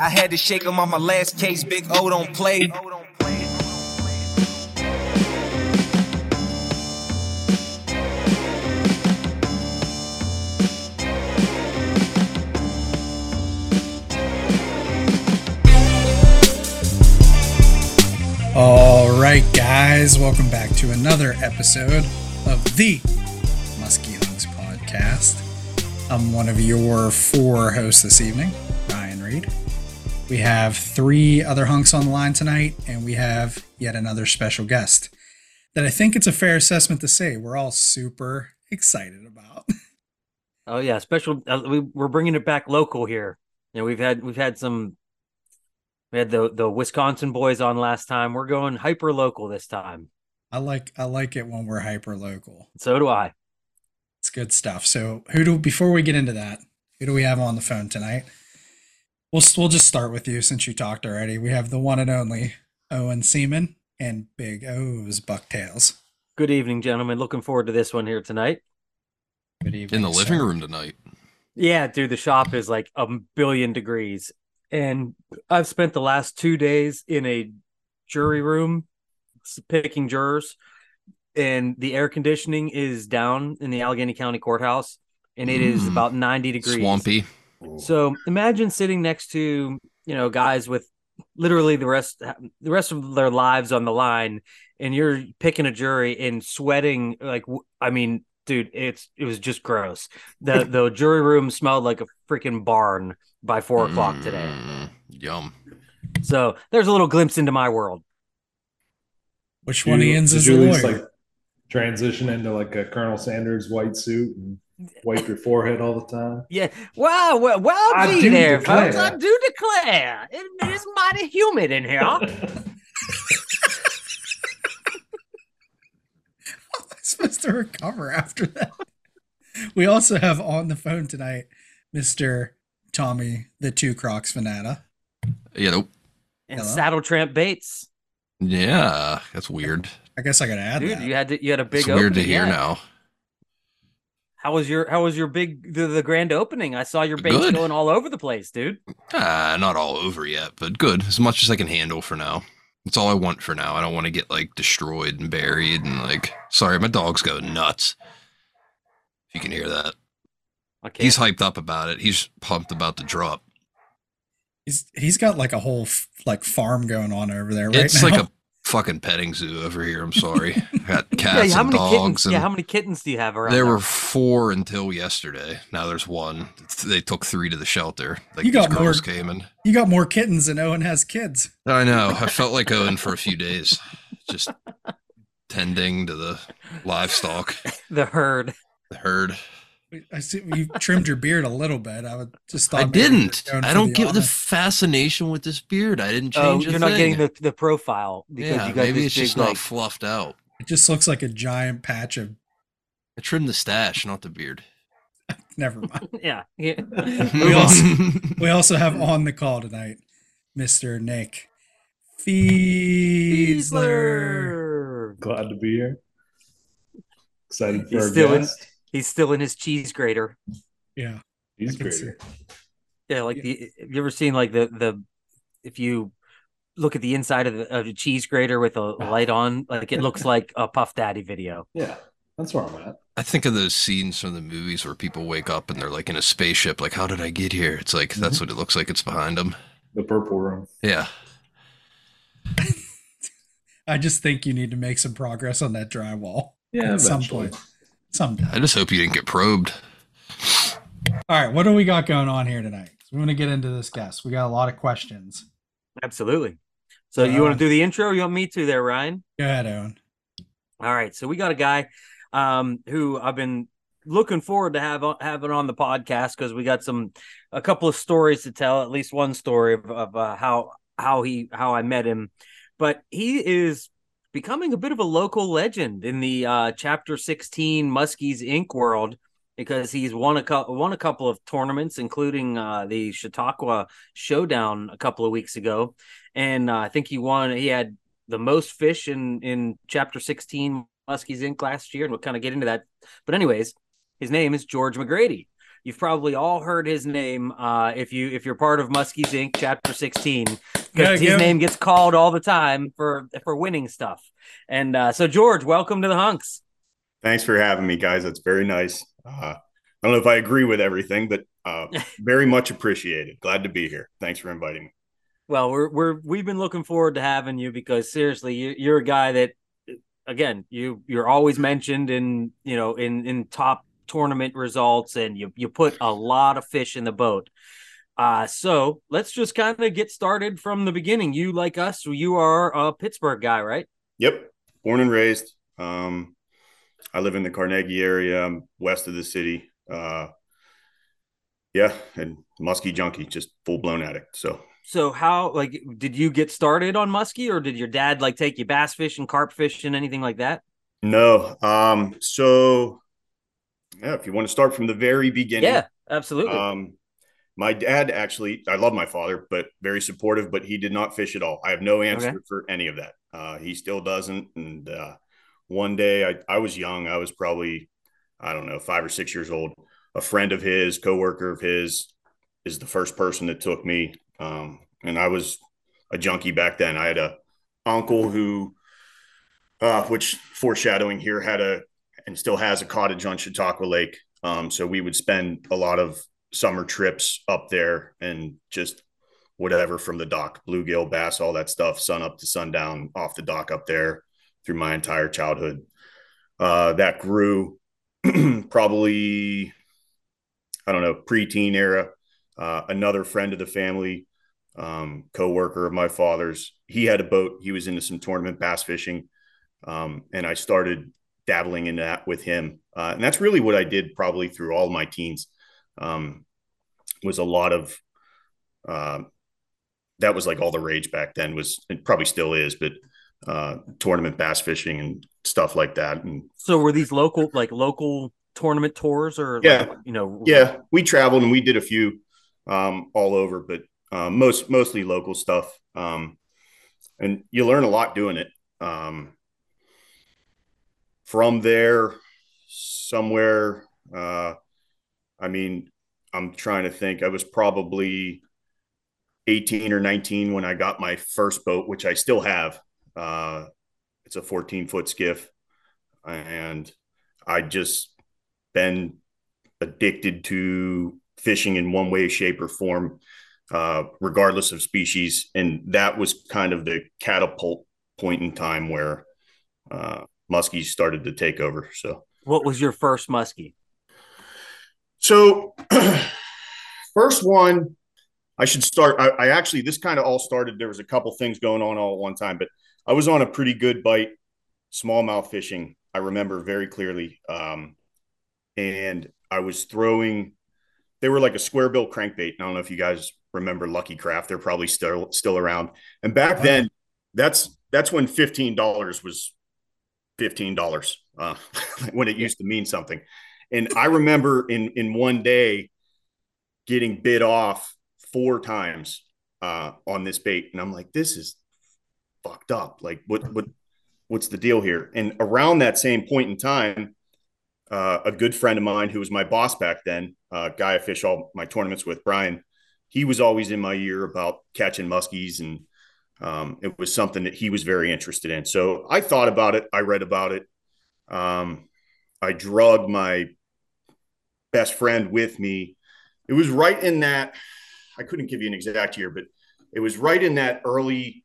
I had to shake him on my last case. Big O don't play. All right, guys, welcome back to another episode of the Muskie Hunks podcast. I'm one of your four hosts this evening, Ryan Reed. We have three other hunks on the line tonight, and we have yet another special guest that I think it's a fair assessment to say we're all super excited about. Oh yeah, special. Uh, we, we're bringing it back local here. You know, we've had we've had some. We had the the Wisconsin boys on last time. We're going hyper local this time. I like I like it when we're hyper local. So do I. It's good stuff. So, who do before we get into that, who do we have on the phone tonight? We'll we'll just start with you since you talked already. We have the one and only Owen Seaman and Big O's Bucktails. Good evening, gentlemen. Looking forward to this one here tonight. Good evening. in the living sir. room tonight. Yeah, dude, the shop is like a billion degrees. And I've spent the last two days in a jury room picking jurors, and the air conditioning is down in the Allegheny County Courthouse, and it is Mm. about 90 degrees. Swampy. So imagine sitting next to, you know, guys with literally the rest the rest of their lives on the line and you're picking a jury and sweating like I mean, dude, it's it was just gross. The the jury room smelled like a freaking barn by four o'clock today. Mm, Yum. So there's a little glimpse into my world. Which one you- Ian's did is you the at least, lawyer? like transition into like a Colonel Sanders white suit and wipe your forehead all the time? Yeah. Well, well, well I be do there, declare. folks. I do declare. It, it is mighty humid in here. I'm supposed to recover after that. We also have on the phone tonight Mr. Tommy, the two Crocs fanata. You know, And Hello? Saddle Tramp Baits. yeah, that's weird. I guess I gotta add Dude, that. you had to, you had a big It's weird to hear yeah. now. How was your how was your big the, the grand opening? I saw your base Good. going all over the place, dude. Ah, not all over yet, but good. As much as I can handle for now. That's all I want for now. I don't want to get like destroyed and buried and like. Sorry, my dog's going nuts. If you can hear that, Okay. he's hyped up about it. He's pumped about the drop. He's he's got like a whole f- like farm going on over there right it's now. like a fucking petting zoo over here. I'm sorry. I got yeah, cats how and many dogs kittens? and Yeah, how many kittens do you have around? There there? were four until yesterday. Now there's one. They took three to the shelter. Like You got more- came in. you got more kittens than Owen has kids. I know. I felt like Owen for a few days, just tending to the livestock, the herd. the herd. I see you trimmed your beard a little bit. I would just thought I maybe you were didn't. I don't get the fascination with this beard. I didn't Oh, change. a you're not thing. getting the, the profile because Yeah, you got maybe it's just big, not like, fluffed out. It just looks like a giant patch of. I trimmed the stash, not the beard. Never mind. yeah. yeah. We also we also have on the call tonight, Mister Nick Fiesler. Glad to be here. Excited for He's our still in- guest. He's still in his cheese grater. Yeah, He's I can great. see. Yeah, like Yeah. the have you ever seen like the the if you look at the inside of, the, of a cheese grater with a ah. light on, like it looks like a Puff Daddy video. Yeah, that's where I'm at. I think of those scenes from the movies where people wake up and they're like in a spaceship. Like, how did I get here? It's like that's mm-hmm. what it looks like. It's behind them. The purple room. Yeah. I just think you need to make some progress on that drywall Yeah, at some point. Someday. I just hope you didn't get probed. All right, what do we got going on here tonight? We want to get into this guest. We got a lot of questions. Absolutely. So you want to do the intro? Or you want me to there, Ryan? Go ahead, Owen. All right. So we got a guy um, who I've been looking forward to have having on the podcast because we got some a couple of stories to tell. At least one story of, of uh, how how he how I met him. But he is becoming a bit of a local legend in the uh, Chapter 16 Muskies Inc. world because he's won a cou- won a couple of tournaments, including uh, the Chautauqua Showdown a couple of weeks ago, and uh, I think he won. He had the most fish in in Chapter 16 Muskies Inc. last year, and we'll kind of get into that. But anyways, his name is George McGrady. You've probably all heard his name uh, if you if you're part of Muskies Inc. Chapter 16 Gotta because his give- name gets called all the time for for winning stuff. And uh, so George, welcome to the Hunks. Thanks for having me, guys. That's very nice. Uh, I don't know if I agree with everything, but uh, very much appreciated. Glad to be here. Thanks for inviting me. Well, we're we're we've been looking forward to having you because seriously, you, you're a guy that, again, you you're always mentioned in you know in in top tournament results, and you you put a lot of fish in the boat. Uh, so let's just kind of get started from the beginning. You like us, you are a Pittsburgh guy, right? Yep, born and raised. Um, I live in the Carnegie area, I'm west of the city. Uh, yeah, and muskie junkie, just full blown addict. So So how like did you get started on muskie, or did your dad like take you bass fishing, carp fishing, anything like that? no, um, so yeah, if you want to start from the very beginning, Yeah, absolutely. Um, my dad actually, I love my father, but very supportive, but he did not fish at all. I have no answer Okay. for any of that. Uh, he still doesn't. And uh, one day I, I was young. I was probably, I don't know, five or six years old. A friend of his, coworker of his, is the first person that took me. Um, and I was a junkie back then. I had a uncle who, uh, which foreshadowing here, had a and still has a cottage on Chautauqua Lake. Um, so we would spend a lot of summer trips up there and just whatever from the dock, bluegill, bass, all that stuff, sun up to sundown off the dock up there through my entire childhood. Uh, that grew probably, I don't know, preteen era. Uh, another friend of the family, um, co-worker of my father's, he had a boat. He was into some tournament bass fishing. Um, and I started dabbling in that with him. Uh, and that's really what I did probably through all my teens. Um, was a lot of um, that was like all the rage back then was it probably still is, but uh, tournament bass fishing and stuff like that. And So were these local like local tournament tours or Yeah. like, you know yeah, we traveled and we did a few um, all over, but um, most mostly local stuff. Um, and you learn a lot doing it. Um, from there, somewhere, uh, I mean, I'm trying to think. I was probably 18 or 19 when I got my first boat, which I still have. Uh, it's a 14 foot skiff, and I just been addicted to fishing in one way, shape, or form, uh, regardless of species. And that was kind of the catapult point in time where uh, muskies started to take over. So, what was your first muskie? so first one, I should start. I, I actually, this kind of all started. There was a couple things going on all at one time, but I was on a pretty good bite, smallmouth fishing. I remember very clearly. Um, and I was throwing, they were like a square bill crankbait. I don't know if you guys remember Lucky Craft. They're probably still still around. And back then, that's that's when fifteen dollars was fifteen dollars uh, when it used to mean something. And I remember in in one day getting bid off four times uh, on this bait, and I'm like, this is fucked up. Like, what what what's the deal here? And around that same point in time, uh, a good friend of mine who was my boss back then, uh, guy I fish all my tournaments with, Brian, he was always in my ear about catching muskies, and um, it was something that he was very interested in. So I thought about it. I read about it. Um, I drugged my best friend with me. It was right in that. I couldn't give you an exact year, but it was right in that early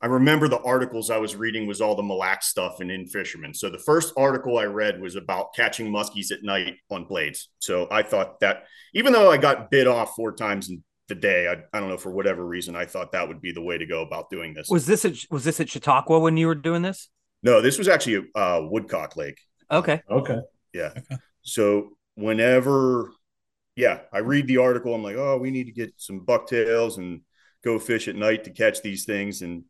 I remember the articles I was reading was all the Mille stuff and In-Fisherman. So the first article I read was about catching muskies at night on blades. So I thought that even though I got bit off four times in the day, I, I don't know for whatever reason, I thought that would be the way to go about doing this. Was this at, was this at Chautauqua when you were doing this? no, this was actually uh, Woodcock Lake. Okay. Okay. Yeah. Okay. So whenever, yeah, I read the article, I'm like, oh, we need to get some bucktails and go fish at night to catch these things. And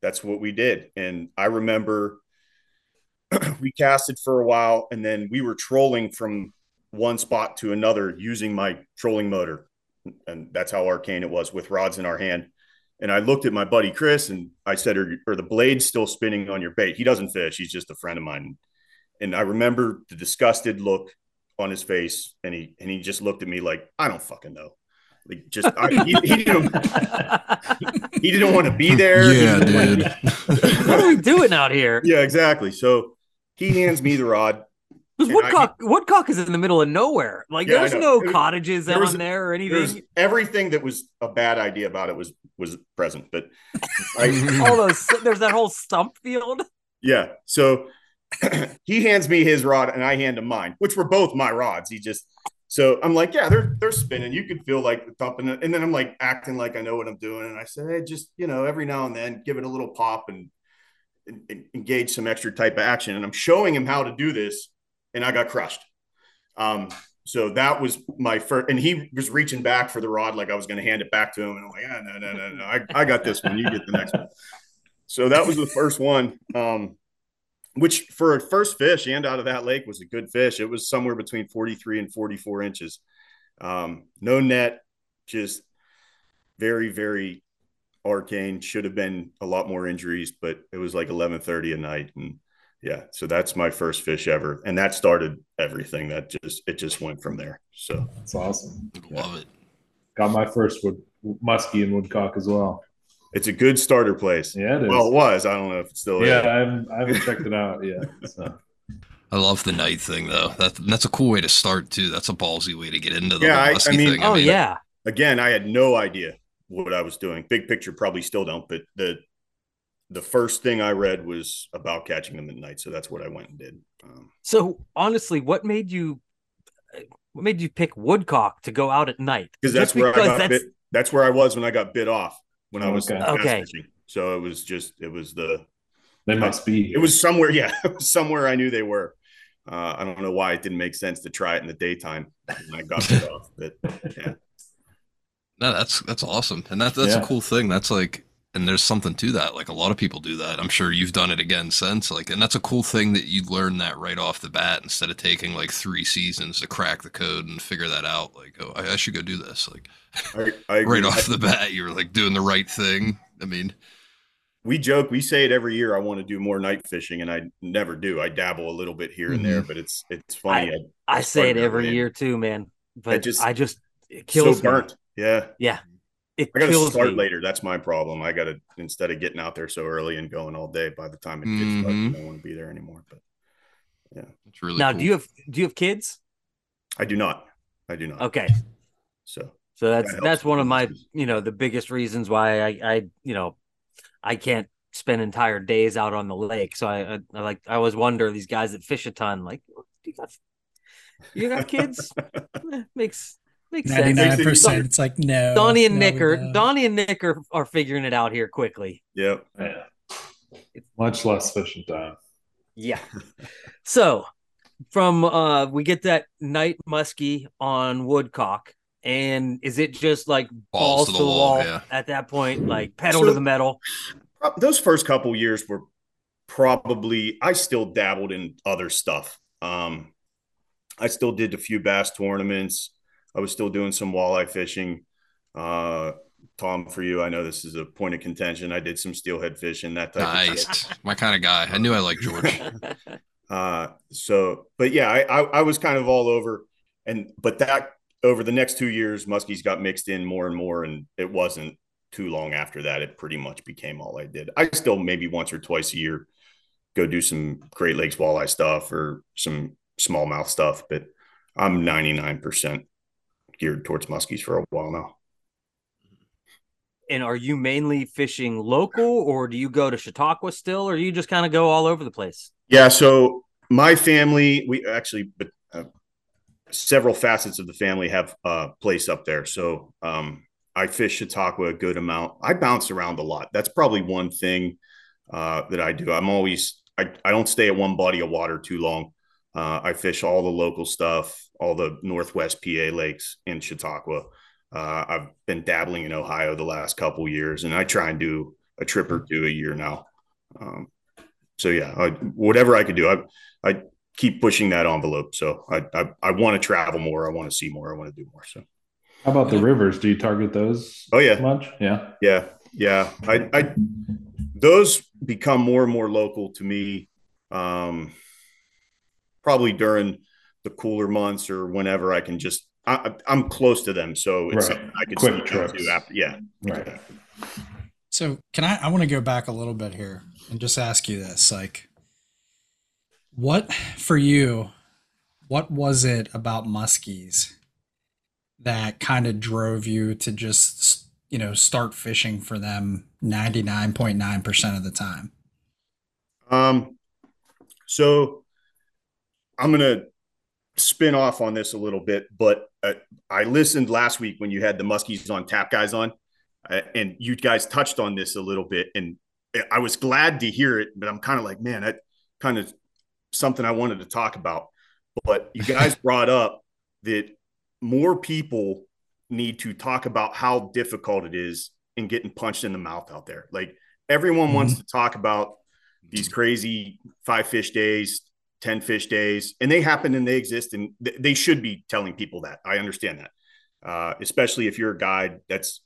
that's what we did. And I remember we casted for a while and then we were trolling from one spot to another using my trolling motor. And that's how arcane it was with rods in our hand. And I looked at my buddy Chris and I said, Are, are the blades still spinning on your bait? He doesn't fish. He's just a friend of mine. And I remember the disgusted look on his face, and he and he just looked at me like I don't fucking know. Like just I, he, he didn't he didn't want to be there. Yeah, dude. what are we doing out here? yeah, exactly. So he hands me the rod. Because And I- Woodcock, Woodcock is in the middle of nowhere. Like Yeah, there's no was- cottages there on was- there or anything. everything that was a bad idea about it was was present, but I, All those there's that whole stump field. Yeah. So he hands me his rod and I hand him mine, which were both my rods. He just so I'm like, yeah, they're they're spinning. You could feel like the thumping, and then I'm like acting like I know what I'm doing. And I said, hey, just you know, every now and then give it a little pop and, and, and engage some extra type of action. And I'm showing him how to do this, and I got crushed. Um, so that was my first, and he was reaching back for the rod like I was going to hand it back to him, and I'm like, ah, no, no, no, no, I, I got this one. You get the next one. So that was the first one. Um, which for a first fish and out of that lake was a good fish. It was somewhere between 43 and 44 inches. Um, no net, just very, very arcane. Should have been a lot more injuries, but it was like 11:30 at night, and yeah. So that's my first fish ever, and that started everything. That just it just went from there. So That's awesome. Love it. Got my first wood muskie and woodcock as well. it's a good starter place. Yeah, it is. Well, it was. I don't know if it's still yeah, is. I haven't, I haven't checked it out yet. So. I love the night thing though. That that's a cool way to start too. That's a ballsy way to get into the Yeah, whole I- I musky mean- thing. Oh yeah. again, I had no idea what I was doing. Big picture, probably still don't. But the the first thing I read was about catching them at night, so that's what I went and did. Um, So honestly, what made you what made you pick Woodcock to go out at night? because that's Just where I got that's- bit. That's where I was when I got bit off when I was Okay. bass Okay. fishing. So it was just it was the They must be. it was somewhere. Yeah, was somewhere I knew they were. Uh, I don't know why it didn't make sense to try it in the daytime when I got bit off, but yeah. No, that's that's awesome, and that that's Yeah. a cool thing. That's like, and there's something to that. Like a lot of people do that. I'm sure you've done it again since. Like, and that's a cool thing that you learn that right off the bat instead of taking like three seasons to crack the code and figure that out. Like, oh, I, I should go do this. Like I, I right off the bat, you're like doing the right thing. I mean, we joke we say it every year i want to do more night fishing and i never do i dabble a little bit here and there mm-hmm. but it's it's funny I, I say it every early. year too, man. But I just- I just it kills so me. burnt yeah Yeah. It i gotta kills start me. later that's my problem i gotta instead of getting out there so early and going all day by the time it gets dark Mhm. i don't want to be there anymore but yeah, it's really Now, cool. do you have do you have kids? i do not i do not Okay. so So that's That that's one of my you know the biggest reasons why I I you know I can't spend entire days out on the lake. So I, I, I like I always wonder these guys that fish a ton like you got you got kids Eh, makes makes Ninety sense. nine percent. It's like no. Donnie and no, Nick are don't. Donnie and Nick are, are figuring it out here quickly. yep Yeah. Much less fishing time. Yeah. so from uh we get that night muskie on woodcock and is it just like balls, to the wall, yeah. at that point like pedal So- to the metal those first couple years were probably i still dabbled in other stuff um i still did a few bass tournaments i was still doing some walleye fishing. Uh tom for you i know this is a point of contention. I did some steelhead fishing that type of Nice, my kind of guy. I knew I liked George. uh so but yeah I, I i was kind of all over. And but that over the next two years muskies got mixed in more and more and it wasn't too long after that it pretty much became all i did. I still maybe once or twice a year go do some great lakes walleye stuff or some smallmouth stuff but i'm 99% geared towards muskies for a while now and are you mainly fishing local or do you go to Chautauqua still or you just kind of go all over the place Yeah. So my family, we actually, uh, several facets of the family have a place up there. So um, I fish Chautauqua a good amount. I bounce around a lot. That's probably one thing uh, that I do. I'm always, I, I don't stay at one body of water too long. Uh, I fish all the local stuff, all the Northwest PA lakes in Chautauqua. Uh, I've been dabbling in Ohio the last couple years, and I try and do a trip or two a year now. Um, so yeah, I, whatever I could do, I I keep pushing that envelope. So I I, I want to travel more. I want to see more. I want to do more. So How about the rivers? Do you target those Oh, yeah. much? Yeah. yeah, yeah. I I those become more and more local to me. Um, probably during the cooler months or whenever I can just I, am close to them, so it's Right. I could Quick sneak into trips. after. Yeah, Right. So can I? I want to go back a little bit here and just ask you this: like, what for you? What was it about muskies that kind of drove you to just you know start fishing for them ninety nine point nine percent of the time? Um, so I'm gonna spin off on this a little bit, but uh, I listened last week when you had the Muskies on Tap Guys on, uh, and you guys touched on this a little bit, and I was glad to hear it, but I'm kind of like, man, that kind of something I wanted to talk about. But you guys brought up that more people need to talk about how difficult it is in getting punched in the mouth out there. Like everyone wants to talk about these crazy five fish days, 10 fish days, and they happen and they exist. And th- they should be telling people that. I understand that. Uh, especially if you're a guide, that's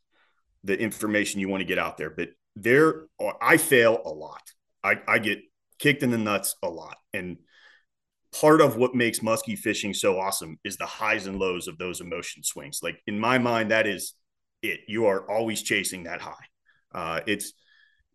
the information you want to get out there. But there, I fail a lot. I, I get kicked in the nuts a lot. And part of what makes muskie fishing so awesome is the highs and lows of those emotion swings. Like in my mind, that is it. You are always chasing that high. Uh, it's,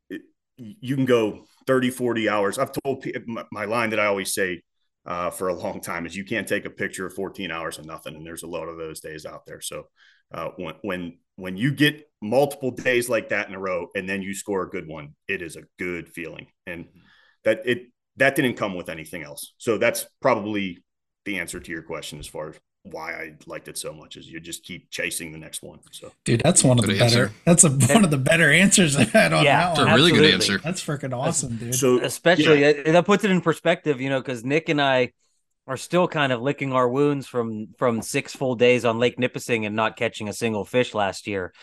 it, you can go 30, 40 hours. I've told my line that I always say uh, for a long time is you can't take a picture of 14 hours of nothing. And there's a lot of those days out there. So uh, when, when, when you get multiple days like that in a row and then you score a good one, it is a good feeling. And that it, that didn't come with anything else. So that's probably the answer to your question as far as why I liked it so much is you just keep chasing the next one. So Dude, that's one of the Good better. That's a, one of the better answers I had on Yeah, that That's one. a really good answer. That's freaking awesome, dude. so especially yeah. that puts it in perspective you know because nick and i are still kind of licking our wounds from from six full days on lake nipissing and not catching a single fish last year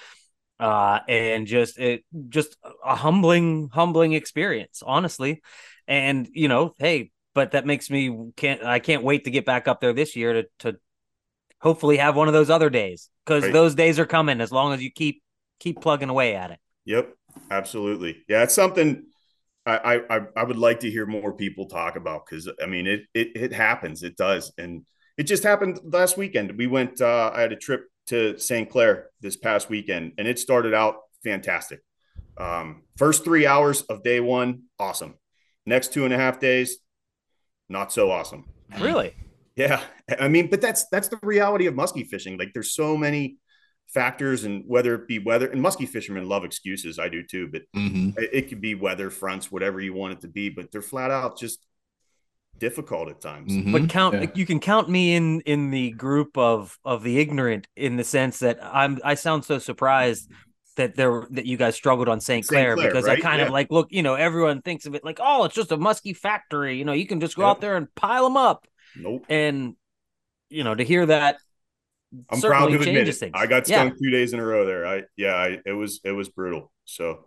uh and just it just a humbling humbling experience honestly and you know hey but that makes me can't i can't wait to get back up there this year to to hopefully have one of those other days because Right. those days are coming as long as you keep keep plugging away at it Yep, absolutely. Yeah, it's something I I I would like to hear more people talk about because I mean it it it happens, it does, and it just happened last weekend. We went. Uh, I had a trip to St. Clair this past weekend, and it started out fantastic. Um, first three hours of day one, awesome. Next two and a half days, not so awesome. really Yeah, I mean, but that's that's the reality of muskie fishing. Like, there's so many factors, and whether it be weather, and muskie fishermen love excuses. I do too, but hmm it, it could be weather fronts, whatever you want it to be. But they're flat out just difficult at times. hmm but count Yeah. you can count me in in the group of of the ignorant in the sense that i'm i sound so surprised that there that you guys struggled on st St. clair Clair, because i kind Yeah. of like look you know everyone thinks of it like oh it's just a muskie factory you know you can just go Yep. out there and pile them up Nope. and you know to hear that I'm proud to admit it. things. I got Yeah. stung two days in a row there. I yeah, I, it was it was brutal. So.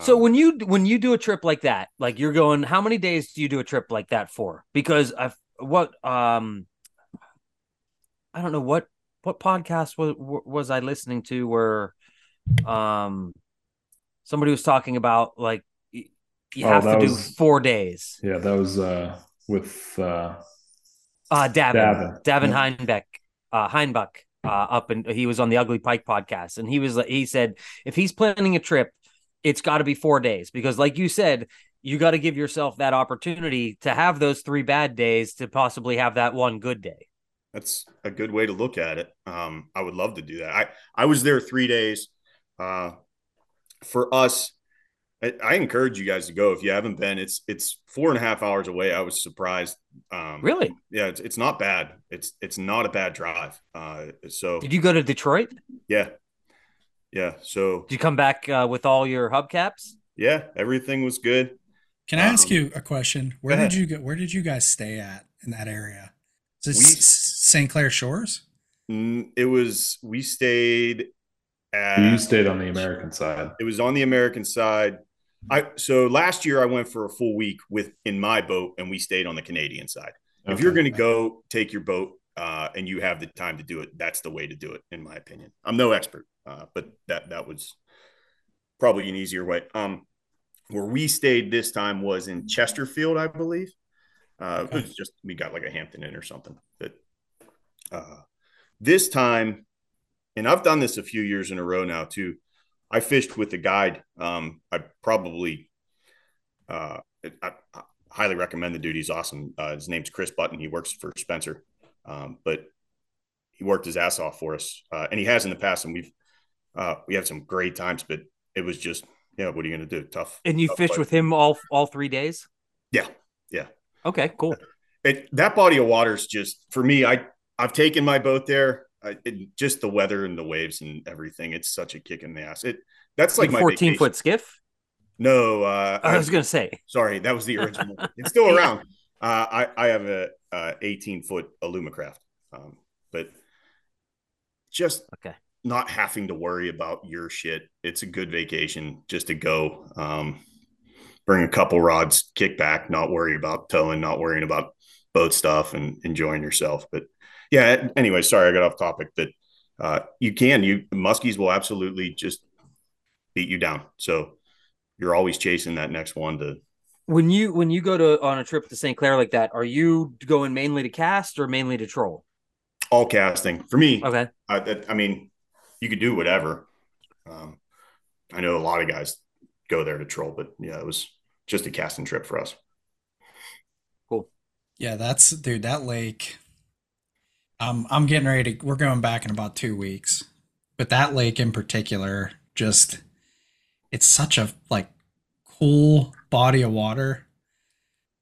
So um, when you when you do a trip like that, like you're going, how many days do you do a trip like that for? Because I've what um, I don't know what what podcast was was I listening to where um somebody was talking about like y- you Oh, have to that do four days. Yeah, that was uh, with uh, Uh Davin Davin. Davin Yeah. Heinbeck uh Heinbuck uh up and he was on the Ugly Pike podcast and he was like he said if he's planning a trip it's got to be 4 days because like you said you got to give yourself that opportunity to have those 3 bad days to possibly have that one good day. that's a good way to look at it. Um, I would love to do that. I I was there three days. Uh, for us, I, I encourage you guys to go if you haven't been. It's it's four and a half hours away. I was surprised. Um, Really? Yeah, it's it's not bad. It's it's not a bad drive. Uh, so Did you go to Detroit? yeah, yeah. So Did you come back uh, with all your hubcaps? yeah, everything was good. Can I ask Um, you a question? Where did you go? Where did you guys stay at in that area? Is it We- S- St. Clair Shores? It was we stayed at you stayed on the American side. It was on the American side. I so last year I went for a full week with in my boat and we stayed on the Canadian side. If you're going to go take your boat uh, and you have the time to do it, that's the way to do it, in my opinion. I'm no expert, uh, but that that was probably an easier way. Um, where we stayed this time was in Chesterfield, I believe. Uh, it was just we got like a Hampton Inn or something. But uh, this time, and I've done this a few years in a row now too. I fished with a guide. Um, I probably, uh, I, I highly recommend the dude. He's awesome. Uh, his name's Chris Button. He works for Spencer, um, but he worked his ass off for us, uh, and he has in the past. And we've uh, we had some great times, but it was just yeah. What are you going to do? Tough. And you tough fished fight. with him all all three days. Yeah, yeah. Okay, cool. It, that body of water is just for me. I I've taken my boat there. I, it, just the weather and the waves and everything. It's such a kick in the ass. It that's like my fourteen vacation. foot skiff. No, uh, I was gonna say. sorry, that was the original. it's still around. Uh, I I have a uh, 18 foot Alumacraft, um, but just Okay. not having to worry about your shit. It's a good vacation just to go. Um, bring a couple rods, kick back, not worry about towing, not worrying about boat stuff, and enjoying yourself. But yeah, anyway, sorry I got off topic. But uh, you can you muskies will absolutely just beat you down. So you're always chasing that next one to When you when you go to on a trip to St. Clair like that, are you going mainly to cast or mainly to troll? all casting. For me, Okay. I, that, I mean, you could do whatever. Um, I know a lot of guys go there to troll, but yeah, it was just a casting trip for us. Cool. Yeah, that's dude, that lake. Um, I'm getting ready to we're going back in about two weeks. But that lake in particular, just it's such a like cool body of water.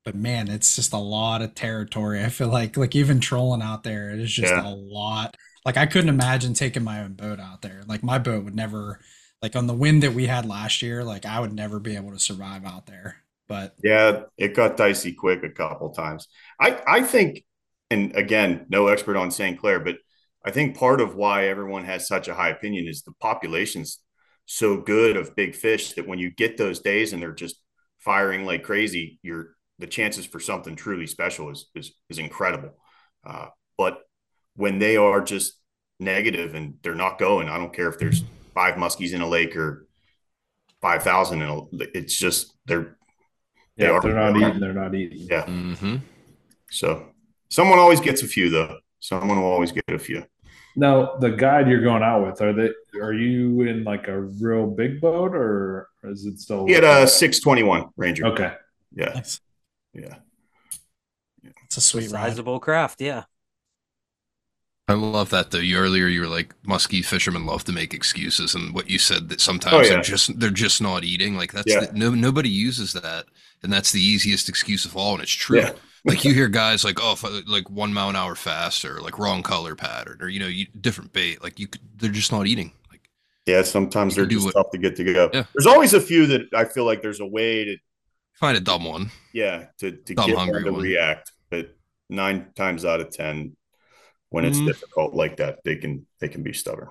But man, it's just a lot of territory. I feel like like even trolling out there, it is just Yeah. a lot. Like I couldn't imagine taking my own boat out there. Like my boat would never like on the wind that we had last year, like I would never be able to survive out there. But Yeah, it got dicey quick a couple times. I I think, and again, no expert on St. Clair, but I think part of why everyone has such a high opinion is the population's so good of big fish that when you get those days and they're just firing like crazy, you're the chances for something truly special is is, is incredible. Uh, but when they are just negative and they're not going, I don't care if there's five muskies in a lake or five thousand in a. It's just they're They Yeah, are- they're not eating, they're not eating. yeah. Mm-hmm. So someone always gets a few though. Someone will always get a few. Now, the guide you're going out with, are they? Are you in like a real big boat, or is it still? He had a six twenty one Ranger. Okay. Yeah, nice. yeah. It's a sweet ride. Sizable craft, yeah. I love that though. You earlier you were like musky fishermen love to make excuses, and what you said that sometimes Oh, yeah. they're just they're just not eating. Like that's Yeah. the, no nobody uses that, and that's the easiest excuse of all, and it's true. Yeah. Like you hear guys like oh if like one mile an hour faster, like wrong color pattern, or you know you, different bait. Like you could, they're just not eating. Like Yeah, sometimes they're just what- tough to get to go. Yeah. There's always a few that I feel like there's a way to find a dumb one. yeah to to Dumb, get one hungry to one. react, but nine times out of ten, when it's Mhm. difficult like that, they can they can be stubborn.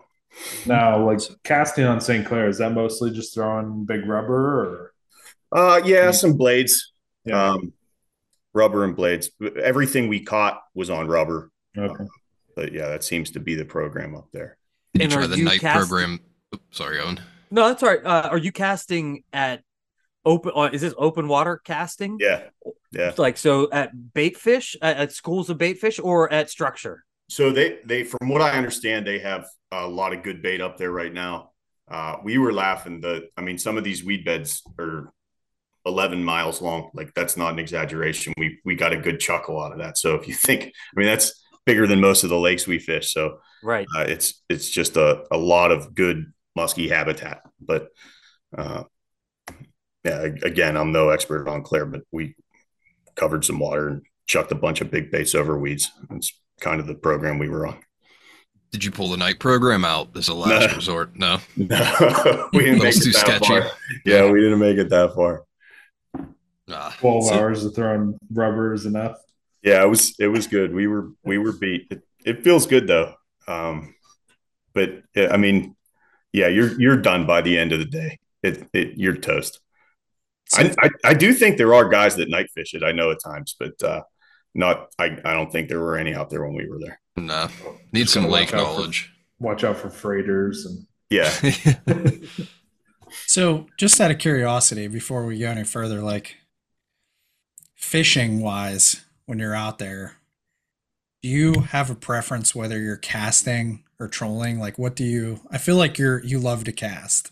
Now, like casting on St. Clair, is that mostly just throwing big rubber, or Uh, yeah, some blades, yeah? um, rubber and blades. Everything we caught was on rubber, okay. but yeah, that seems to be the program up there. Did And try are the you night cast- program? Oops, sorry, Owen. No, that's all right. Uh, are you casting at open? Uh, is this open water casting? Yeah, yeah. Like so at bait fish at, at schools of bait fish or at structure? So they they from what I understand, they have a lot of good bait up there right now. Uh, we were laughing that I mean, some of these weed beds are 11 miles long. Like that's not an exaggeration. We we got a good chuckle out of that. So if you think, I mean, that's bigger than most of the lakes we fish. So Right. uh, it's it's just a, a lot of good musky habitat. But uh, yeah, again, I'm no expert on Clair, but we covered some water and chucked a bunch of big baits over weeds. It's kind of the program we were on. Did you pull the night program out as a last No. resort? No. No, we didn't That make was it too that sketchy. far. Yeah, we didn't make it that far. Ah, Twelve so- hours of throwing rubber is enough. Yeah, it was it was good. We were we were beat. It, it feels good though. Um, but yeah, I mean, yeah, you're you're done by the end of the day. It, it you're toast. I, I I do think there are guys that night fish it. I know at times, but uh, not. I I don't think there were any out there when we were there. No. Need Just some lake watch out for- knowledge. Watch out for freighters and Yeah, So, just out of curiosity, before we go any further, like fishing wise, when you're out there, do you have a preference whether you're casting or trolling? Like, what do you? I feel like you're you love to cast.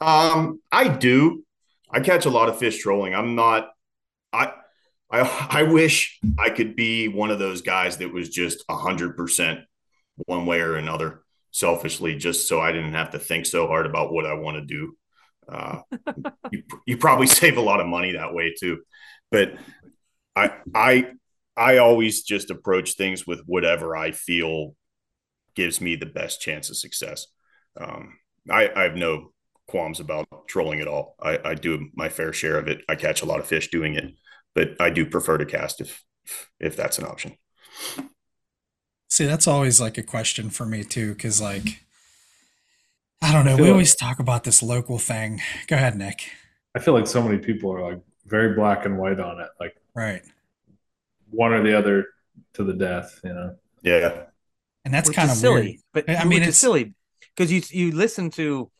Um, I do. I catch a lot of fish trolling. I'm not. I. I, I wish I could be one of those guys that was just a hundred percent one way or another selfishly, just so I didn't have to think so hard about what I want to do. Uh, you, you probably save a lot of money that way too, but I, I, I always just approach things with whatever I feel gives me the best chance of success. Um, I, I have no qualms about trolling at all. I, I do my fair share of it. I catch a lot of fish doing it, but I do prefer to cast if if that's an option. See, that's always like a question for me too, because like I don't know. We always talk about this local thing. Go ahead, Nick. I feel like so many people are like very black and white on it, like Right. one or the other to the death. You know. Yeah. And that's kind of silly. weird. But I I mean, mean, it's- it's silly because you you listen to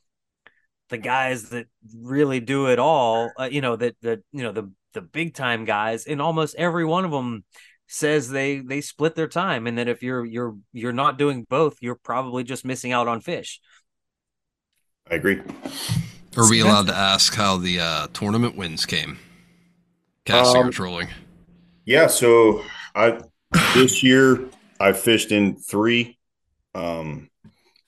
the guys that really do it all. Uh, you know that that you know the the big time guys, and almost every one of them says they they split their time, and that if you're you're you're not doing both, you're probably just missing out on fish. I agree. Are we allowed to ask how the uh, tournament wins came? Casting or Um, trolling? Yeah. So I this year I fished in three. Um,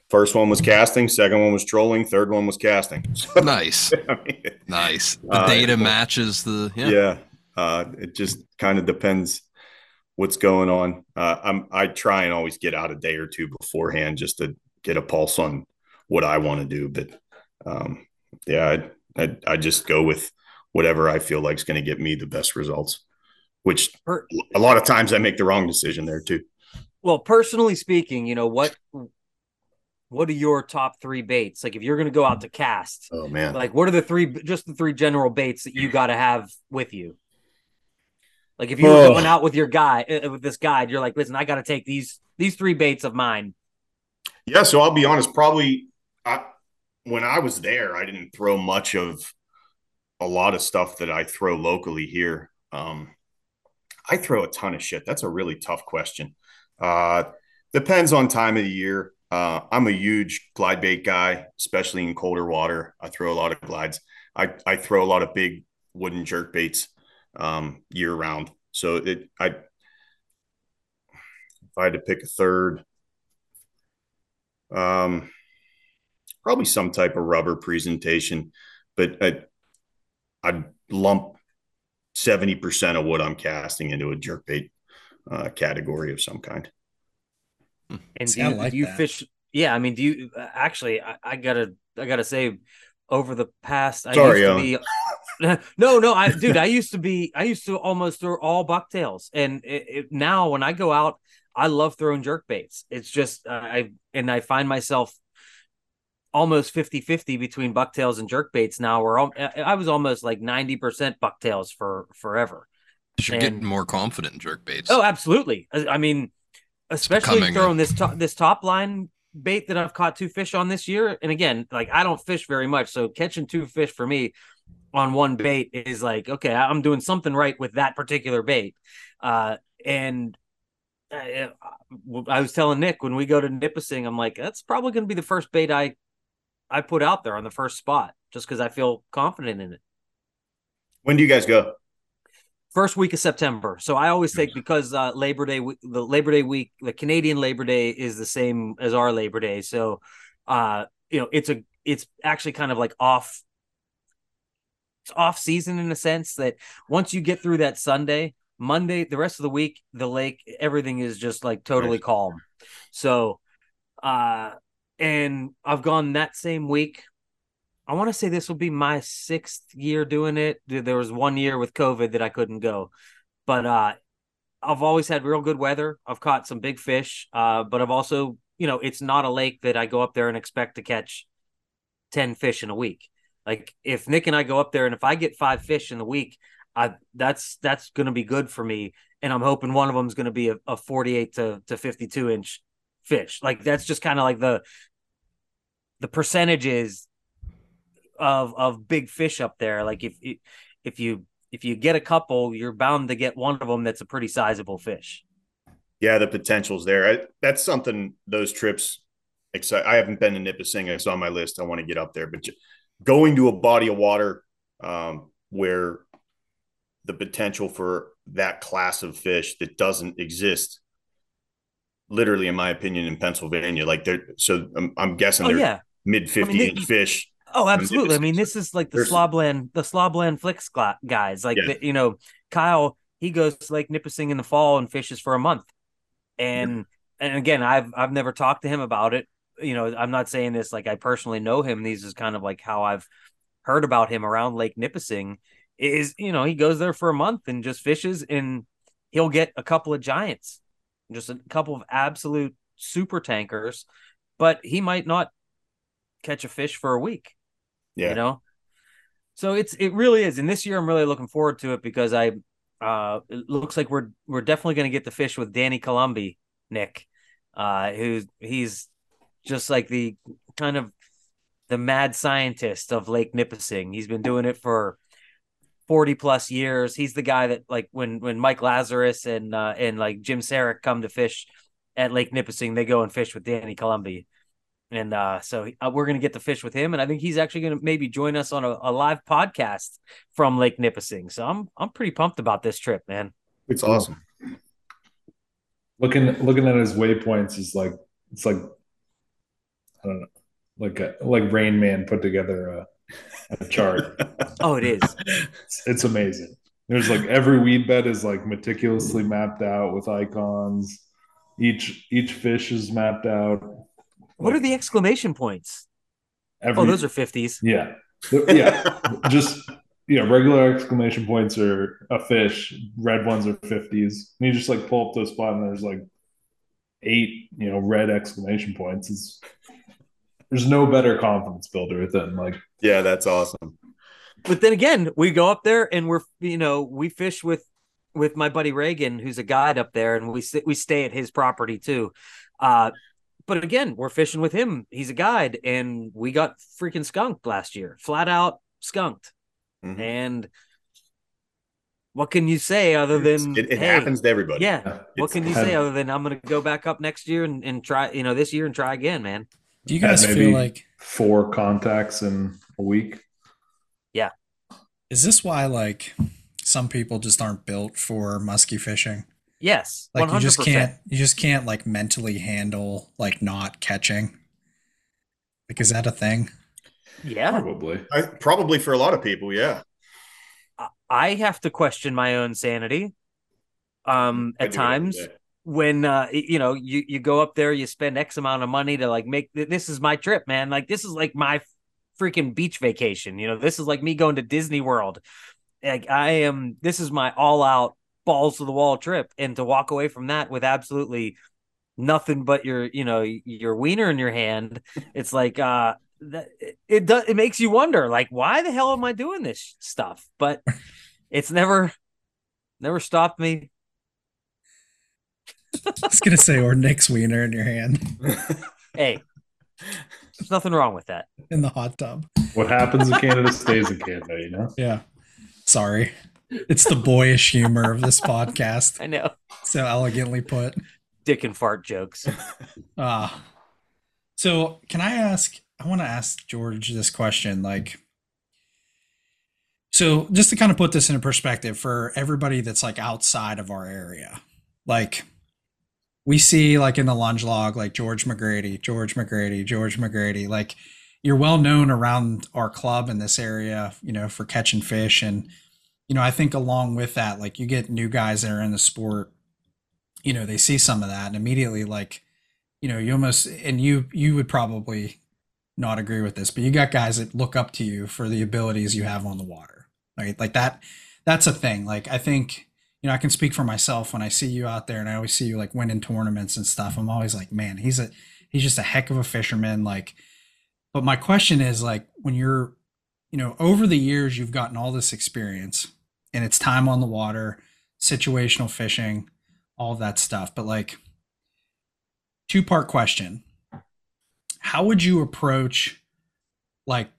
first one was casting, second one was trolling, third one was casting. So, Nice, I mean, nice. The Uh, data matches the yeah. yeah. Uh, it just kind of depends what's going on. Uh, I'm I try and always get out a day or two beforehand just to get a pulse on what I want to do. But um, yeah, I, I I just go with whatever I feel like is going to get me the best results. Which Per- a lot of times I make the wrong decision there too. Well, personally speaking, you know what what are your top three baits? Like if you're going to go out to cast, Oh man, like what are the three just the three general baits that you got to have with you? Like if you were Oh. going out with your guy uh, with this guide, you're like, listen, I got to take these these three baits of mine. Yeah, so I'll be honest. Probably, I when I was there, I didn't throw much of a lot of stuff that I throw locally here. Um, I throw a ton of shit. That's a really tough question. Uh, depends on time of the year. Uh, I'm a huge glide bait guy, especially in colder water. I throw a lot of glides. I, I throw a lot of big wooden jerk baits um, year round. So it I if I had to pick a third, um, probably some type of rubber presentation, but I, I'd lump 70% of what I'm casting into a jerkbait uh, category of some kind. And See, do you, like do you that. fish? Yeah, I mean, do you actually? I, I gotta, I gotta say, over the past, I Sorry, used to be. no, no, I, dude, I used to be, I used to almost throw all bucktails, and it, it, now when I go out, I love throwing jerk baits. It's just uh, I and I find myself almost 50-50 between bucktails and jerk baits now. Where I was almost like ninety percent bucktails for forever. You're and- getting more confident in jerk baits. Oh, absolutely. I I mean, especially throwing this top this top line bait that I've caught two fish on this year. And again, like I don't fish very much, so catching two fish for me on one bait is like okay, I'm doing something right with that particular bait. Uh, and I, I was telling Nick when we go to Nipissing, I'm like, that's probably going to be the first bait I I put out there on the first spot, just because I feel confident in it. When do you guys go? first week of September. So I always take because uh, Labor Day, the Labor Day week, the Canadian Labor Day is the same as our Labor Day. So, uh, you know, it's a it's actually kind of like off. It's off season in a sense that once you get through that Sunday, Monday, the rest of the week, the lake, everything is just like totally Nice. calm. So, uh, and I've gone that same week. I want to say this will be my sixth year doing it. There was one year with COVID that I couldn't go, but uh, I've always had real good weather. I've caught some big fish, uh, but I've also, you know, it's not a lake that I go up there and expect to catch ten fish in a week. Like if Nick and I go up there, and if I get five fish in the week, I that's that's going to be good for me. And I'm hoping one of them is going to be a, a 48 to to 52 inch fish. Like that's just kind of like the the percentages of of big fish up there. Like if if you if you get a couple, you're bound to get one of them that's a pretty sizable fish. Yeah, the potential's there. I, that's something those trips excite. I haven't been to Nipissing. It's on my list. I want to get up there, but going to a body of water um, where the potential for that class of fish that doesn't exist, literally, in my opinion, in Pennsylvania, like they're so I'm, I'm guessing Oh they're yeah. mid 50 they- inch fish. Oh, absolutely. I mean, this is like the Slobland, the Slobland Flicks guys. Like, Yeah. the, you know, Kyle, he goes to Lake Nipissing in the fall and fishes for a month. And and again, I've I've never talked to him about it. You know, I'm not saying this like I personally know him. These is kind of like how I've heard about him around Lake Nipissing. Is you know he goes there for a month and just fishes, and he'll get a couple of giants, just a couple of absolute super tankers, but he might not catch a fish for a week Yeah. you know? So it's it really is. And this year i'm really looking forward to it because i uh it looks like we're we're definitely going to get the fish with danny columbi nick uh who's he's just like the kind of the mad scientist of lake nipissing. He's been doing it for 40 plus years he's the guy that like when when mike lazarus and uh and like jim saric come to fish at lake nipissing they go and fish with danny columbi and uh, so uh, we're going to get to fish with him, and I think he's actually going to maybe join us on a, a live podcast from Lake Nipissing. So I'm I'm pretty pumped about this trip, man. It's awesome. looking looking at his waypoints is like it's like I don't know, like a, like Rain Man put together a, a chart. Oh, it is. it's, it's amazing. There's like every weed bed is like meticulously mapped out with icons. Each each fish is mapped out. What are the exclamation points? Every, Oh, those are fifties. yeah, yeah. Just yeah, regular exclamation points are a fish. Red ones are fifties. And you just like pull up to a spot and there's like eight, you know, red exclamation points. It's there's no better confidence builder than like yeah, that's awesome. But then again, we go up there and we're you know we fish with with my buddy Reagan, who's a guide up there, and we sit we stay at his property too. Uh, but again, we're fishing with him. He's a guide, and we got freaking skunked last year, flat out skunked. Mhm. And what can you say other than it, it hey, happens to everybody. Yeah. Yeah. What can you say other than I'm going to go back up next year and, and try, you know, this year and try again, man? Do you guys feel like four contacts in a week. Yeah. Is this why like some people just aren't built for musky fishing? Yes. Like 100%. you just can't you just can't like mentally handle like not catching. Like is that a thing? Yeah. Probably. I, probably for a lot of people, yeah. I- I have to question my own sanity. Um, at do it every times when uh you know you you go up there you spend x amount of money to like make this is my trip man like this is like my freaking beach vacation you know this is like me going to disney world. Like i am this is my all out balls to the wall trip. And to walk away from that with absolutely nothing but your you know your wiener in your hand it's like uh that it does it makes you wonder like why the hell am i doing this stuff? But it's never never stopped me. I was gonna say or Nick's wiener in your hand. Hey there's nothing wrong with that in the hot tub. What happens in Canada stays in Canada, you know? Yeah. Sorry. It's the boyish humor of this podcast. i know So elegantly put. dick and fart jokes Ah. so can I ask I want to ask George this question like so just to kind of put this into perspective for everybody that's like outside of our area. Like we see like in the lunge log like George McGrady, George McGrady, George McGrady like you're well known around our club in this area, you know, for catching fish and you know, I think along with that like you get new guys that are in the sport you know, they see some of that and immediately like you know, you almost and you you would probably not agree with this, but you got guys that look up to you for the abilities you have on the water. Right? Like that that's a thing. Like I think you know, I can speak for myself when I see you out there and I always see you like winning tournaments and stuff. I'm always like, man, he's a he's just a heck of a fisherman like but my question is like when you're you know, over the years you've gotten all this experience and it's time on the water, situational fishing, all that stuff. But like two part question how would you approach like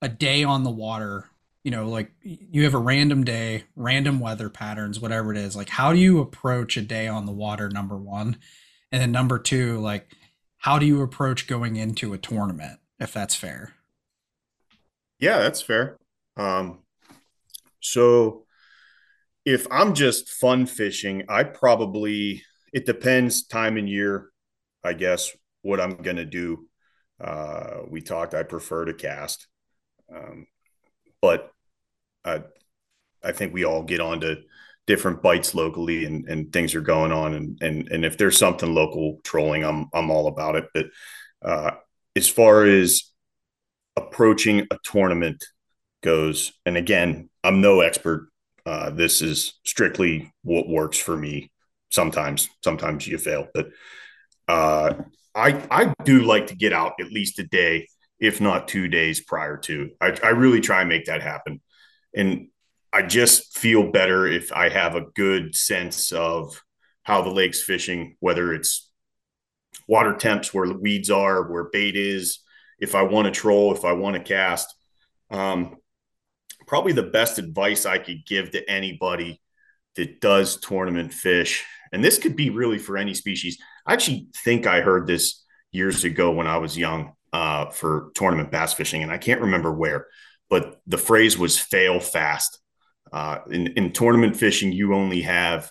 a day on the water you know, like you have a random day, random weather patterns, whatever it is. Like, how do you approach a day on the water? Number one, and then number two, like, how do you approach going into a tournament? If that's fair. Yeah, that's fair. Um, so if I'm just fun fishing, I probably it depends time and year, I guess, what I'm gonna do. Uh, we talked. I prefer to cast, um, but I, I think we all get onto different bites locally, and, and things are going on, and and and if there's something local trolling, I'm I'm all about it. But uh, as far as approaching a tournament goes, and again, I'm no expert. Uh, this is strictly what works for me. Sometimes, sometimes you fail, but uh, I I do like to get out at least a day, if not two days prior to. I, I really try and make that happen, and I just feel better if I have a good sense of how the lake's fishing, whether it's water temps, where the weeds are, where bait is, if I want to troll, if I want to cast. Um, probably the best advice I could give to anybody that does tournament fish, and this could be really for any species. I actually think I heard this years ago when I was young uh, for tournament bass fishing, and I can't remember where, but the phrase was fail fast. Uh, in, in tournament fishing, you only have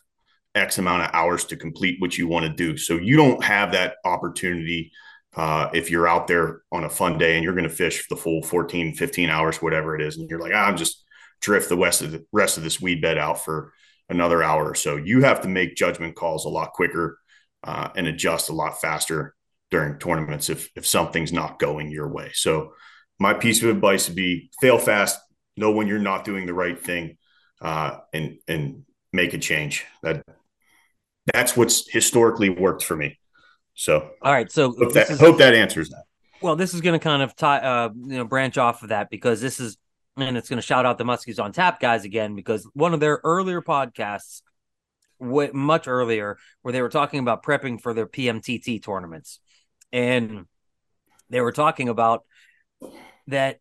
X amount of hours to complete what you want to do. So you don't have that opportunity uh, if you're out there on a fun day and you're going to fish the full 14, 15 hours, whatever it is, and you're like, ah, I'm just drift the rest of the rest of this weed bed out for another hour or so. You have to make judgment calls a lot quicker uh, and adjust a lot faster during tournaments if if something's not going your way. So my piece of advice would be fail fast, know when you're not doing the right thing, uh, and and make a change. That that's what's historically worked for me. So, all right. So, hope that, is, hope that answers that. Well, this is going to kind of tie, uh, you know, branch off of that because this is, and it's going to shout out the Muskies on Tap guys again because one of their earlier podcasts, w- much earlier, where they were talking about prepping for their PMTT tournaments, and they were talking about that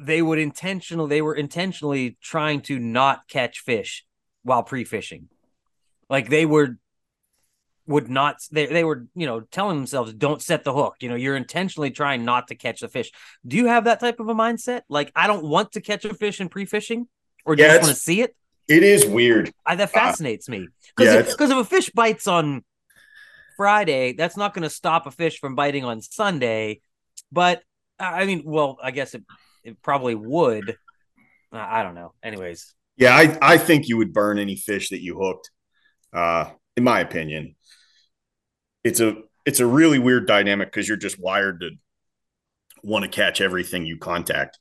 they would intentionally, they were intentionally trying to not catch fish while pre-fishing, like they were would not they, they were you know telling themselves don't set the hook. You know you're intentionally trying not to catch the fish. Do you have that type of a mindset? Like i don't want to catch a fish in pre-fishing or do yeah, you just want to see it? It is weird. I, that uh, fascinates uh, me. Because yeah, because if, if a fish bites on friday that's not going to stop a fish from biting on sunday. But i mean well i guess it, it probably would i don't know anyways yeah i i think you would burn any fish that you hooked uh in my opinion it's a it's a really weird dynamic because you're just wired to want to catch everything you contact.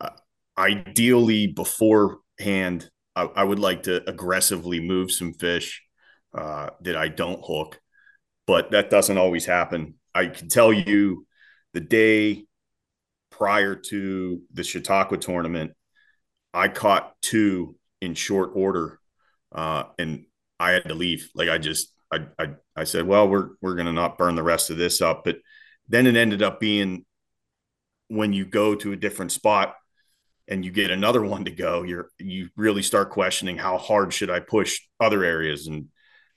Uh, ideally, beforehand, I, I, would like to aggressively move some fish uh, that I don't hook, but that doesn't always happen. I can tell you the day prior to the Chautauqua tournament, I caught two in short order, uh, and I had to leave. Like I just I, I, I said, well, we're, we're going to not burn the rest of this up. But then it ended up being when you go to a different spot and you get another one to go, you're, you really start questioning how hard should I push other areas? And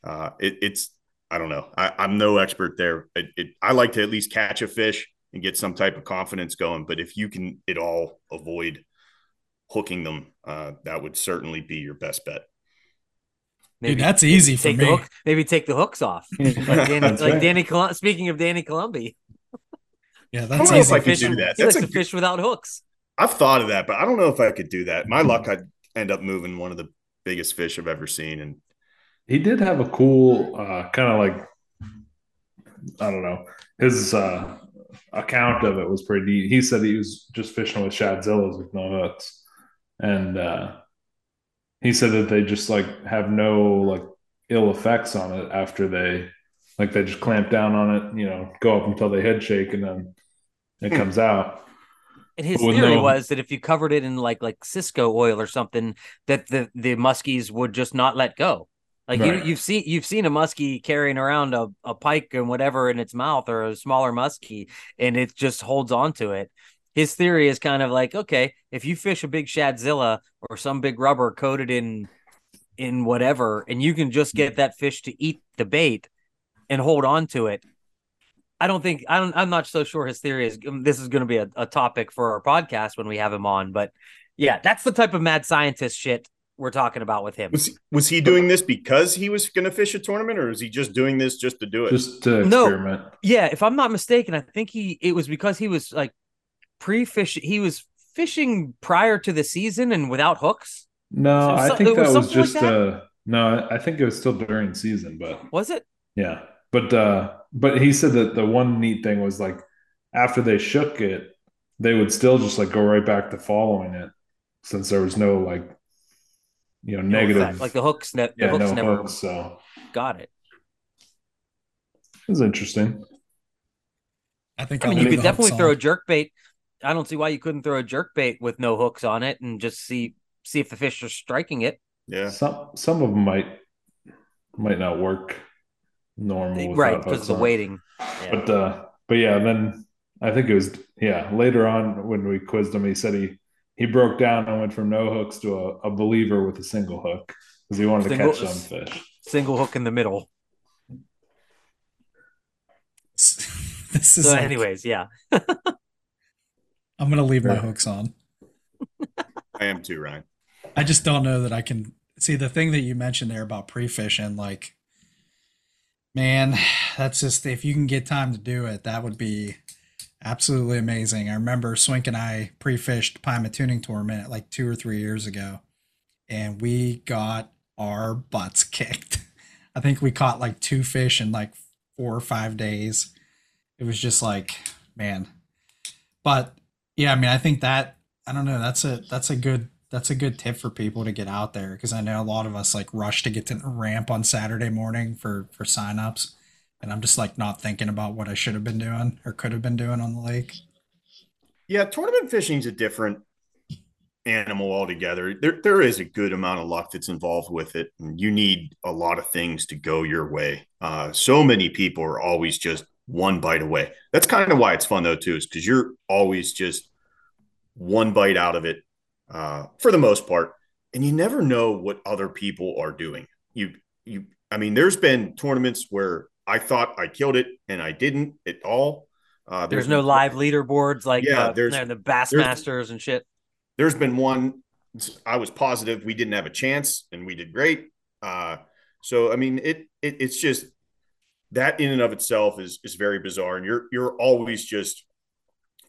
uh, it, it's, I don't know. I, am no expert there. It, it, I like to at least catch a fish and get some type of confidence going. But if you can at all avoid hooking them, uh, that would certainly be your best bet. Maybe Dude, that's easy for me. Hook, maybe take the hooks off, like Danny. like right. Danny Colum- speaking of Danny Columbi. Yeah, that's easy. I could do that. He that's a fish without hooks. I've thought of that, but I don't know if I could do that. My luck, I'd end up moving one of the biggest fish I've ever seen. And he did have a cool uh, kind of like I don't know his uh, account of it was pretty neat. He said he was just fishing with shadzillas with no hooks, and uh, he said that they just like have no like ill effects on it after they like they just clamp down on it, you know, go up until they head shake and then it hmm. comes out. And his theory no... was that if you covered it in like like Cisco oil or something, that the the muskies would just not let go. Like right. you, you've seen you've seen a muskie carrying around a, a pike and whatever in its mouth or a smaller muskie, and it just holds on to it. his theory is kind of like, okay, if you fish a big shadzilla or some big rubber coated in in whatever, and you can just get that fish to eat the bait and hold on to it. I don't think I don't. I'm not so sure his theory is. um, This is going to be a, a topic for our podcast when we have him on. But yeah, that's the type of mad scientist shit we're talking about with him. Was he, was he doing this because he was going to fish a tournament, or is he just doing this just to do it? Just to No. experiment. Yeah, if I'm not mistaken, I think he it was because he was like pre-fish. He was fishing prior to the season and without hooks. No, So I so- think it was that was something like just that? uh no, I think it was still during season, but Was it? yeah. But uh but he said that the one neat thing was like after they shook it, they would still just like go right back to following it since there was no like you know No negative effect. Like the hooks, ne- the yeah, hooks no never hooks, so got it. It's interesting. I think I mean, I'll you could definitely hooks throw a jerk bait. I don't see why you couldn't throw a jerk bait with no hooks on it and just see see if the fish are striking it. yeah. Some some of them might might not work normal right, because of the on. weighting. Yeah. But uh but yeah, then I think it was yeah, later on when we quizzed him, he said he he broke down and went from no hooks to a, a believer with a single hook because he wanted Single- to catch some fish. Single hook in the middle. this is So, like- anyways, yeah. I'm gonna leave my hooks on. I am too, Ryan. I just don't know that I can see the thing that you mentioned there about pre-fishing. Like, man, that's just if you can get time to do it, that would be absolutely amazing. I remember Swink and I pre-fished Pymatuning Tournament like two or three years ago, and we got our butts kicked. I think we caught like two fish in like four or five days. It was just like, man. But yeah, I mean, I think that I don't know. That's a that's a good that's a good tip for people to get out there because I know a lot of us like rush to get to the ramp on Saturday morning for for signups, and I'm just like not thinking about what I should have been doing or could have been doing on the lake. Yeah, tournament fishing is a different animal altogether. There, there is a good amount of luck that's involved with it, and you need a lot of things to go your way. Uh, so many people are always just one bite away. That's kind of why it's fun though, too, is because you're always just one bite out of it uh, for the most part, and you never know what other people are doing. You, you, I mean, there's been tournaments where I thought I killed it and I didn't at all. Uh, There's no live leaderboards like Yeah, uh, there's- the Bass there's- Masters and shit. there's been one I was positive we didn't have a chance and we did great. Uh, so I mean it, it it's just that in and of itself is is very bizarre and you're you're always just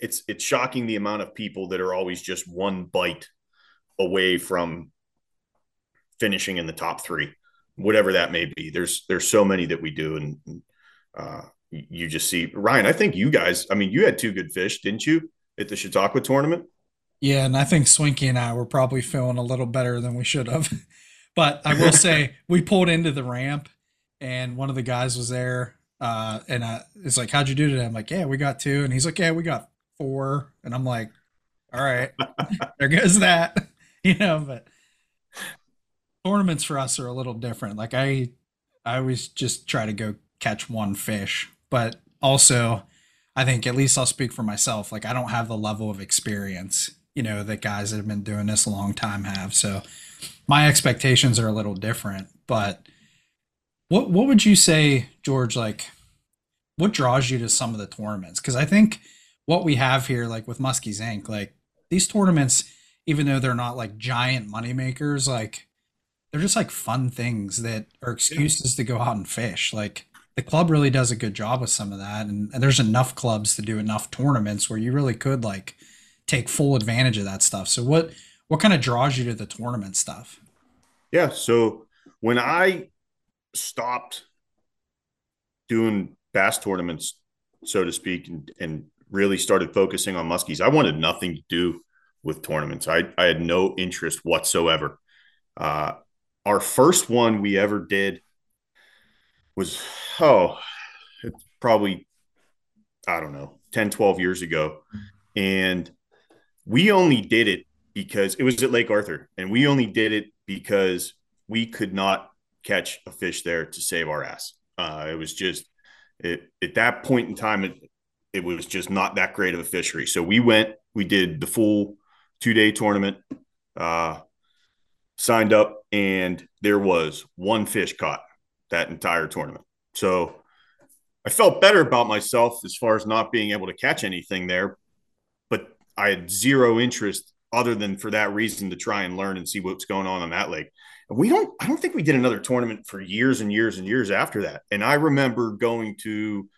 it's it's shocking the amount of people that are always just one bite away from finishing in the top 3 whatever that may be there's there's so many that we do and uh you just see Ryan I think you guys I mean you had two good fish didn't you at the Chautauqua tournament Yeah, and I think Swinky and I were probably feeling a little better than we should have. But I will say we pulled into the ramp and one of the guys was there. Uh, and I, it's like, how'd you do today? I'm like, yeah, we got two. And he's like, yeah, we got four. And I'm like, all right, there goes that, you know, but tournaments for us are a little different. Like I, I always just try to go catch one fish, but also I think at least I'll speak for myself. Like I don't have the level of experience, you know, that guys that have been doing this a long time have. So my expectations are a little different. But what what would you say, George? Like, what draws you to some of the tournaments? Because I think what we have here, like with Muskies Inc., like these tournaments, even though they're not like giant money makers, like they're just like fun things that are excuses to go out and fish. Like the club really does a good job with some of that, and, and there's enough clubs to do enough tournaments where you really could like take full advantage of that stuff. So what what kind of draws you to the tournament stuff? Yeah. So when I stopped doing bass tournaments, so to speak, and, and really started focusing on muskies, I wanted nothing to do with tournaments. I, I had no interest whatsoever. Uh, our first one we ever did was, oh, it's probably, I don't know, 10, 12 years ago. And we only did it because it was at Lake Arthur, and we only did it because we could not catch a fish there to save our ass. Uh, it was just it, at that point in time, it, it was just not that great of a fishery. So we went, we did the full two day tournament. Uh, signed up, and there was one fish caught that entire tournament. So I felt better about myself as far as not being able to catch anything there, but I had zero interest other than for that reason to try and learn and see what's going on on that lake. And we don't, I don't think we did another tournament for years and years and years after that. And I remember going to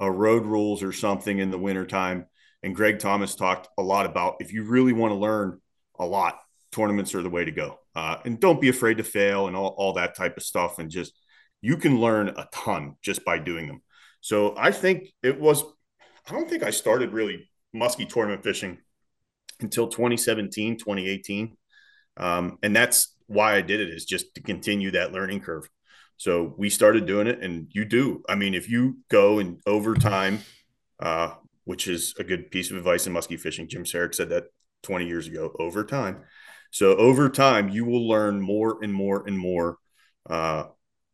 a road rules or something in the wintertime. And Greg Thomas talked a lot about if you really want to learn a lot, tournaments are the way to go. Uh, and don't be afraid to fail and all, all that type of stuff. And just, you can learn a ton just by doing them. So I think it was, I don't think I started really muskie tournament fishing until 2017, 2018. Um, and that's why I did it is just to continue that learning curve. So we started doing it, and you do. I mean, if you go and over time, uh, which is a good piece of advice in muskie fishing, Jim Saric said that 20 years ago, over time. So over time, you will learn more and more and more uh,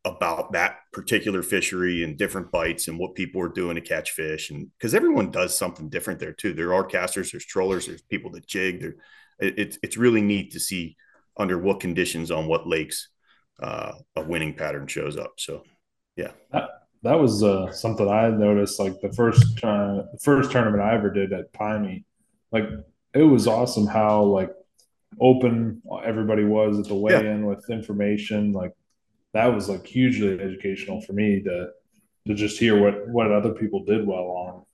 about that particular fishery and different bites and what people are doing to catch fish. And because everyone does something different there too. There are casters there's trollers there's people that jig there it's it's really neat to see under what conditions on what lakes uh, a winning pattern shows up. So yeah. That, that was uh, something i noticed like the first uh, the first tournament i ever did at Pyme like it was awesome how like open everybody was at the weigh-in yeah. with information like that was like hugely educational for me to to just hear what what other people did well on.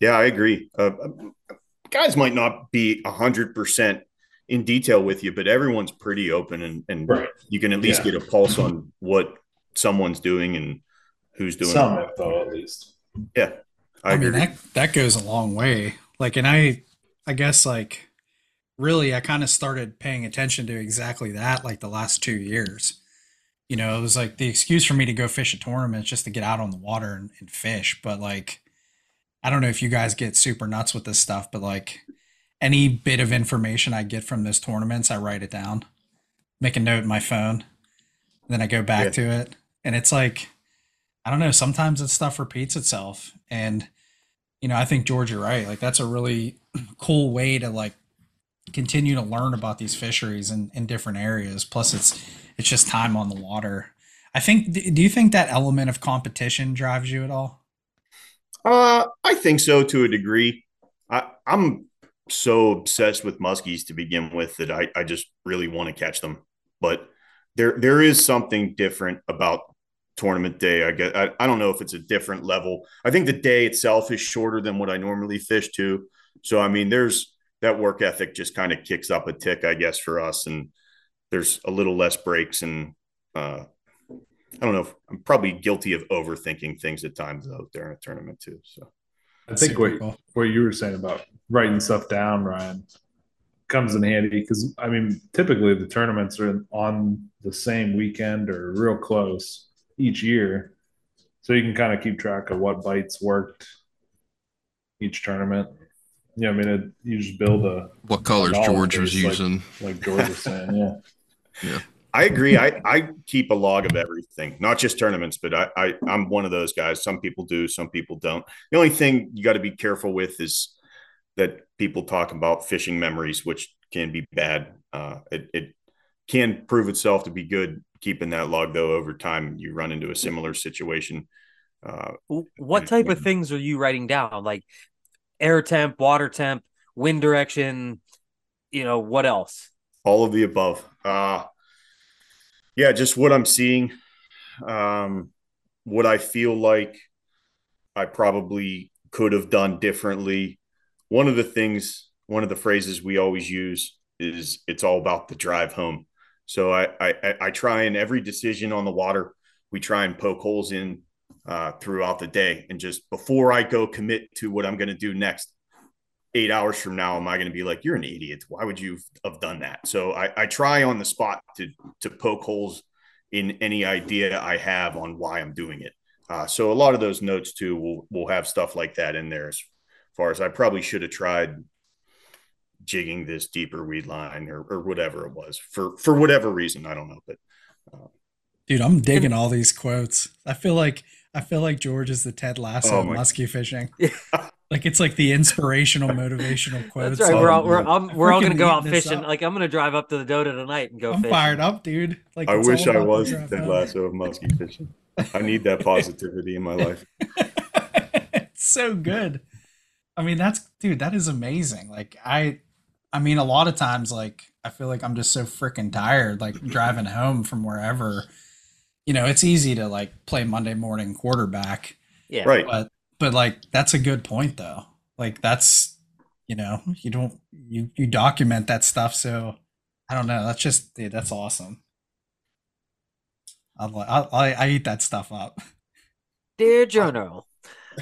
Yeah, I agree. Uh, guys might not be a hundred percent in detail with you, but everyone's pretty open and, and right. you can at least yeah. get a pulse on what someone's doing and who's doing some it. info at least. Yeah. I, I mean that that goes a long way. Like and I I guess like really I kind of started paying attention to exactly that like the last two years you know, it was like the excuse for me to go fish a tournament just to get out on the water and, and fish. But like, I don't know if you guys get super nuts with this stuff, but like any bit of information I get from those tournaments, I write it down, make a note in my phone, then I go back yeah. to it. And it's like, I don't know, sometimes this stuff repeats itself. And, you know, I think George, you're right. Like that's a really cool way to like continue to learn about these fisheries in, in different areas. Plus it's it's just time on the water. I think. Do you think that element of competition drives you at all? Uh, I think so to a degree. I, I'm so obsessed with muskies to begin with that I, I just really want to catch them. But there there is something different about tournament day. I get I, I don't know if it's a different level. I think the day itself is shorter than what I normally fish to. So I mean there's that work ethic just kind of kicks up a tick, I guess, for us. And there's a little less breaks and uh, I don't know. If, I'm probably guilty of overthinking things at times though during a tournament too. So I think what cool. what you were saying about writing stuff down, Ryan, comes in handy because I mean, typically the tournaments are on the same weekend or real close each year, so you can kind of keep track of what bites worked each tournament. Yeah, I mean, it, you just build a what colors George was like, using, like George was saying, yeah. Yeah. I agree. I, I keep a log of everything, not just tournaments, but I, I I'm one of those guys. Some people do, some people don't. The only thing you got to be careful with is that people talk about fishing memories, which can be bad. Uh, it, it can prove itself to be good keeping that log though over time you run into a similar situation uh, what type of things are you writing down like air temp water temp wind direction you know what else all of the above. Uh, yeah, just what I'm seeing, um, what I feel like I probably could have done differently. One of the things, one of the phrases we always use is it's all about the drive home. So I, I, I try in every decision on the water, we try and poke holes in uh, throughout the day. And just before I go commit to what I'm going to do next, eight hours from now am i going to be like you're an idiot. Why would you have done that? So I, I try on the spot to to poke holes in any idea i have on why i'm doing it. Uh, so a lot of those notes too will will have stuff like that in there as far as i probably should have tried jigging this deeper weed line or, or whatever it was for for whatever reason. I don't know but uh, dude i'm digging all these quotes. I feel like i feel like george is the ted lasso oh muskie fishing Like it's like the inspirational motivational quotes. That's right. We're all we're, I'm, we're all gonna go out fishing. up. Like I'm gonna drive up to the Dota tonight and go I'm fishing. fired up, dude. Like I wish I was Ted home. Lasso of muskie fishing. I need that positivity in my life. it's so good. I mean, that's dude, that is amazing. Like I I mean, a lot of times like I feel like I'm just so freaking tired like driving home from wherever. You know, it's easy to like play Monday morning quarterback, Yeah. Right. but but like that's a good point though. Like that's you know, you don't you you document that stuff so I don't know, that's just dude, that's awesome. I, li- I, I I eat that stuff up. Dear Journal.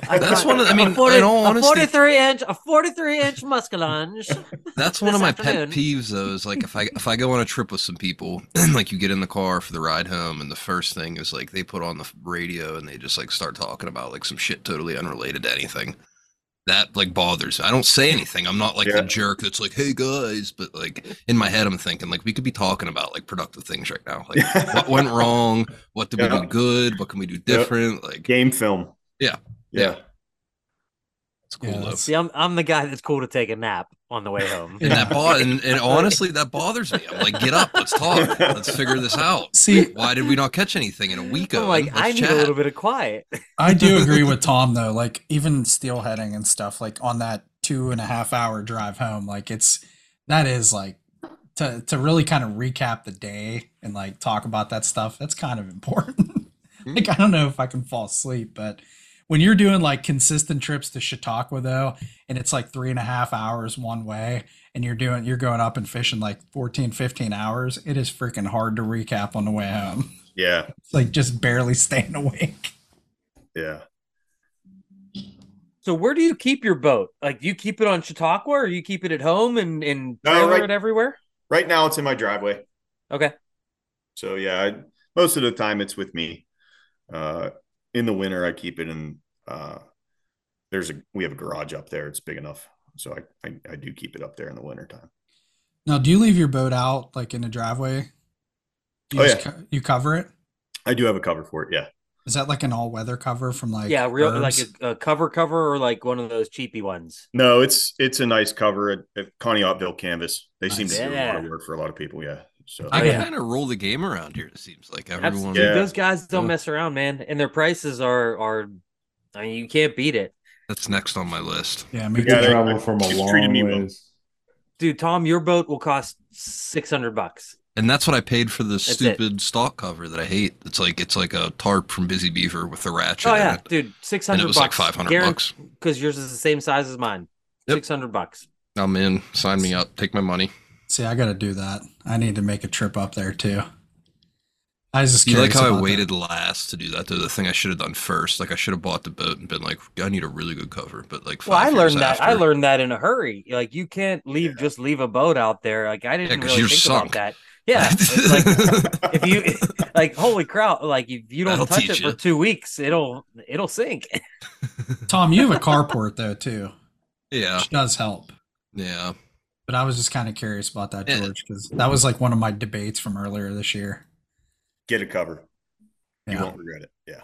I That's one of the- I a mean, 40 in all honesty, a 43 inch, a 43 inch muskellunge. That's one of my afternoon. pet peeves though, is like if I if I go on a trip with some people and like you get in the car for the ride home and the first thing is like they put on the radio and they just like start talking about like some shit totally unrelated to anything. That like bothers me. I don't say anything. I'm not like Yeah. the jerk that's like, hey guys, but like in my head I'm thinking like we could be talking about like productive things right now. Like what went wrong? What did we do good? What can we do different? Like Game film. Yeah. Yeah. it's cool Yeah, though. See, I'm I'm the guy that's cool to take a nap on the way home. And that bo- and, and honestly, that bothers me. I'm like, get up, let's talk, let's figure this out. See, Why did we not catch anything in a week? I'm Owen? like, Let's I need chat. a little bit of quiet. I do agree with Tom though. Like even steelheading and stuff, like on that two and a half hour drive home, like it's that is like to to really kind of recap the day and like talk about that stuff. That's kind of important. Hmm. like I don't know if I can fall asleep, but when you're doing like consistent trips to Chautauqua though, and it's like three and a half hours one way, and you're doing you're going up and fishing like 14, 15 hours, it is freaking hard to recap on the way home. Yeah. It's like just barely staying awake. Yeah. So where do you keep your boat? Like, do you keep it on Chautauqua, or you keep it at home and and No, trailer right- it everywhere? Right now it's in my driveway. Okay. So yeah, I, most of the time it's with me. Uh, in the winter, I keep it in. Uh, there's a we have a garage up there. It's big enough, so I I, I do keep it up there in the wintertime. Now, do you leave your boat out like in the driveway? Do you Oh, just co- you cover it? I do have a cover for it. Yeah, Is that like an all weather cover from like yeah, real Herbs? like a, a cover cover or like one of those cheapy ones. no, it's it's a nice cover at, at Conneautville Canvas. They seem to Nice. do a lot of work for a lot of people. Yeah, so I I get- kind of roll the game around here. It seems like Absolutely. everyone. Yeah. Those guys don't mess around, man, and their prices are are. I mean, you can't beat it, That's next on my list. yeah, me People Yeah, travel from a long treated me well. ways. dude. Tom, your boat will cost six hundred bucks. And that's what I paid for the it. stupid stock cover that I hate. It's like it's like a tarp from Busy Beaver with the ratchet Oh yeah, dude, six hundred. And it was bucks. like 500 bucks. because yours is the same size as mine. Yep. Six hundred bucks. I'm in. Sign me up. Take my money. See, I got to do that. I need to make a trip up there too. I was just You like curious how I about that. waited last to do that? Though the thing I should have done first. Like I should have bought the boat and been like, I need a really good cover. But like, Well, I five learned years that. I learned that in a hurry. Like you can't leave just leave a boat out there. Like I didn't 'cause really you're think sunk. about that. Yeah, it's like if you like holy crap, like if you don't That'll touch it teach for two weeks, it'll it'll sink. Tom, you have a carport though too, yeah, which does help. yeah. But I was just kind of curious about that, George, because that was like one of my debates from earlier this year. Get a cover. You Yeah. won't regret it. Yeah.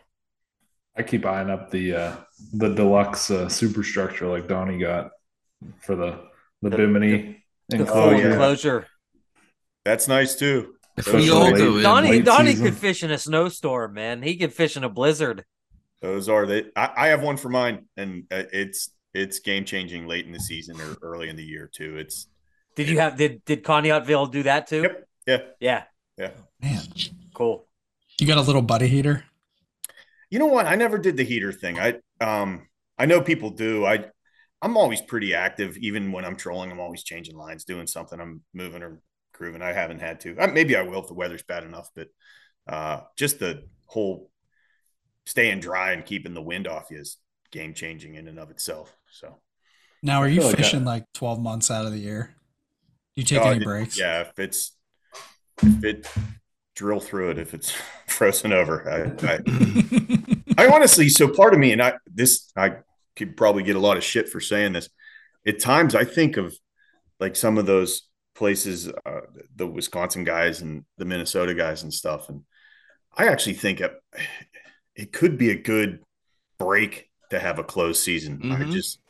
I keep eyeing up the uh, the deluxe uh, superstructure like Donnie got for the the, The- Bimini The enclosure. full enclosure. That's nice too. If Those we are all late- Donnie late Donnie season. could fish in a snowstorm, man. He could fish in a blizzard. Those are the. I, I have one for mine, and uh, it's it's game changing late in the season or early in the year too. It's Did you have did did Conneautville do that too? yep, yeah, Yeah, yeah. Man, cool. you got a little buddy heater? You know what? I never did the heater thing. I um I know people do. I I'm always pretty active, even when I'm trolling. I'm always changing lines, doing something. I'm moving or grooving. I haven't had to. Uh, maybe I will if the weather's bad enough. But uh, just the whole staying dry and keeping the wind off you is game changing in and of itself. So Now, are you feel like fishing I- like 12 months out of the year? Do you take Uh, any breaks? Yeah, if it's if it drill through it, if it's frozen over, I, I I honestly, so part of me, and I this I could probably get a lot of shit for saying this. At times, I think of like some of those places, uh, the Wisconsin guys and the Minnesota guys and stuff, and I actually think it, it could be a good break to have a closed season. I Mhm. just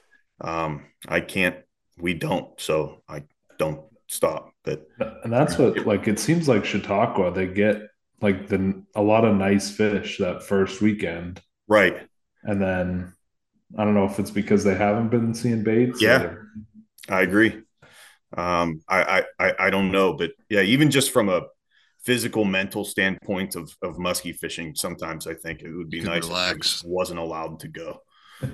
Um, I can't. We don't. So I don't stop. But And that's what like it seems like Chautauqua they get like the a lot of nice fish that first weekend, right. and then I don't know if it's because they haven't been seeing baits. Yeah. or- I agree. Um, I, I, I, I don't know, but yeah, even just from a physical, mental standpoint of, of muskie fishing, sometimes I think it would be You could nice if I relax. wasn't allowed to go.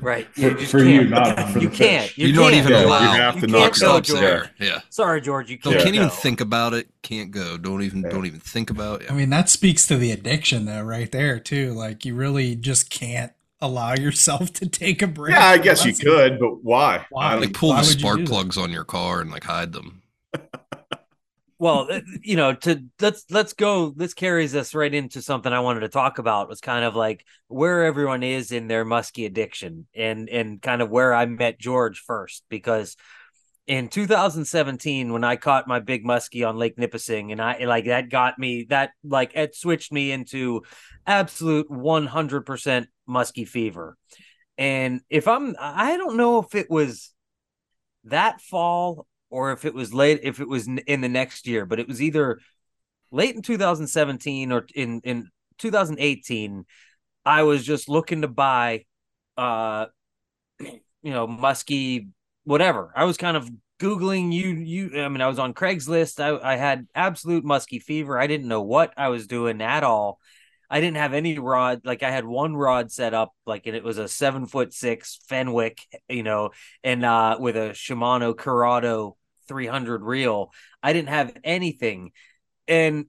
Right. For- just for you, can't. for you the can't. fish. You, You, don't can't. even Yeah, you allow. have to You knock can't go, there. Yeah. Sorry, George. You Don't, can't, can't even go. think about it. Can't go. Don't even. Yeah. Don't even think about it. I mean, that speaks to the addiction, though, right there, too. Like, you really just can't allow yourself to take a break. Yeah, I guess you could, but why? Why? Like pull why the spark plugs on your car and like hide them. well uh, you know to let's let's go this carries us right into something i wanted to talk about was kind of like where everyone is in their muskie addiction and and kind of where i met george first because in 2017 when i caught my big muskie on lake nipissing and i like that got me that like it switched me into absolute 100% muskie fever. And if i'm i don't know if it was that fall or if it was late if it was in the next year but it was either late in 2017 or in in 2018 i was just looking to buy uh you know muskie whatever. I was kind of googling you you i mean i was on craigslist. I, I had absolute muskie fever. I didn't know what i was doing at all. I didn't have any rod like i had one rod set up like and it was a seven foot six fenwick you know and uh with a shimano curado 300 reel. I didn't have anything. And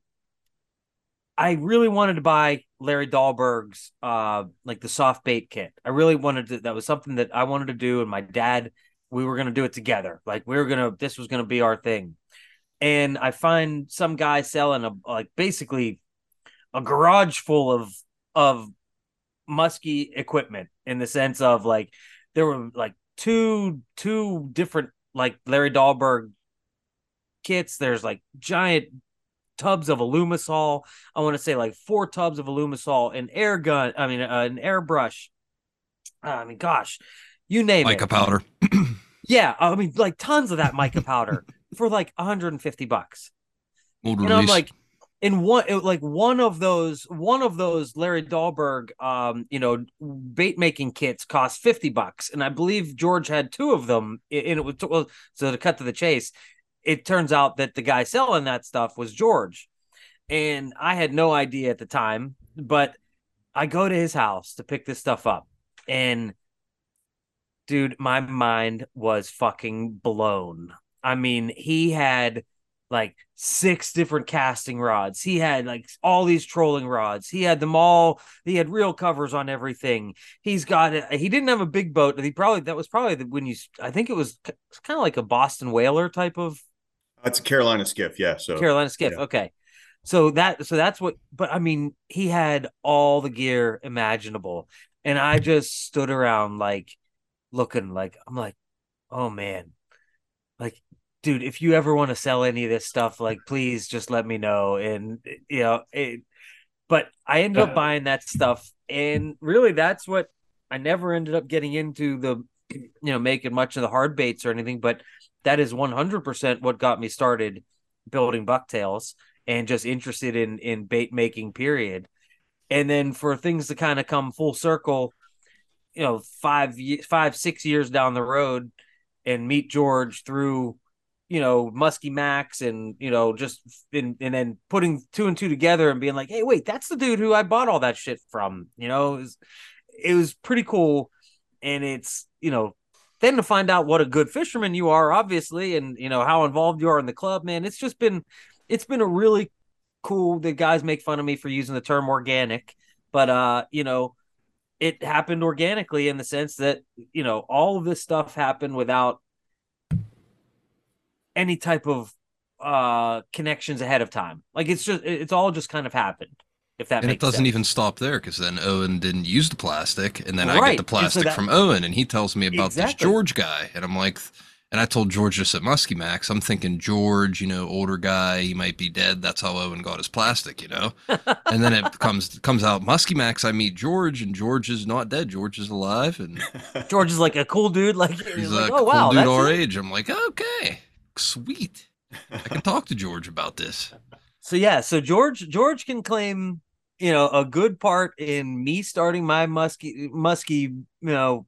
i really wanted to buy larry dahlberg's uh like the soft bait kit. I really wanted to that was something that i wanted to do and my dad we were going to do it together. Like we were going to this was going to be our thing. And i find some guy selling a like basically a garage full of of musky equipment in the sense of like there were like two two different like Larry Dahlberg kits. There's like giant tubs of Alumisol. I want to say like four tubs of Alumisol, an air gun. I mean, uh, an airbrush. I mean, gosh, you name Mica it. Mica powder. Yeah, I mean, like tons of that mica powder for like 150 bucks Old and release. I'm like, in one like one of those one of those Larry Dahlberg um you know bait making kits cost 50 bucks and I believe George had two of them and it was well, so to cut to the chase it turns out that the guy selling that stuff was George. And I had no idea at the time but I go to his house to pick this stuff up and dude my mind was fucking blown. I mean he had like six different casting rods. He had like all these trolling rods. He had them all. He had real covers on everything. He's got it. He didn't have a big boat. He probably that was probably the, when you. I think it was kind of like a Boston whaler type of uh, That's a Carolina skiff, yeah. So Carolina skiff. yeah. Okay. So that so that's what but I mean he had all the gear imaginable and I just stood around like looking like I'm like oh man. Like dude, if you ever want to sell any of this stuff like please just let me know and you know it but I ended up buying that stuff and really that's what I never ended up getting into the you know making much of the hard baits or anything but that is 100% what got me started building bucktails and just interested in in bait making period. And then for things to kind of come full circle you know five five six years down the road and meet george through you know muskie max and you know just in, and then putting two and two together and being like hey wait that's the dude who i bought all that shit from you know? It was, it was pretty cool. And it's you know then to find out what a good fisherman you are obviously and you know how involved you are in the club man it's just been it's been a really cool the guys make fun of me for using the term organic. But uh you know it happened organically in the sense that you know all of this stuff happened without any type of uh connections ahead of time like it's just it's all just kind of happened if that and it doesn't sense. even stop there because then Owen didn't use the plastic, and then I get the and so plastic that- from Owen, and he tells me about Exactly. this George guy, and I'm like, And I told George just at Muskie Max, I'm thinking George, you know, older guy, he might be dead. That's how Owen got his plastic, you know. and then it comes comes out Muskie Max. I meet George, and George is not dead. George is alive, and George is like a cool dude. Like he's he's like, like, oh cool wow, dude that's our it." age. I'm like, okay, sweet. I can talk to George about this. So yeah, so George George can claim you know a good part in me starting my musky musky you know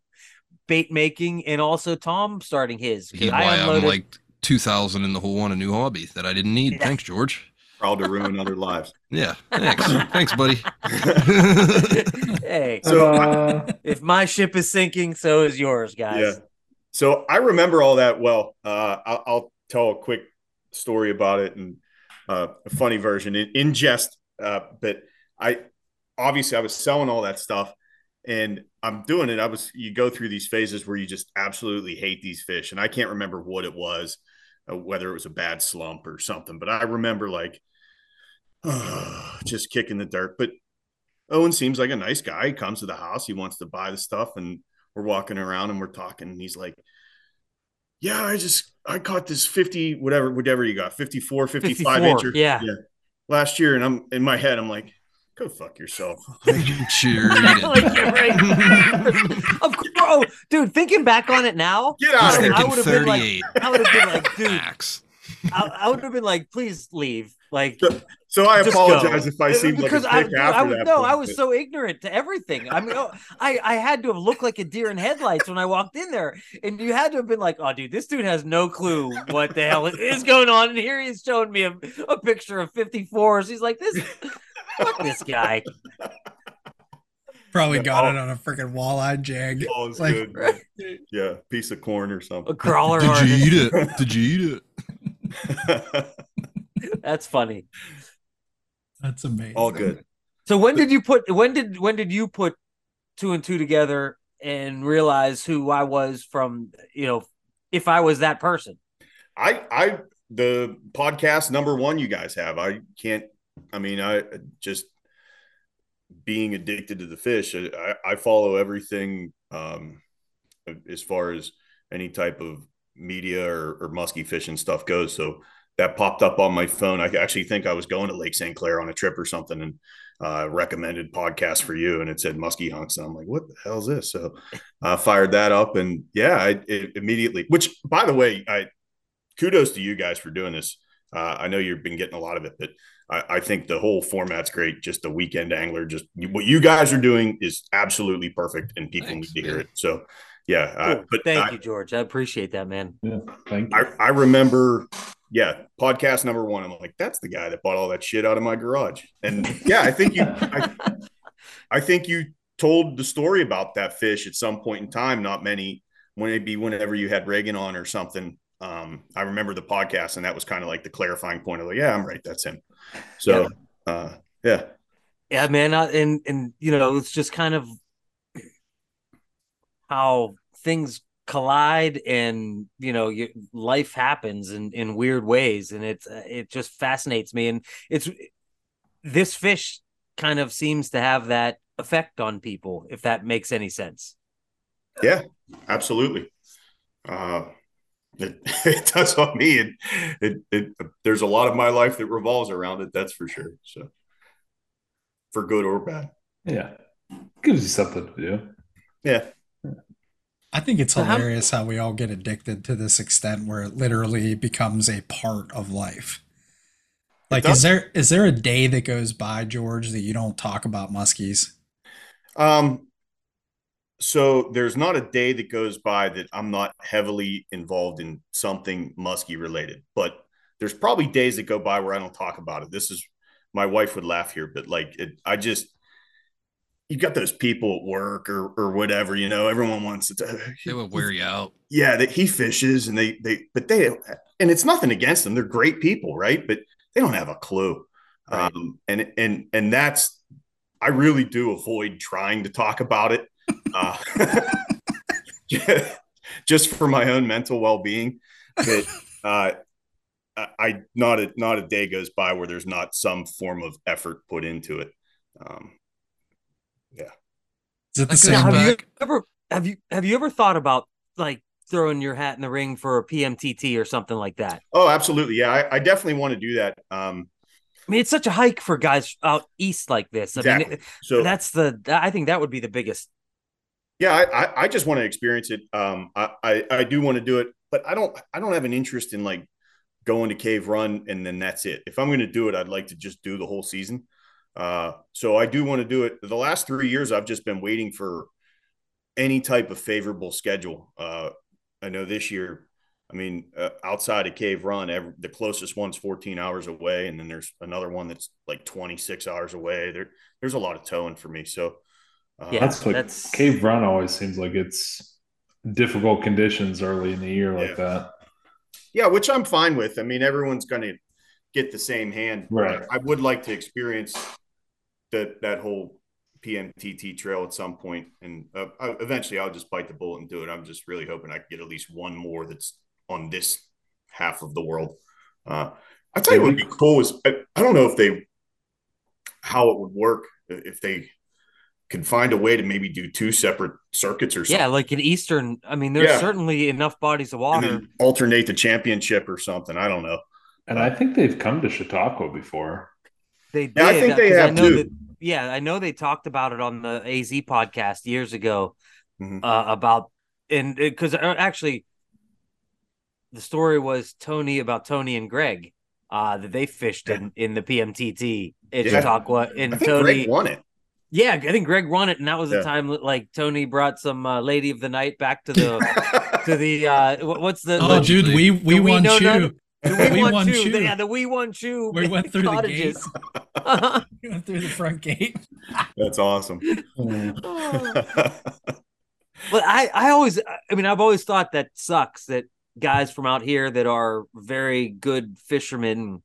bait making and also Tom starting his. 'cause He's I why I'm unloaded- like 2,000 in the hole on a new hobby that I didn't need. Thanks, George. Proud to ruin other lives. Yeah, thanks, thanks, buddy. hey, So, uh, if my ship is sinking, so is yours, guys. Yeah. So I remember all that well. Uh, I'll, I'll tell a quick story about it and uh, a funny version in, in jest. Uh, but I obviously I was selling all that stuff, and I'm doing it. I was you go through these phases where you just absolutely hate these fish, and I can't remember what it was, uh, whether it was a bad slump or something. But I remember like just kicking the dirt. But Owen seems like a nice guy. He comes to the house. He wants to buy the stuff, and we're walking around and we're talking. And he's like, "Yeah, I just I caught this fifty whatever whatever you got 54, 55 54, incher yeah. last year." And I'm in my head, I'm like, "Go fuck yourself." Cheer. Like, you're of course, oh, dude, thinking back on it now, Get out He's of here. I would've been like- I would have been like, dude. I, I would have been like, please leave. Like, So I Just apologize go. if I uh, seemed like a dick I, after I was, that. no, point, I was so ignorant to everything. I mean, oh, I I had to have looked like a deer in headlights when I walked in there, and you had to have been like, "Oh, dude, this dude has no clue what the hell is going on." And here he's showing me a, a picture of 54s. He's like, "This, fuck this guy." Probably Yeah, got all- it on a freaking walleye jig. Oh, it's Like- good. Yeah, piece of corn or something. A crawler. Did artist. you eat it? Did you eat it? That's funny. That's amazing. All good. So when did you put when did when did you put two and two together and realize who I was from, you know, if I was that person? I I the podcast number one you guys have. I can't. I mean, I just being addicted to the fish. I, I follow everything um, as far as any type of media or, or musky fishing stuff goes. So that popped up on my phone. I actually think I was going to Lake St. Clair on a trip or something and uh, recommended podcast for you, and it said Muskie hunks. And I'm like, what the hell is this? So I fired that up, and yeah, I it immediately. Which, by the way, I kudos to you guys for doing this. Uh, I know you've been getting a lot of it, but I, I think the whole format's great. Just the weekend angler, just what you guys are doing is absolutely perfect, and people Thanks, need to hear man. it. So, yeah, uh, but Thank I, you, George. I appreciate that, man. yeah, thank you. I, I remember, yeah, podcast number one. I'm like, that's the guy that bought all that shit out of my garage. And yeah, I think you, I, I think you told the story about that fish at some point in time. Not many, when it be whenever you had Reagan on or something. Um, I remember the podcast, and that was kind of like the clarifying point of like, yeah, I'm right, that's him. So, uh, yeah, Yeah, man. I, and and you know, it's just kind of how things collide, and you know, you, life happens in in weird ways, and it's uh, it just fascinates me, and it's this fish kind of seems to have that effect on people, if that makes any sense. yeah, absolutely. Uh, it, it does on me. It, it, it, there's a lot of my life that revolves around it. That's for sure. So, for good or bad. yeah, gives you something to do. Yeah. I think it's So hilarious how we all get addicted to this extent where it literally becomes a part of life. Like, is there is there a day that goes by, George, that you don't talk about muskies? Um, so there's not a day that goes by that I'm not heavily involved in something musky related, but there's probably days that go by where I don't talk about it. This is my wife would laugh here, but like it, I just you got those people at work or or whatever, you know, everyone wants to They would wear you out. yeah, that he fishes and they they but they and it's nothing against them. They're great people, right? But they don't have a clue. Right. Um and and and that's I really do avoid trying to talk about it. Uh just for my own mental well-being. But uh I, I not a not a day goes by where there's not some form of effort put into it. Um Is it the I same? Now, have you ever have you have you ever thought about like throwing your hat in the ring for a PMTT or something like that. Oh, absolutely. Yeah, I, I definitely want to do that. Um, I mean, it's such a hike for guys out east like this. I exactly. mean, so that's the. I think that would be the biggest. yeah, I, I, I just want to experience it. Um, I, I, I do want to do it, but I don't, I don't have an interest in like going to Cave Run and then that's it. If I'm going to do it, I'd like to just do the whole season. Uh, so I do want to do it. The last three years, I've just been waiting for any type of favorable schedule. Uh, I know this year, I mean, uh, outside of Cave Run, every, the closest one's 14 hours away, and then there's another one that's like 26 hours away. There, there's a lot of towing for me. So, uh, Yeah, That's like that's- Cave Run always seems like it's difficult conditions early in the year like Yeah. that. yeah, which I'm fine with. I mean, everyone's going to get the same hand. Right. I would like to experience that that whole PMTT trail at some point, and uh, I, eventually I'll just bite the bullet and do it. I'm just really hoping I can get at least one more that's on this half of the world. Uh, I tell you what would be cool is I, I don't know if they how it would work if they could find a way to maybe do two separate circuits or something. Yeah, like in Eastern. I mean, there's Yeah. certainly enough bodies of water. then alternate the championship or something. I don't know. And I think they've come to Chautauqua before. They did. Yeah, I think they 'cause I have know too. That, yeah, I know they talked about it on the AZ podcast years ago Mhm. uh, about and because actually the story was Tony about Tony and Greg uh, that they fished in, in the PMTT in Yeah. Chautauqua and I think Tony. Greg won it. yeah, I think Greg won it, and that was the time like Tony brought some uh, lady of the night back to the to the uh, what's the Oh, the- dude, we we Do we won know two. none- the we, we won, won two. two. Yeah, the we won two. We went through the gate. We went through the front gate. That's awesome. Oh. But I, I always, I mean, I've always thought that sucks that guys from out here that are very good fishermen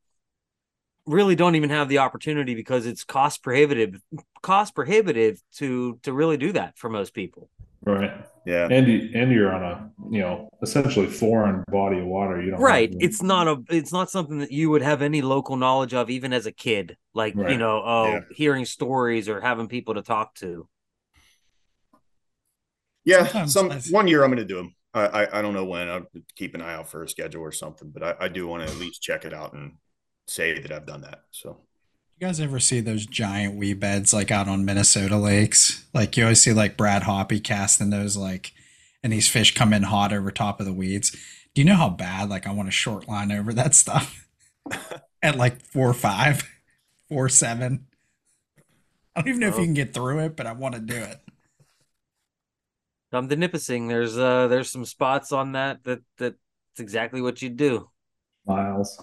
really don't even have the opportunity because it's cost prohibitive, cost prohibitive to to really do that for most people. Right. Yeah. And you, and you're on a you know essentially foreign body of water. You don't Right. have- It's not a, it's not something that you would have any local knowledge of, even as a kid. Like you know, oh, Yeah. hearing stories or having people to talk to. Yeah. Sometimes Some I- one year I'm going to do them. I, I I don't know when. I'll keep an eye out for a schedule or something, but I, I do want to at least check it out and say that I've done that. So You guys ever see those giant weed beds like out on Minnesota lakes? Like you always see like Brad Hoppy casting those like, and these fish come in hot over top of the weeds. Do you know how bad like I want a short line over that stuff at like four five, four seven? I don't even know if you can get through it, but I want to do it. Come to Nipissing. There's uh there's some spots on that that that's exactly what you do. miles.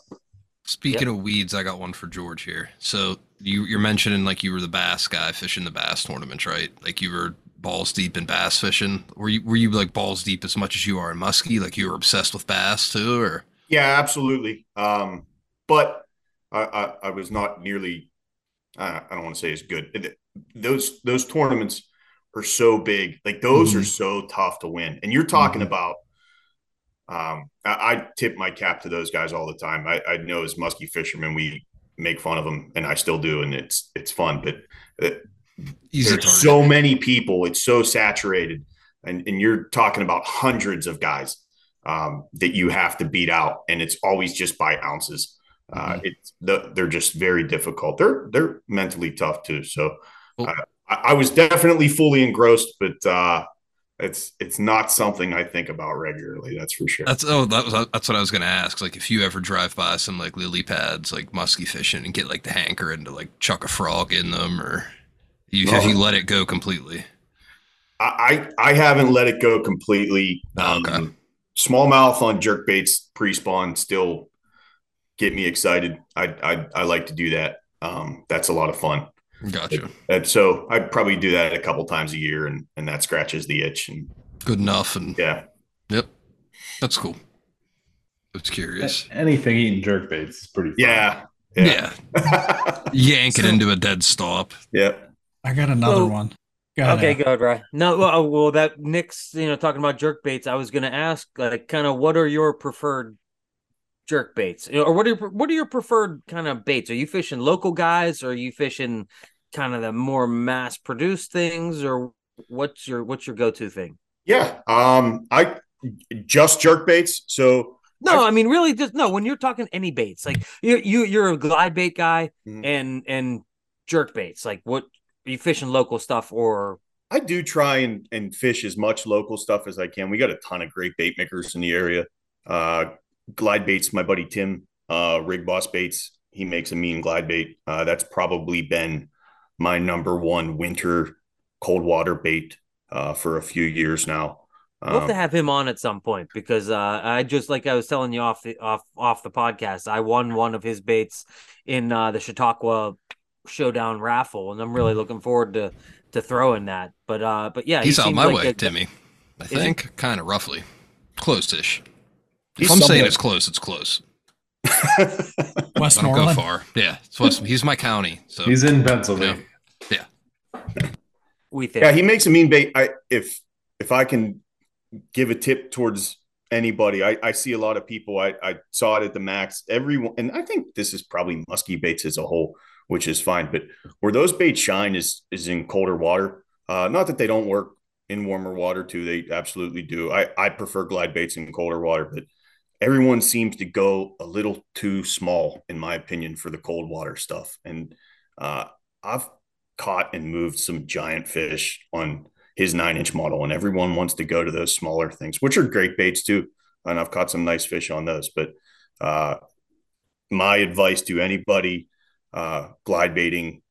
Speaking of weeds, I got one for George here. So you you're mentioning like you were the bass guy fishing the bass tournaments, right? Like you were balls deep in bass fishing. Were you were you like balls deep as much as you are in muskie? Like you were obsessed with bass too, or yeah, absolutely. Um, but I, I I was not nearly. I I don't want to say as good. It- Those those tournaments are so big. Like those are so tough to win. And you're talking about. Um, I, I tip my cap to those guys all the time. I, I know as muskie fishermen, we make fun of them, and I still do, and it's it's fun. But uh, easy there's so many people it's so saturated and, and you're talking about hundreds of guys um, that you have to beat out and it's always just by ounces uh, it's the, they're just very difficult they're they're mentally tough too so Well- uh, I, I was definitely fully engrossed but uh, it's it's not something i think about regularly that's for sure That's oh that was that's what I was gonna ask. Like if you ever drive by some like lily pads, like musky fishing, and get like the hanker and to like chuck a frog in them, or you have you let it go completely? I, I I haven't let it go completely. Oh, okay. Um, smallmouth on jerk baits pre-spawn still get me excited. I I, I like to do that. Um, that's a lot of fun. Gotcha. And so I probably do that a couple times a year, and and that scratches the itch. And Good enough, and yeah, yep, that's cool. It's curious. Anything eating jerk baits is pretty. Fun. yeah, Yeah, yeah, yank it So- into a dead stop. Yep. I got another Well, one. Go ahead, Okay, Al. go ahead, Ryan. No, well, oh, well, that Nick's, you know, talking about jerk baits. I was going to ask, like, kind of, what are your preferred jerk baits, You know, or what are your, what are your preferred kind of baits? Are you fishing local guys, or are you fishing kind of the more mass produced things, or what's your what's your go to thing? Yeah. Um, I just jerk baits. So No, I've- I mean really just no, when you're talking any baits, like you you you're a glide bait guy Mhm. and and jerk baits. Like what are you fishing local stuff or I do try and, and fish as much local stuff as I can. We got a ton of great bait makers in the area. Uh, glide baits, my buddy Tim, uh, Rig Boss Baits, he makes a mean glide bait. Uh, that's probably been my number one winter cold water bait uh, for a few years now. we'll have Um, to have him on at some point because uh I just like I was telling you off the off off the podcast, I won one of his baits in uh the Chautauqua showdown raffle and I'm really looking forward to to throwing that. But uh but yeah, he He's out my like way, a- Timmy. I think, kind of roughly, close-ish. He's if I'm saying it's close, it's close. I don't go Westmoreland. far. Yeah, it's West, he's my county. So He's in Pennsylvania. Yeah. We think yeah, he makes a mean bait. I if if I can give a tip towards anybody, I, I see a lot of people. I, I saw it at the max. Everyone, and I think this is probably musky baits as a whole, which is fine. But where those baits shine is is in colder water. Uh, not that they don't work in warmer water too. They absolutely do. I I prefer glide baits in colder water, but everyone seems to go a little too small, in my opinion, for the cold water stuff. And uh, I've caught and moved some giant fish on his nine inch model, and everyone wants to go to those smaller things, which are great baits too. And I've caught some nice fish on those. But uh, my advice to anybody uh, glide baiting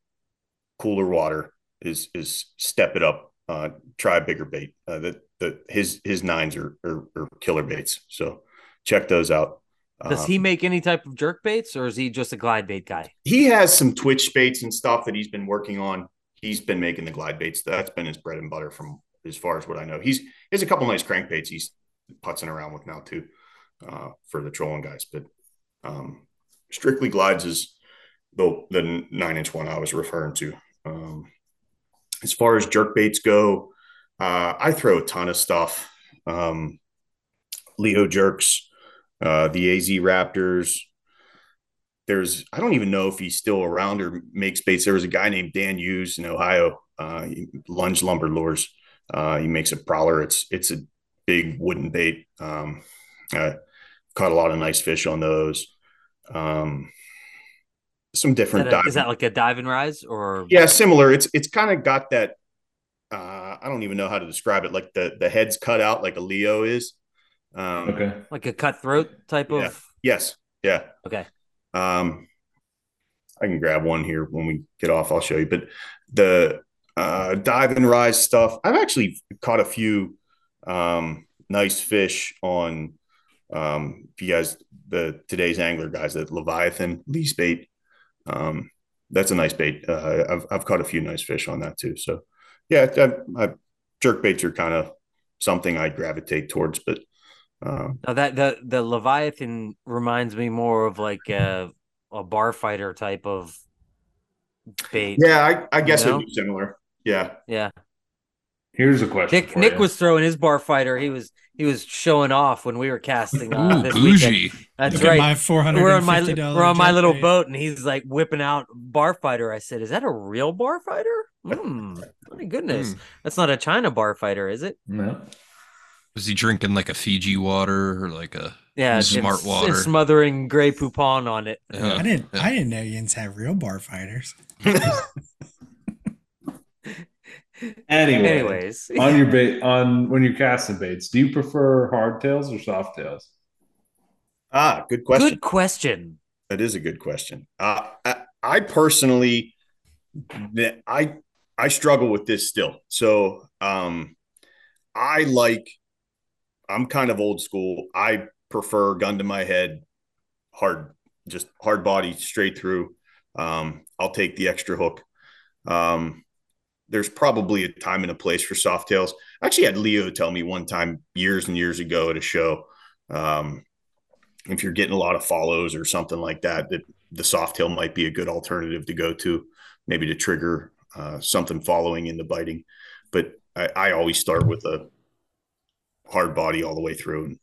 cooler water is is step it up. Uh, try a bigger bait. Uh, that that his his nines are, are are killer baits. So check those out. Does Um, he make any type of jerk baits or is he just a glide bait guy? he has some twitch baits and stuff that he's been working on. He's been making the glide baits. That's been his bread and butter from as far as what I know. He's he has a couple nice crankbaits he's putzing around with now too, uh, for the trolling guys. But um, strictly glides is the the nine inch one I was referring to. Um, as far as jerk baits go, uh, I throw a ton of stuff. Um, Leo jerks, uh, the AZ Raptors, there's I don't even know if he's still around or makes baits. There was a guy named Dan Hughes in Ohio, uh, he- Lunge Lumber Lures. Uh, he makes a prowler. It's it's a big wooden bait. Um, I caught a lot of nice fish on those. Um, some Is different that, a- is that like a dive and rise or yeah, similar. It's it's kind of got that. Uh, I don't even know how to describe it. Like the the head's cut out like a Leo is. Um, Okay. like a cutthroat type Yeah. of? Yes. Yeah. Okay. Um, I can grab one here when we get off. I'll show you. But the uh, dive and rise stuff, I've actually caught a few um, nice fish on. Um, if you guys, the today's angler guys, that Leviathan lease bait, um, that's a nice bait. Uh, I've I've caught a few nice fish on that too. So yeah, I, I, jerk baits are kind of something I gravitate towards, but. Um, Now that the the Leviathan reminds me more of like a a bar fighter type of bait. yeah, I, I guess You know? it'd be similar. Yeah. Yeah. Here's a question. Nick Nick was throwing his bar fighter. He was he was showing off when we were casting uh, Ooh, this weekend. That's Look right. my four hundred. we're on my we're on my little boat, and he's like whipping out bar fighter. I said, "Is that a real bar fighter? Hmm. My goodness, Hmm. that's not a China bar fighter, is it? No. Was he drinking like a Fiji water or like a? Yeah, Smart it's, water. It's smothering Grey Poupon on it. Uh, I didn't. yeah. I didn't know Yins had real bar fighters. Anyway, Anyways, on your bait, on when you're casting baits, do you prefer hard tails or soft tails? Ah, good question. good question. That is a good question. Uh, I, I personally, I I struggle with this still. So um, I like. I'm kind of old school. I prefer gun to my head, hard, just hard body straight through. Um, I'll take the extra hook. Um, there's probably a time and a place for soft tails. I actually had Leo tell me one time years and years ago at a show. Um, if you're getting a lot of follows or something like that, that the soft tail might be a good alternative to go to, maybe to trigger uh, something following in the biting. But I, I always start with a hard body all the way through. And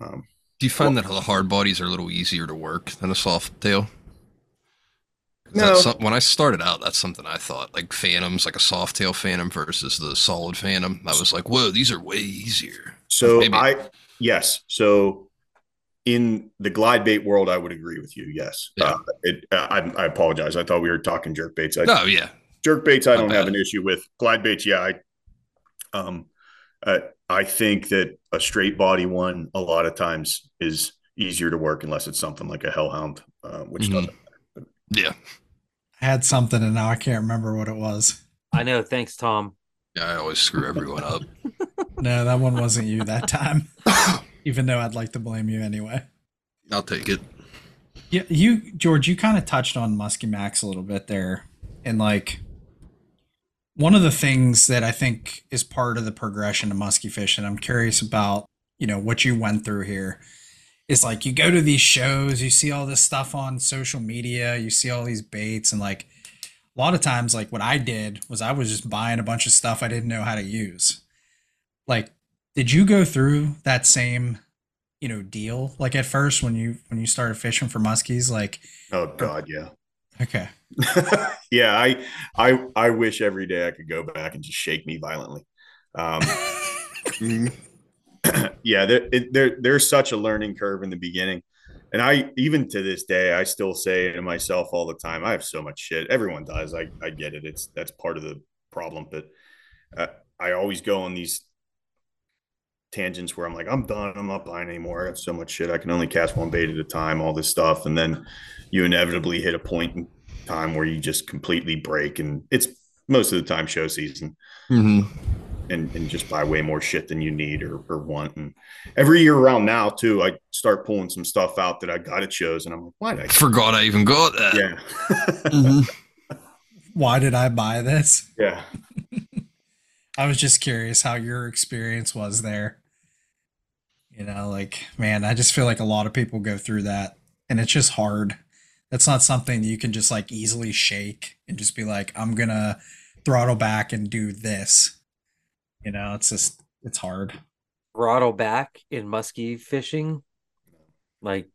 um, Do you find that the hard bodies are a little easier to work than a soft tail? No. some- when I started out, that's something I thought. Like Phantoms, like a soft tail Phantom versus the solid Phantom. I was like, whoa, these are way easier. So Maybe. I yes. So in the glide bait world, I would agree with you. Yes. Yeah. Uh, it, uh, I, I apologize. I thought we were talking jerk baits. I, Oh yeah, jerk baits, I My don't have an issue with. Glide baits, yeah. I, um, uh, I think that a straight body one a lot of times is easier to work unless it's something like a hellhound, uh, which Mhm. doesn't. yeah, I had something and now I can't remember what it was. I know. Thanks, Tom. yeah. I always screw everyone up. No, that one wasn't you that time. Even though I'd like to blame you anyway. I'll take it. Yeah, you George, you kind of touched on Muskie Max a little bit there, and like one of the things that I think is part of the progression of muskie and I'm curious about, you know, what you went through here. Is like you go to these shows, you see all this stuff on social media, you see all these baits, and like a lot of times, like what I did was I was just buying a bunch of stuff I didn't know how to use. Like, did you go through that same you know deal like at first when you when you started fishing for muskies like Oh God, yeah. Okay yeah, I, I, I wish every day I could go back and just shake me violently. Um, yeah, there, it, there, there's such a learning curve in the beginning, and I, even to this day, I still say to myself all the time, I have so much shit. Everyone does. I, I get it. It's that's part of the problem, but uh, I always go on these tangents where I'm like, I'm done. I'm not buying anymore. I have so much shit. I can only cast one bait at a time. All this stuff, and then you inevitably hit a point in time where you just completely break, and it's most of the time show season, hmm and and just buy way more shit than you need or, or want. And every year around now too, I start pulling some stuff out that I got at shows, and I'm like, why did I? Forgot I even got that. Yeah, Mhm. why did i buy this yeah. i was just curious how your experience was there. You know like man i just feel like a lot of people go through that and it's just hard. That's not something you can just like easily shake and just be like i'm gonna throttle back and do this. You know it's just it's hard. Throttle back in muskie fishing, like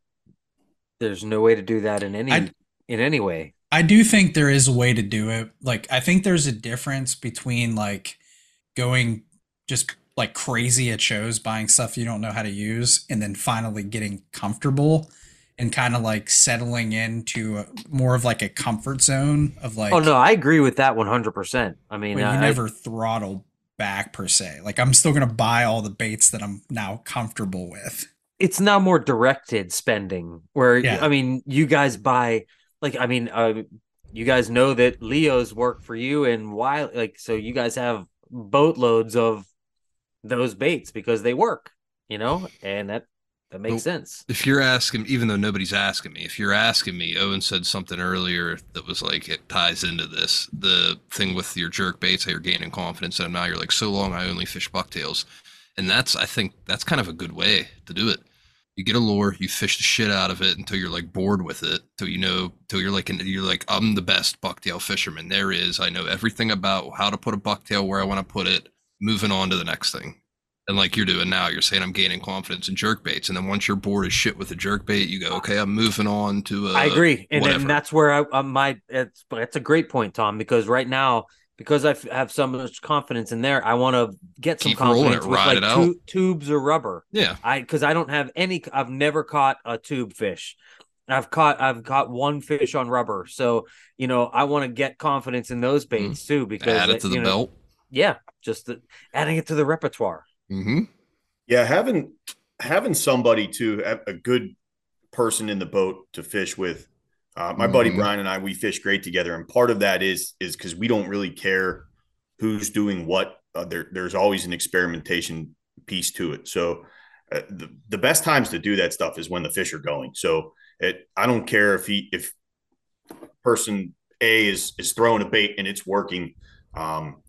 there's no way to do that in any I- in any way. I do think there is a way to do it. Like I think there's a difference between like going just like crazy at shows buying stuff you don't know how to use and then finally getting comfortable and kind of like settling into a, more of like a comfort zone of like oh no, I agree with that 100%. I mean, you I, never throttle back per se. Like I'm still going to buy all the baits that I'm now comfortable with. it's now more directed spending where Yeah. I mean, you guys buy like I mean, uh, you guys know that Leo's work for you and why like so you guys have boatloads of those baits because they work, you know, and that that makes Well, sense. If you're asking, even though nobody's asking me, if you're asking me, Owen said something earlier that was like it ties into this. The thing with your jerk baits, how you're gaining confidence, and now you're like, so long, I only fish bucktails, and that's I think that's kind of a good way to do it. You get a lure, you fish the shit out of it until you're like bored with it, till you know, till you're like, you're like, I'm the best bucktail fisherman there is. I know everything about how to put a bucktail where I want to put it. Moving on to the next thing. And like you're doing now, you're saying I'm gaining confidence in jerk baits, and then once you're bored as shit with the jerk bait, you go, okay, I'm moving on to. Uh, I agree, and, and that's where I uh, my it's It's a great point, Tom. Because right now, because I f- have so much confidence in there, I want to get some Keep confidence it, with like tu- tubes or rubber. yeah, I because I don't have any. I've never caught a tube fish. I've caught I've caught one fish on rubber. So you know I want to get confidence in those baits too because add it to the you know, belt. Yeah, just the, adding it to the repertoire. Mm-hmm. Yeah, having having somebody to a good person in the boat to fish with. Uh, my buddy Mhm. Brian and I, we fish great together, and part of that is is because we don't really care who's doing what. Uh, there, there's always an experimentation piece to it. So uh, the the best times to do that stuff is when the fish are going. So it, I don't care if he if person A is is throwing a bait and it's working. Um,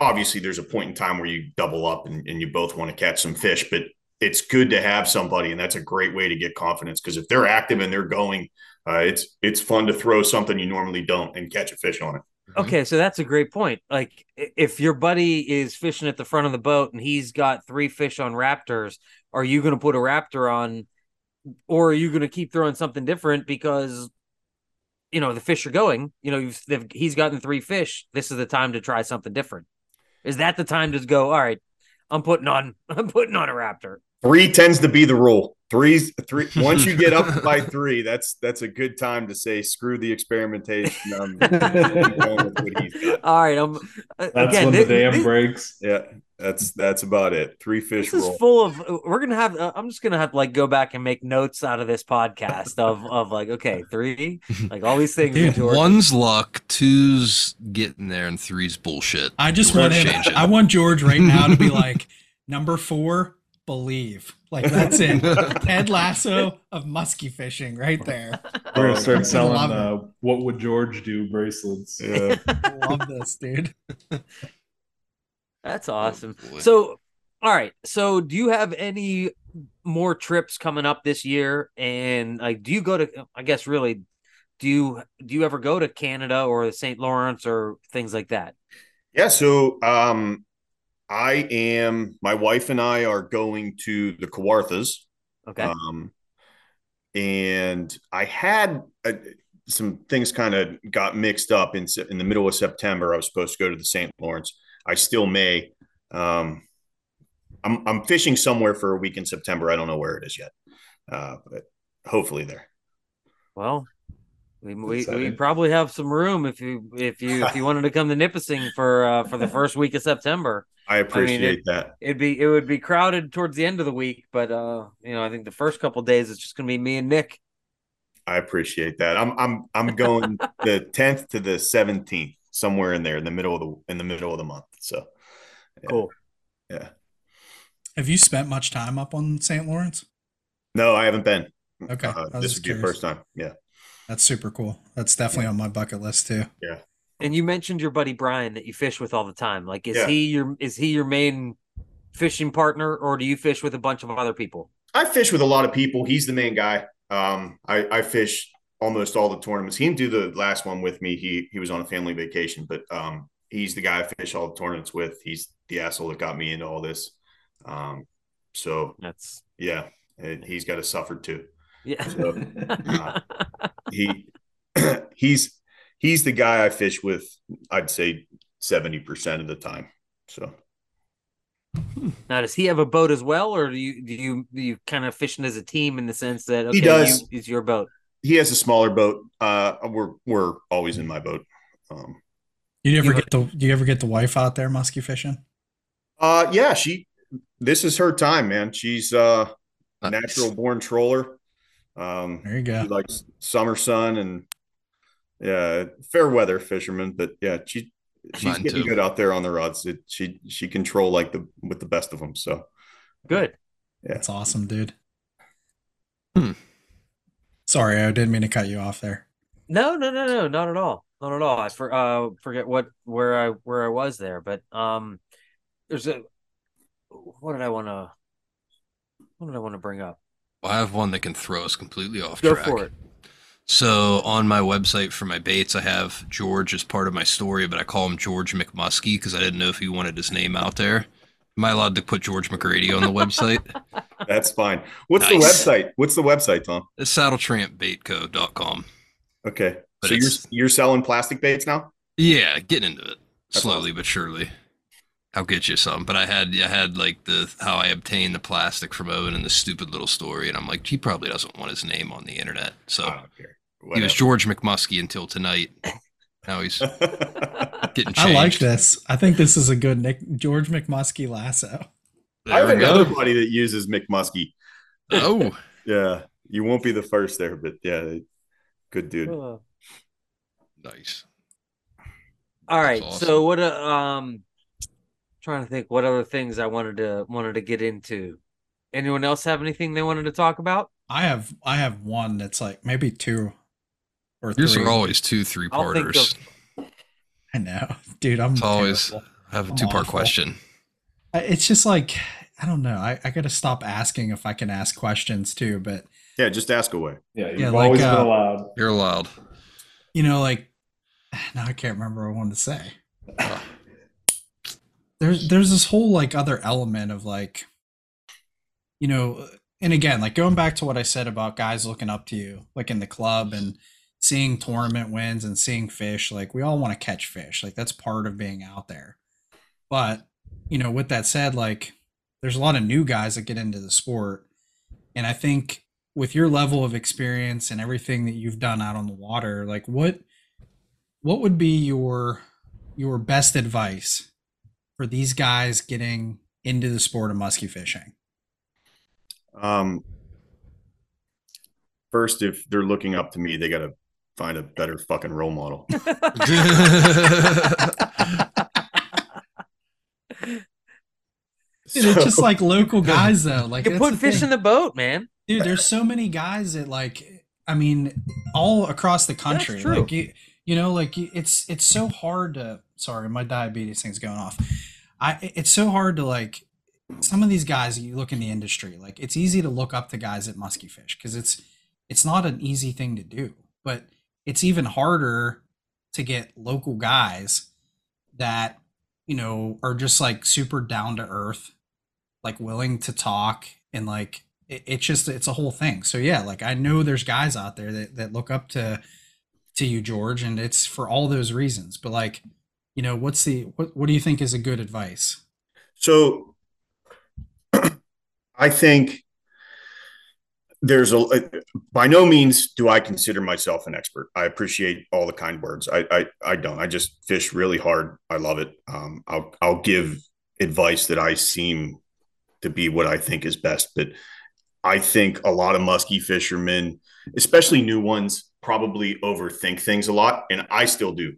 obviously there's a point in time where you double up and, and you both want to catch some fish, but it's good to have somebody, and that's a great way to get confidence because if they're active and they're going, uh, it's it's fun to throw something you normally don't and catch a fish on it. Okay, so that's a great point. Like if your buddy is fishing at the front of the boat and he's got three fish on raptors, are you going to put a raptor on, or are you going to keep throwing something different because? You know the fish are going. You know you've, they've, he's gotten three fish. This is the time to try something different. Is that the time to go? All right, I'm putting on I'm putting on a raptor. Three tends to be the rule. Three's three. Once you get up by three, that's that's a good time to say screw the experimentation. I'm going with what he's got. All right, I'm uh, That's again. when thi- the dam thi- breaks. Yeah, that's that's about it. Three fish this is full of. uh, We're gonna have. Uh, I'm just gonna have to like go back and make notes out of this podcast of of like okay, three, like all these things. Dude, One's luck, two's getting there, and three's bullshit. I just We're want him. I want George right now to be like number four. Believe like that's it. Ted Lasso of musky fishing right there. We're gonna Oh, start selling uh, what would George do bracelets. Yeah. Love this, dude. That's awesome. boy. So, all right. So, do you have any more trips coming up this year? And like, do you go to? I guess really, do you do you ever go to Canada or the St. Lawrence or things like that? Yeah, so um, I am. My wife and I are going to the Kawarthas. Okay. Um, and I had uh some things kind of got mixed up in in the middle of September. I was supposed to go to the St. Lawrence. I still may. Um, I'm I'm fishing somewhere for a week in September. I don't know where it is yet, uh, but hopefully there. well, we, we, we probably have some room if you if you if you wanted to come to Nipissing for uh, for the first week of September. I appreciate that. It'd be it would be crowded towards the end of the week, but uh, you know, I think the first couple days it's just gonna be me and Nick. I appreciate that. I'm I'm I'm going the 10th to the 17th, somewhere in there, in the middle of the in the middle of the month. So yeah, Cool. Yeah. Have you spent much time up on St. Lawrence? No, I haven't been. Okay, Uh, this just would be the first time. Yeah. That's super cool. That's definitely on my bucket list too. Yeah. And you mentioned your buddy Brian that you fish with all the time. Like, is Yeah. he your is he your main fishing partner, or do you fish with a bunch of other people? I fish with a lot of people. He's the main guy. Um, I, I fish almost all the tournaments. He didn't do the last one with me. He he was on a family vacation, but um, he's the guy I fish all the tournaments with. He's the asshole that got me into all this. Um, so That's yeah, and he's got to suffer too. Yeah. So, uh, he he's he's the guy I fish with. I'd say seventy percent of the time. So now, does he have a boat as well, or do you do you do you kind of fishing as a team in the sense that okay, He does. You, it's your boat? he has a smaller boat. Uh, we're we're always in my boat. Um, You ever You- get the you ever get the wife out there musky fishing? uh, yeah, she. This is her time, man. She's uh, Nice. natural born troller. Um, There you go. she likes summer sun and yeah, fair weather fisherman. But yeah, she she's Mine getting too. good out there on the rods. It, she she control like the with the best of them. So Good. That's awesome, dude. Hmm. Sorry, I didn't mean to cut you off there. No, no, no, no, not at all. Not at all. I for, uh, forget what where I where I was there, but um, there's a what did I want to what did I want to bring up? I have one that can throw us completely off Go track. for it. So on my website for my baits, I have George as part of my story, but I call him George McMusky because I didn't know if he wanted his name out there. Am I allowed to put George McGrady on the website? that's fine. What's Nice. the website? What's the website, Tom? It's saddletrampbaitco.com. Okay, But so you're you're selling plastic baits now? Yeah, getting into it That's slowly but surely. I'll get you some, but I had I had like the how I obtained the plastic from Owen and the stupid little story, and I'm like, he probably doesn't want his name on the internet, so I don't care. he was George McMusky until tonight. Now he's getting changed. I like this. I think this is a good Nick George McMusky lasso. I have another go. buddy that uses McMusky. Oh, Yeah, you won't be the first there, but yeah, good dude. Uh, nice. all right. That's So what? a um, trying to think what other things I wanted to wanted to get into. Anyone else have anything they wanted to talk about? I have I have one that's like maybe two or Yours three. are always two three I'll parters. I know, dude. I'm It's always. I have a I'm two part question. It's just like I don't know. I, I got to stop asking if I can ask questions too. But Yeah, just ask away. Yeah, you've Yeah, like, always uh, been allowed. You're allowed. you know, like now I can't remember what I wanted to say. There's there's this whole like other element of like you know and again like going back to what i said about guys looking up to you like in the club and seeing tournament wins and seeing fish like we all want to catch fish like that's part of being out there but you know with that said like there's a lot of new guys that get into the sport. And I think with your level of experience and everything that you've done out on the water, like what what would be your your best advice for these guys getting into the sport of musky fishing? Um, first, if they're looking up to me, they got to find a better fucking role model. Dude, it's just like local guys though. Like you put fish thing. in the boat, man. dude there's so many guys that like i mean all across the country true. like you, you know like it's it's so hard to sorry my diabetes thing's going off i it's so hard to like some of these guys you look in the industry like it's easy to look up to guys at musky fish because it's it's not an easy thing to do but it's even harder to get local guys that you know are just like super down to earth like willing to talk and like it, it's just it's a whole thing. So yeah like i know there's guys out there that, that look up to to you george and it's for all those reasons but like you know what's the what, what do you think is a good advice So I think there's a by no means do I consider myself an expert. I appreciate all the kind words. I I, I don't. I just fish really hard. I love it. Um, I'll I'll give advice that I seem to be what I think is best, but I think a lot of musky fishermen, especially new ones, probably overthink things a lot, and I still do.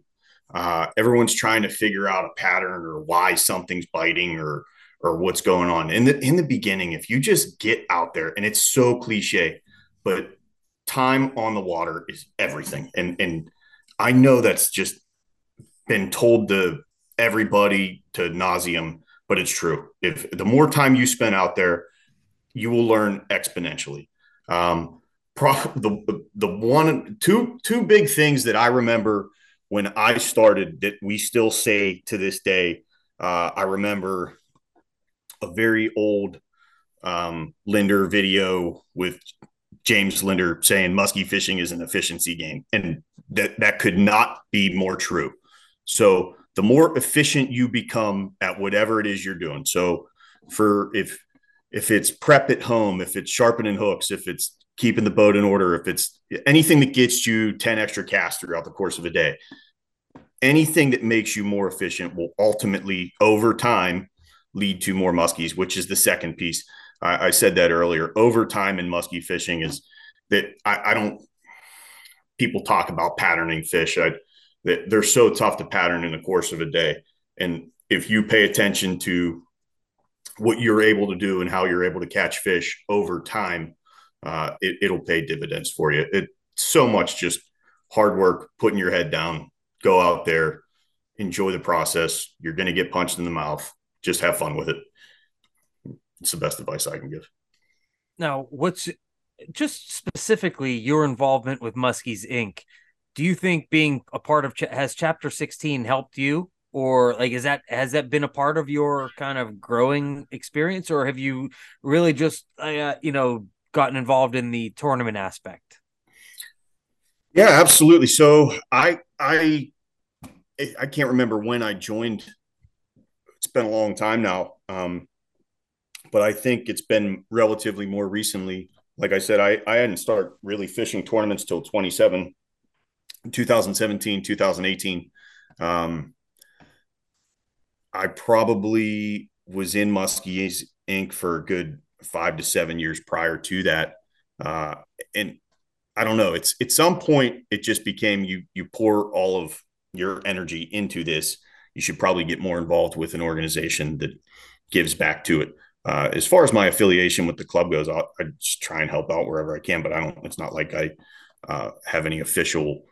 Uh, everyone's trying to figure out a pattern or why something's biting or or what's going on. In the in the beginning, if you just get out there, and it's so cliche, but time on the water is everything. And and I know that's just been told to everybody to nauseum, but it's true. If the more time you spend out there, you will learn exponentially. Um, pro- the the one two two big things that I remember when I started that we still say to this day. Uh, I remember a very old um, Lindner video with James Lindner saying musky fishing is an efficiency game, and that that could not be more true. So the more efficient you become at whatever it is you're doing. So for if if it's prep at home, if it's sharpening hooks, if it's keeping the boat in order, if it's anything that gets you 10 extra casts throughout the course of a day, anything that makes you more efficient will ultimately over time lead to more muskies, which is the second piece. I, I said that earlier. Over time in muskie fishing is that I, I don't. People talk about patterning fish. I, that they're so tough to pattern in the course of a day, and if you pay attention to what you're able to do and how you're able to catch fish over time, uh, it, it'll pay dividends for you. It so much just hard work, putting your head down, go out there, enjoy the process. You're going to get punched in the mouth. Just have fun with it. It's the best advice I can give. Now, what's just specifically your involvement with Muskies Inc. Do you think being a part of has Chapter 16 helped you, or like is that has that been a part of your kind of growing experience, or have you really just uh, you know gotten involved in the tournament aspect? Yeah, absolutely. So I I I can't remember when I joined. It's been a long time now. Um, but I think it's been relatively more recently. Like I said, I, I hadn't started really fishing tournaments till 27, 2017, 2018. Um, I probably was in Muskies Inc. for a good five to seven years prior to that. Uh, and I don't know. It's at some point it just became you you pour all of your energy into this. You should probably get more involved with an organization that gives back to it. Uh, as far as my affiliation with the club goes, I'll, I just try and help out wherever I can. But I don't. It's not like I uh, have any official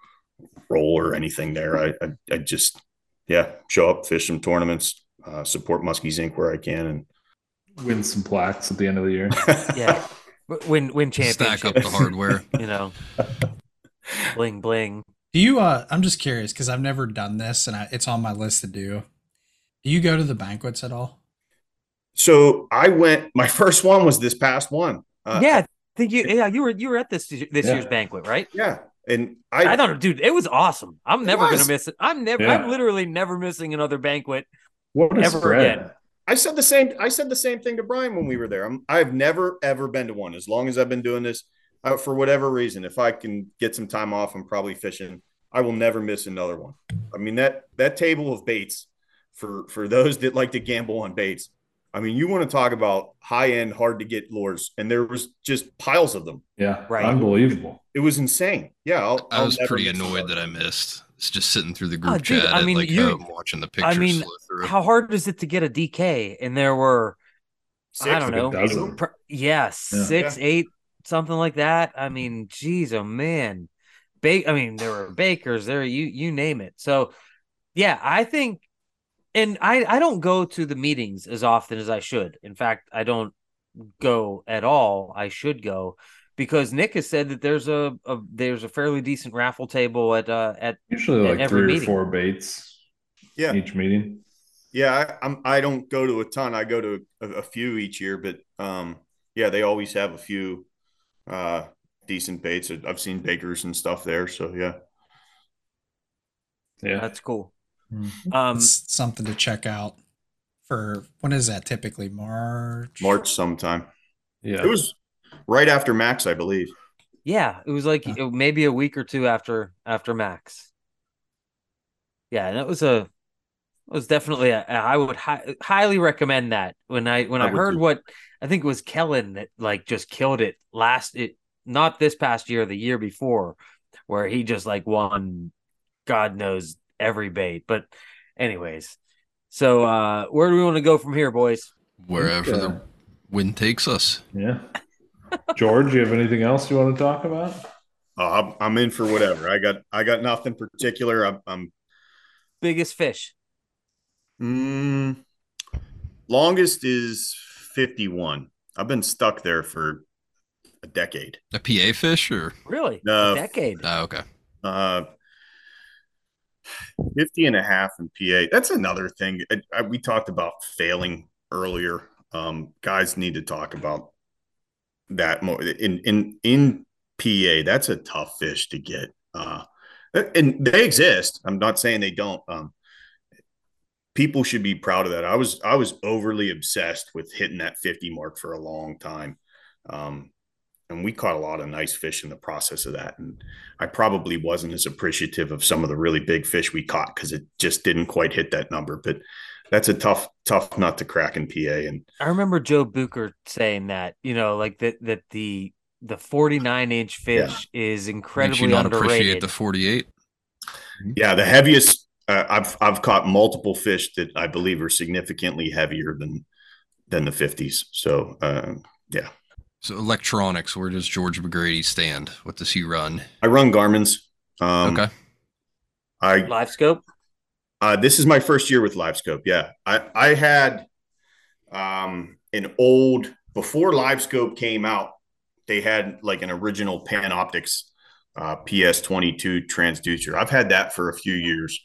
role or anything there. I, I, I just yeah show up, fish some tournaments, uh, support Muskies Inc. where I can, and Win some plaques at the end of the year. Yeah, W- win win championships. Stack up the hardware. You know, bling bling. do you uh i'm just curious because i've never done this and I, it's on my list to do do you go to the banquets at all so I went. My first one was this past one. Uh, yeah, I think you yeah you were you were at this this Yeah. year's banquet, right? yeah, and I, I, thought, dude, it was awesome. I'm never was. gonna miss it. I'm never. Yeah. I'm literally never missing another banquet. What a Ever spread. again. I said the same. I said the same thing to Brian when we were there. I'm, I've never ever been to one. As long as I've been doing this, uh, for whatever reason, if I can get some time off, I'm probably fishing. I will never miss another one. I mean that that table of baits for for those that like to gamble on baits. I mean, you want to talk about high end, hard to get lures, and there was just piles of them. Yeah, Right. Unbelievable. It was insane. Yeah, I'll, I I'll was pretty annoyed that I missed. It's just sitting through the oh, group Oh, dude, chat. I at, mean, like you- home watching the pictures I mean, through. How hard is it to get a DK? And there were, I don't like know, pr- yeah, six, eight, something like that. I mean, geez, oh man, bake. I mean, there were bakers there. You you name it. So, yeah, I think, and I I don't go to the meetings as often as I should. In fact, I don't go at all. I should go because Nick has said that there's a, a there's a fairly decent raffle table at uh at Usually At like every three meeting. or four baits Yeah, each meeting. Yeah, I, I'm. I don't go to a ton. I go to a, a few each year, but um, yeah, they always have a few uh decent baits. I've seen bakers and stuff there. So yeah, Yeah. that's cool. Hmm. Um, It's something to check out for when is that typically March? March sometime. Yeah. It was right after Max, I believe. Yeah, it was like Huh. it- maybe a week or two after after Max. Yeah, and it was a it was definitely a, I would hi- highly recommend that. When I when I I, heard too. what I think it was Kellen that like just killed it last it not this past year, the year before, where he just like won God knows every bait. But anyways, so uh where do we want to go from here, boys? Wherever Yeah. the wind takes us. Yeah. George, you have anything else you want to talk about? Uh, I'm, I'm in for whatever. I got. I got nothing particular. I'm. I'm Biggest fish. mm, longest is 51. I've been stuck there for a decade. A PA fish or Really? No. a decade. oh, okay. Uh, 50 and a half in PA. That's another thing. I, I, we talked about failing earlier. Um, guys need to talk about that more in in in PA. That's a tough fish to get. Uh, and they exist. I'm not saying they don't. Um, people should be proud of that. I was I was overly obsessed with hitting that 50 mark for a long time. Um, and we caught a lot of nice fish in the process of that. And I probably wasn't as appreciative of some of the really big fish we caught because it just didn't quite hit that number. But that's a tough, tough nut to crack in PA. And I remember Joe Booker saying that, you know, like that that the the 49 inch fish is Makes you incredibly not underrated. appreciate the 48. yeah, the heaviest uh, I've I've caught multiple fish that I believe are significantly heavier than than the 50s. So uh, yeah, So electronics, where does George McGrady stand? What does he run? I run Garmin's. Um, okay. I Live scope. Uh, this is my first year with LiveScope. Yeah, I I had um, an old before LiveScope came out. They had like an original Panoptix uh, PS22 transducer. I've had that for a few years.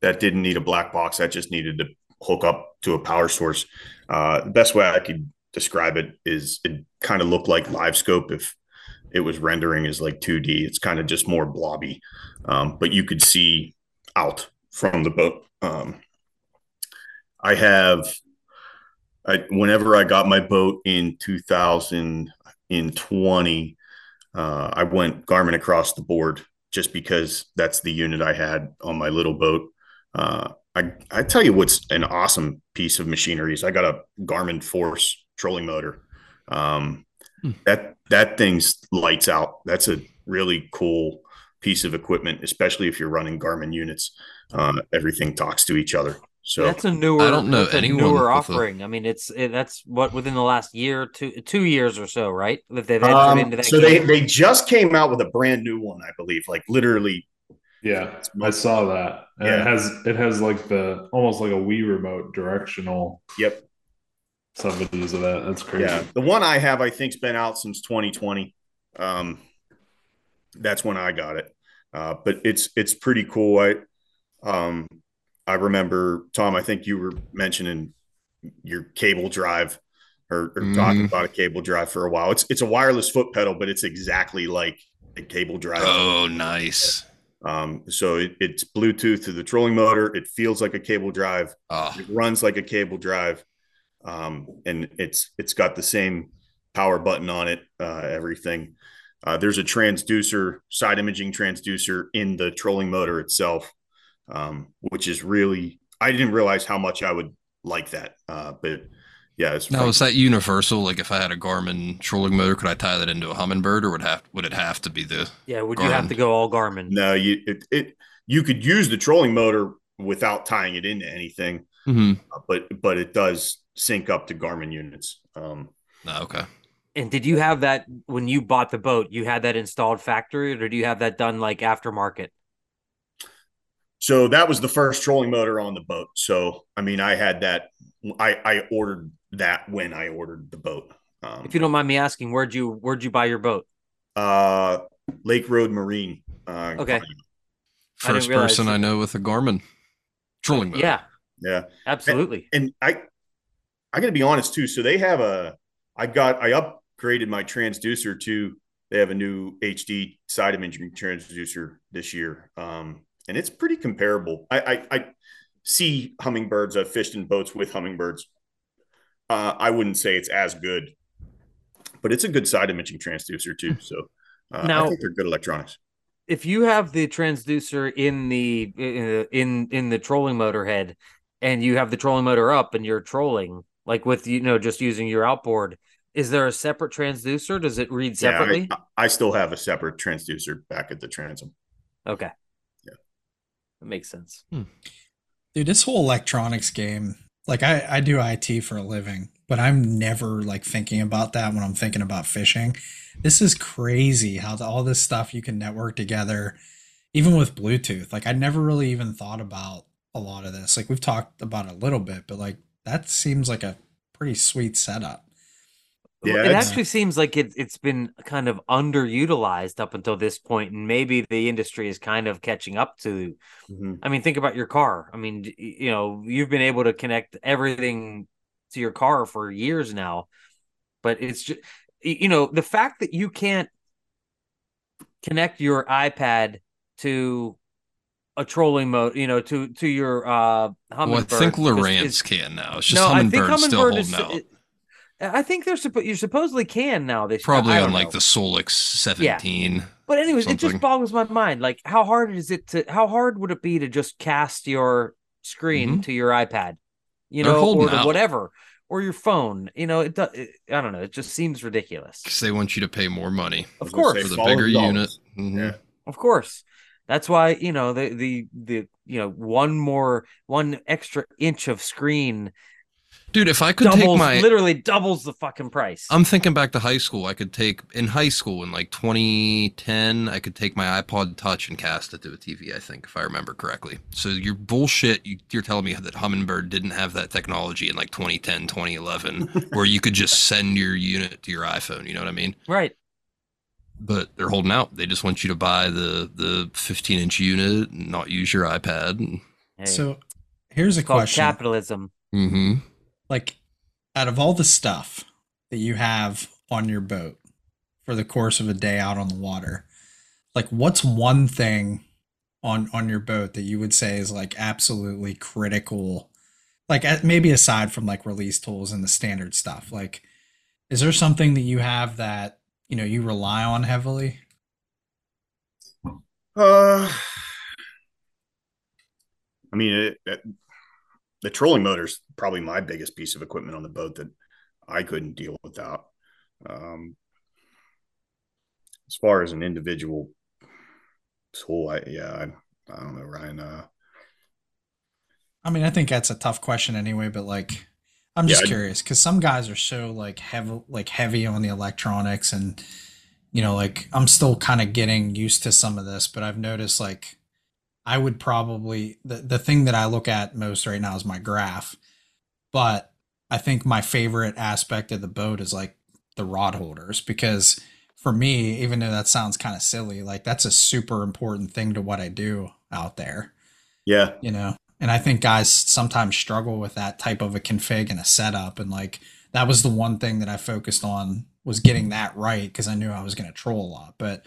That didn't need a black box. That just needed to hook up to a power source. Uh, the best way I could describe it is it kind of looked like LiveScope if it was rendering as like 2D. It's kind of just more blobby, um, but you could see out from the boat. Um, I have, I, whenever I got my boat in 2020, uh, I went Garmin across the board just because that's the unit I had on my little boat. Uh, I, I tell you what's an awesome piece of machinery is I got a Garmin Force trolling motor. Um, Hmm. that that thing's lights out. That's a really cool piece of equipment, especially if you're running Garmin units. Uh, everything talks to each other. So that's a newer. I don't know that's a anyone newer offering. I mean, it's it, that's what within the last year, two two years or so, right? That they've entered Um, into that. so they, game. they just came out with a brand new one, I believe, like literally. Yeah, I saw that. And Yeah. it has it has like the almost like a Wii remote directional Yep. subsidies of that. That's crazy. Yeah. The one I have, I think, has been out since 2020. Um, that's when I got it. Uh, but it's it's pretty cool. I um, I remember Tom. I think you were mentioning your cable drive or, or talking Mhm. about a cable drive for a while. It's it's a wireless foot pedal, but it's exactly like a cable drive. Oh, nice. Um, so it, it's Bluetooth to the trolling motor. It feels like a cable drive. Oh, It runs like a cable drive. um, and it's it's got the same power button on it, uh, everything. Uh, there's a transducer, side imaging transducer in the trolling motor itself, um, which is really I didn't realize how much I would like that, uh, but yeah, it's Now from- is that universal? Like if I had a Garmin trolling motor, could I tie that into a Humminbird, or would have would it have to be the? Yeah, would you have to go all Garmin? no, you it, it you could use the trolling motor without tying it into anything, Mhm. uh, but but it does sync up to Garmin units. Um, No, okay. And did you have that when you bought the boat? You had that installed factory, or do you have that done like aftermarket? So that was the first trolling motor on the boat. So I mean, I had that. I I ordered that when I ordered the boat. Um, If you don't mind me asking, where'd you where'd you buy your boat? uh, Lake Road Marine. Uh, Okay. I didn't First realize person that- I know with a Garmin trolling motor. Yeah, Yeah, absolutely. and I I got to be honest too. So they have a. I got I upgraded my transducer to. They have a new HD side imaging transducer this year, um, and it's pretty comparable. I, I I see Humminbirds. I've fished in boats with Humminbirds. Uh, I wouldn't say it's as good, but it's a good side imaging transducer too. So uh, Now- I think they're good electronics. if you have the transducer in the in in, in the trolling motor head and you have the trolling motor up and you're trolling like with you know just using your outboard is there a separate transducer does it read Yeah, I- separately I, I still have a separate transducer back at the transom. okay Yeah. that makes sense hmm. Dude, this whole electronics game, like I, I do IT for a living, but I'm never like thinking about that when I'm thinking about fishing. This is crazy how the, all this stuff you can network together, even with Bluetooth. Like I never really even thought about a lot of this. Like we've talked about it a little bit, but like that seems like a pretty sweet setup. Yeah, it actually seems like it, it's been kind of underutilized up until this point and maybe the industry is kind of catching up to Mhm. I mean, think about your car. I mean, you know, you've been able to connect everything to your car for years now, but it's just, you know, the fact that you can't connect your iPad to a trolling mode, you know, to to your uh Humminbird. Well, I think is- is- can now. It's just no, I think still holding out. I think they're supposed you supposedly can now. This Probably on like know. the Solix 17. But anyways, it just boggles my mind. Like, how hard is it to? How hard would it be to just cast your screen Mhm. to your iPad, you They're know, or to whatever, or your phone? You know, it, do, it. I don't know. It just seems ridiculous. Because they want you to pay more money Of course. for the bigger the dollars. unit. Mhm. Yeah. Of course. That's why you know the the the you know one more one extra inch of screen Dude, if I could doubles take my. literally doubles the fucking price. I'm thinking back to high school. I could take in high school in like 2010. I could take my iPod Touch and cast it to a TV. I think, if I remember correctly. So you're bullshit. You, you're telling me that Humminbird didn't have that technology in like 2010, 2011, where you could just send your unit to your iPhone. You know what I mean? right. But they're holding out. They just want you to buy the the 15 inch unit and not use your iPad. And, Hey, So here's a it's called question. capitalism. hmm like out of all the stuff that you have on your boat for the course of a day out on the water like what's one thing on on your boat that you would say is like absolutely critical? Like maybe aside from like release tools and the standard stuff like is there something that you have that you know you rely on heavily? Uh, I mean, it, it, the trolling motor's probably my biggest piece of equipment on the boat that I couldn't deal without. Um, as far as an individual tool, I yeah, I, I don't know, Ryan. Uh, I mean, I think that's a tough question anyway, but like I'm just Yeah, curious because some guys are so like heavy like heavy on the electronics and you know, like I'm still kind of getting used to some of this, but I've noticed like I would probably the, the thing that I look at most right now is my graph. But I think my favorite aspect of the boat is like the rod holders because for me, even though that sounds kind of silly, like that's a super important thing to what I do out there yeah, you know and i think guys sometimes struggle with that type of a config and a setup and like that was the one thing that i focused on was getting that right because i knew i was going to troll a lot but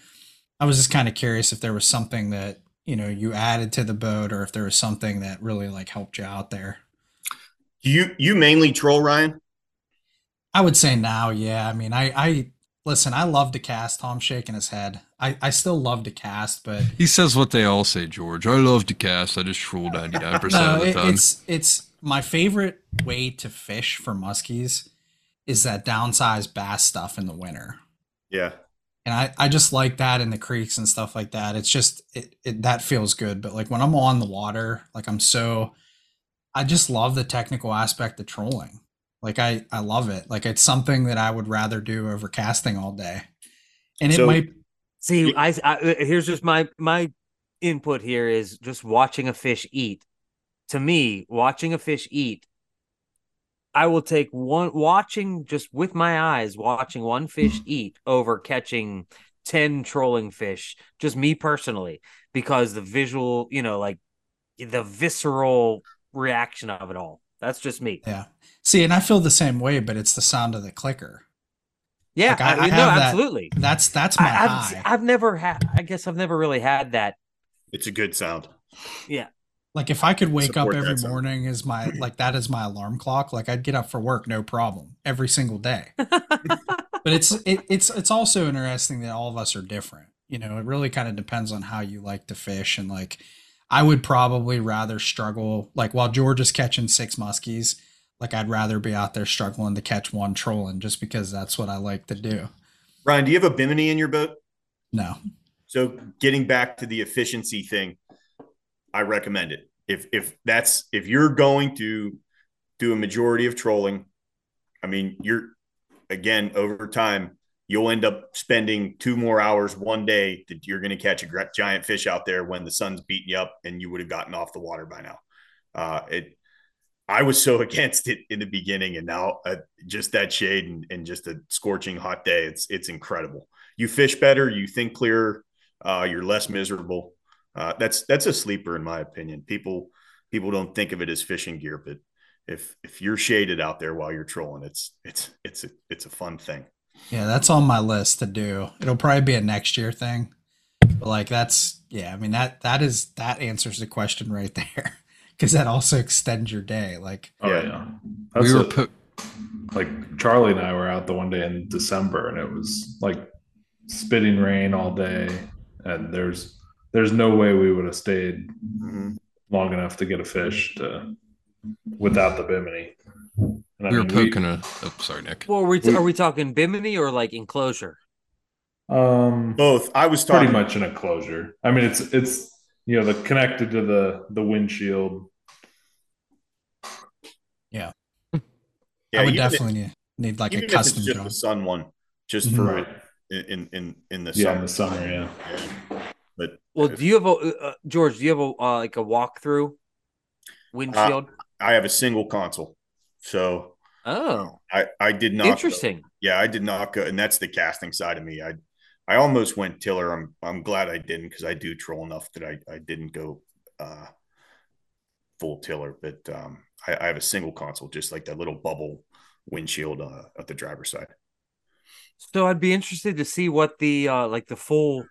i was just kind of curious if there was something that you know you added to the boat or if there was something that really like helped you out there Do you you mainly troll Ryan? I would say now, yeah. I mean, I, I listen. I love to cast. tom shaking his head. I, I still love to cast, but He says what they all say, George. I love to cast. I just troll 99% no, of the it, time. it's it's my favorite way to fish for muskies is that downsized bass stuff in the winter. Yeah. And I, I just like that in the creeks and stuff like that. It's just it, it that feels good. But like when I'm on the water, like I'm so I just love the technical aspect of trolling. Like I I love it. Like it's something that I would rather do over casting all day. And it So- might See, I, I uh, here's just my my input here is just watching a fish eat. To me, watching a fish eat, I will take one watching just with my eyes, watching one fish mm. eat over catching 10 trolling fish, just me personally, because the visual, you know, like the visceral reaction of it all. That's just me. yeah. See, and I feel the same way, but it's the sound of the clicker. Yeah, Like, I- I, I no, have that- absolutely. That's that's my I, I've, high. I've never had. I guess I've never really had that. It's a good sound. Yeah, Like if I could wake up every that sound. morning as my like that is my alarm clock, like I'd get up for work no problem every single day. but it's it, it's it's also interesting that all of us are different. You know, it really kind of depends on how you like to fish and like I would probably rather struggle like while George is catching six muskies, like I'd rather be out there struggling to catch one trolling just because that's what I like to do. Ryan, do you have a bimini in your boat? No. So getting back to the efficiency thing, I recommend it. If if that's if you're going to do a majority of trolling, I mean, you're again over time, you'll end up spending two more hours one day that you're going to catch a giant fish out there when the sun's beating you up and you would have gotten off the water by now. Uh, it, I was so against it in the beginning, and now uh, just that shade and, and just a scorching hot day, it's it's incredible. You fish better, you think clearer, uh, you're less miserable. Uh, that's that's a sleeper in my opinion. People people don't think of it as fishing gear, but if if you're shaded out there while you're trolling, it's it's it's a it's a fun thing. Yeah, that's on my list to do. It'll probably be a next year thing. But like that's yeah, I mean that that is that answers the question right there. Cuz that also extends your day. Like Oh Yeah. yeah, That's we were a- put. like Charlie and I were out the one day in December, and it was like spitting rain all day, and there's there's no way we would have stayed Mhm. long enough to get a fish to without the bimini. And I We were mean, poking a. Oh, sorry, Nick. Well, are we, are we talking bimini or like enclosure? um, Both. I was talking, pretty talking much an enclosure. I mean, it's it's you know the connected to the the windshield. Yeah, I would even if- definitely need, need like a custom just job. the sun one, just Mhm. for Right. in in in the Yeah, in summer. the summer. Yeah. Yeah. Well, do you have a uh, George? Do you have a uh, like a walkthrough windshield? I have a single console, so oh, I I did not. interesting. Yeah, I did not go, and that's the casting side of me. I I almost went tiller. I'm I'm glad I didn't because I do troll enough that I I didn't go uh full tiller. But um, I, I have a single console, just like that little bubble windshield uh, at the driver's side. So I'd be interested to see what the uh like the full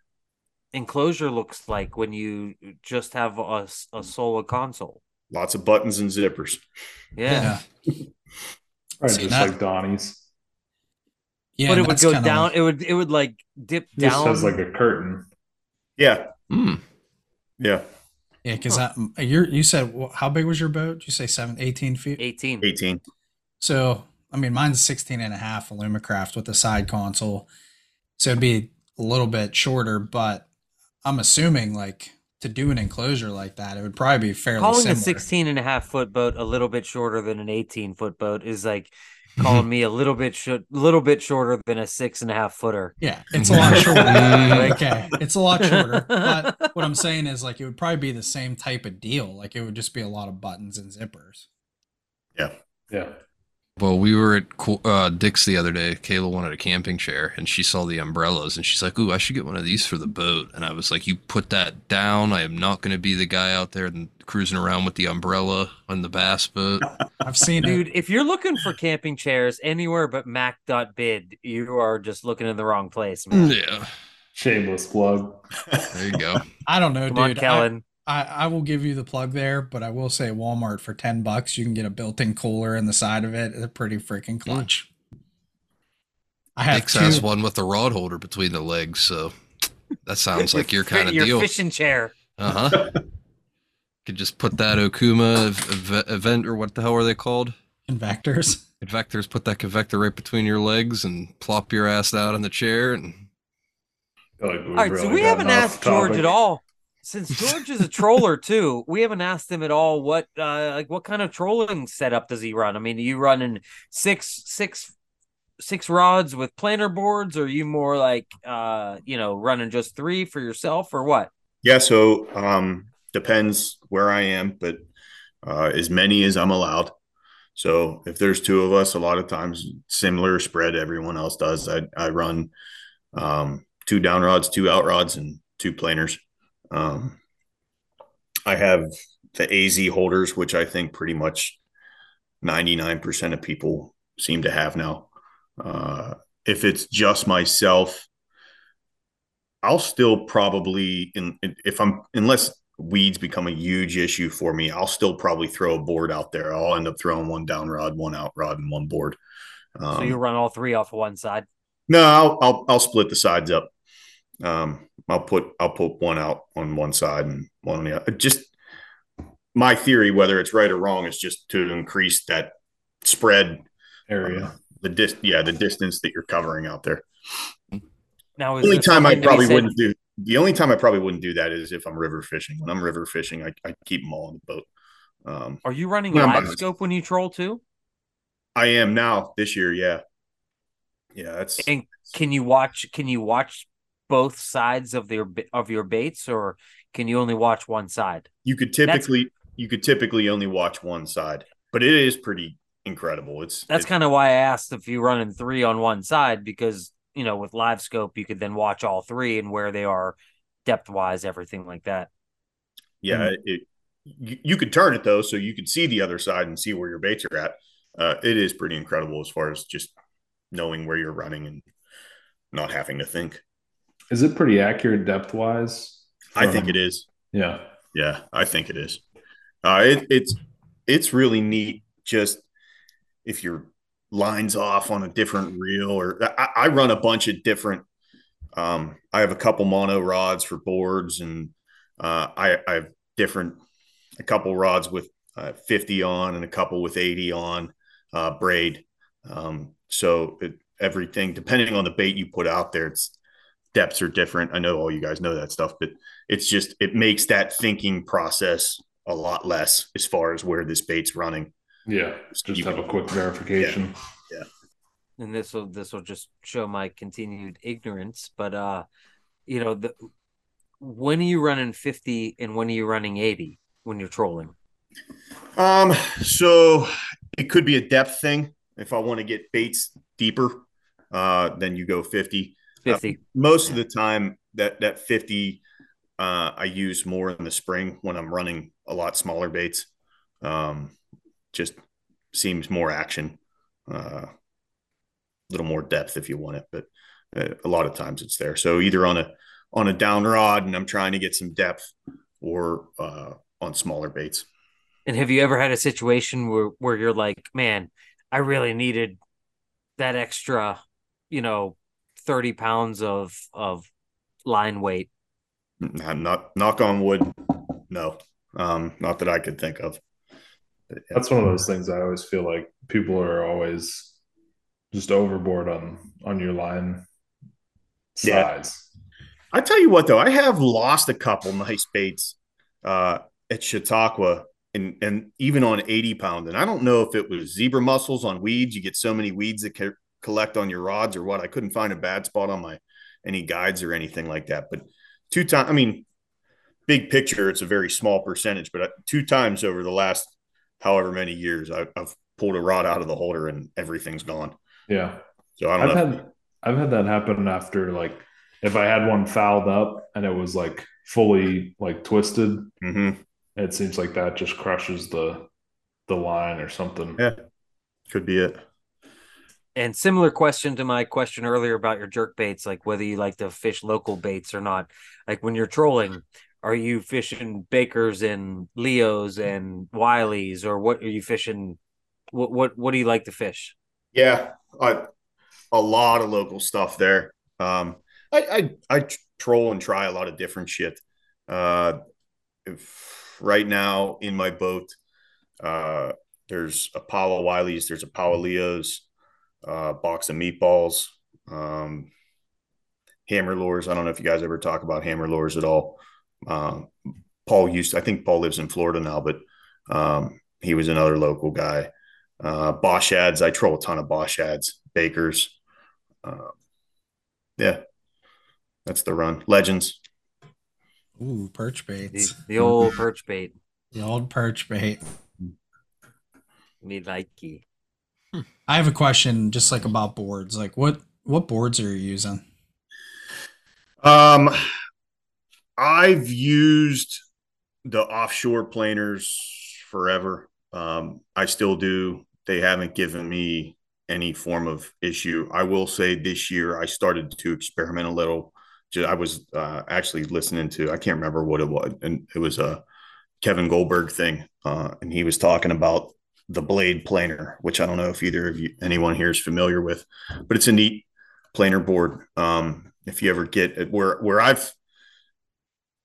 enclosure looks like when you just have a, a solo console. Lots of buttons and zippers. Yeah. Right, See, just that- like Donnie's. Yeah, but it would go kinda down. it would it would like dip down. It just has like a curtain. Yeah, Hmm. yeah, yeah, because you you said wh- how big was your boat? Did you say seven, 18 feet? eighteen. eighteen. So, I mean, mine's 16 and a half Alumacraft with a side console. So it'd be a little bit shorter, but I'm assuming like to do an enclosure like that, it would probably be fairly Calling similar. a 16 and a half foot boat a little bit shorter than an 18 foot boat is like calling me a little bit sh- little bit shorter than a six and a half footer. Yeah, it's a lot shorter. Mm. okay, it's a lot shorter. But what I'm saying is like it would probably be the same type of deal. Like it would just be a lot of buttons and zippers. Yeah, yeah. Well, we were at uh, Dick's the other day. Kayla wanted a camping chair, and she saw the umbrellas, and she's like, "Ooh, I should get one of these for the boat." And I was like, "You put that down. I am not going to be the guy out there and cruising around with the umbrella on the bass boat." I've seen it. Dude, if you're looking for camping chairs anywhere but mac.bid, you are just looking in the wrong place, man. yeah, Shameless plug. there you go. I don't know, Come on, dude. I, Kellen. I, I will give you the plug there, but I will say Walmart for 10 bucks, you can get a built in cooler in the side of it. It's a pretty freaking clutch. I have Hicks has two. one with a rod holder between the legs, so that sounds like your kind of your deal. fishing chair. Uh huh. Could just put that Okuma ev- event or what the hell are they called? Invectors. Convectors. Put that convector right between your legs and plop your ass out in the chair and Feel like we've All right, so really we gotten haven't off asked George at all. Since George is a troller too, we haven't asked him at all what uh like what kind of trolling setup does he run? I mean, are you running six six six rods with planer boards, or are you more like uh you know running just three for yourself or what? Yeah, so um, depends where I am, but uh, as many as I'm allowed. So if there's two of us, a lot of times similar spread everyone else does. I I run um, two down rods, two out rods, and two planers. Um, I have the AZ holders, which I think pretty much 99% of people seem to have now. Uh, if it's just myself, I'll still probably in if I'm unless weeds become a huge issue for me, I'll still probably throw a board out there. I'll end up throwing one down rod, one out rod, and one board. Um, so you run all three off of one side. no, I'll, I'll I'll split the sides up. Um, I'll put I'll put one out on one side and one on the other. Just my theory, whether it's right or wrong, is just to increase that spread area. the dis yeah the distance that you're covering out there. Now, is The only time I something to be probably said- wouldn't do the only time I probably wouldn't do that is if I'm river fishing. When I'm river fishing, I, I keep them all on the boat. Um, Are you running When I'm live myself. scope when you troll too? I am now this year. Yeah, yeah. That's And can you watch? Can you watch both sides of their of your baits, or can you only watch one side? you could typically you could typically only watch one side, but it is pretty incredible. It's That's kind of why I asked if you're running three on one side because you know with live scope you could then watch all three and where they are depth wise, everything like that. yeah. It you, you could turn it though, so you could see the other side and see where your baits are at. Uh, it is pretty incredible as far as just knowing where you're running and not having to think. Is it pretty accurate depth wise? I think it is. Yeah. Yeah, I think it is. Uh, it, it's it's really neat. Just if your lines off on a different reel, or I, I run a bunch of different. Um, I have a couple mono rods for boards, and uh, I, I have different a couple rods with uh, 50 on and a couple with 80 on uh, braid. Um, so it, everything depending on the bait you put out there, it's depths are different. I know all you guys know that stuff, but it's just it makes that thinking process a lot less as far as where this bait's running. Yeah. Just have a quick verification. Yeah. And this will this will just show my continued ignorance. But uh, you know, the when are you running fifty and when are you running eighty when you're trolling? Um, so it could be a depth thing. If I want to get baits deeper, uh, then you go 50. Fifty. Most of the time that that 50 uh, I use more in the spring when I'm running a lot smaller baits. Um, just seems more action, uh, a little more depth if you want it, but uh, a lot of times it's there. So either on a on a down rod and I'm trying to get some depth, or uh, on smaller baits. And have you ever had a situation where where you're like, man, I really needed that extra, you know, thirty pounds of of line weight? Not, not knock on wood, no, um, not that I could think of. But, yeah. That's one of those things I always feel like people are always just overboard on on your line Yeah. size. I tell you what, though, I have lost a couple nice baits uh, at Chautauqua and and even on 80 pound. And I don't know if it was zebra mussels on weeds. You get so many weeds that co- collect on your rods or what. I couldn't find a bad spot on my any guides or anything like that. But two times, I mean, big picture, it's a very small percentage, but uh, two times over the last however many years, I, I've pulled a rod out of the holder and everything's gone. Yeah. So I don't I've know. had I've had that happen after like if I had one fouled up and it was like fully like twisted, hmm it seems like that just crushes the the line or something. Yeah. Could be it. And similar question to my question earlier about your jerk baits, like whether you like to fish local baits or not. Like when you're trolling, are you fishing Bakers and Leos and Wileys, or what are you fishing? What what what do you like to fish? Yeah, I, a lot of local stuff there. Um, I, I I troll and try a lot of different shit. Uh, right now in my boat, uh, there's Apollo Wiley's, there's Apollo Leo's, uh, box of meatballs, um, hammer lures. I don't know if you guys ever talk about hammer lures at all. Um, Paul used, I think Paul lives in Florida now, but um, he was another local guy. Uh, Bosch ads, I troll a ton of Bosch ads, Bakers. Uh, yeah, that's the run. Legends. Ooh, perch The, baits. the old perch bait. The old perch bait. Me likey. I have a question just like about boards. Like what what boards are you using? Um, I've used the offshore planers forever. Um, I still do. They haven't given me any form of issue. I will say this year I started to experiment a little. I was uh, actually listening to I can't remember what it was, and it was a Kevin Goldberg thing, uh, and he was talking about the blade planer, which I don't know if either of you anyone here is familiar with, but it's a neat planer board. Um, if you ever get it, where where I've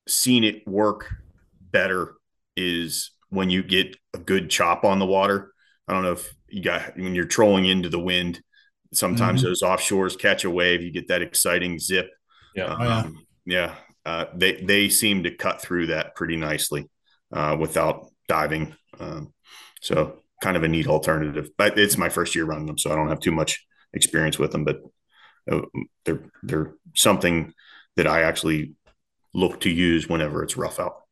seen it work better is when you get a good chop on the water. I don't know if you got when you're trolling into the wind. Sometimes Mhm. those offshores catch a wave. You get that exciting zip. Yeah. Oh, yeah. Um, yeah. Uh, they they seem to cut through that pretty nicely uh, without diving. Um, so kind of a neat alternative. But it's my first year running them, so I don't have too much experience with them. But uh, they're they're something that I actually look to use whenever it's rough out.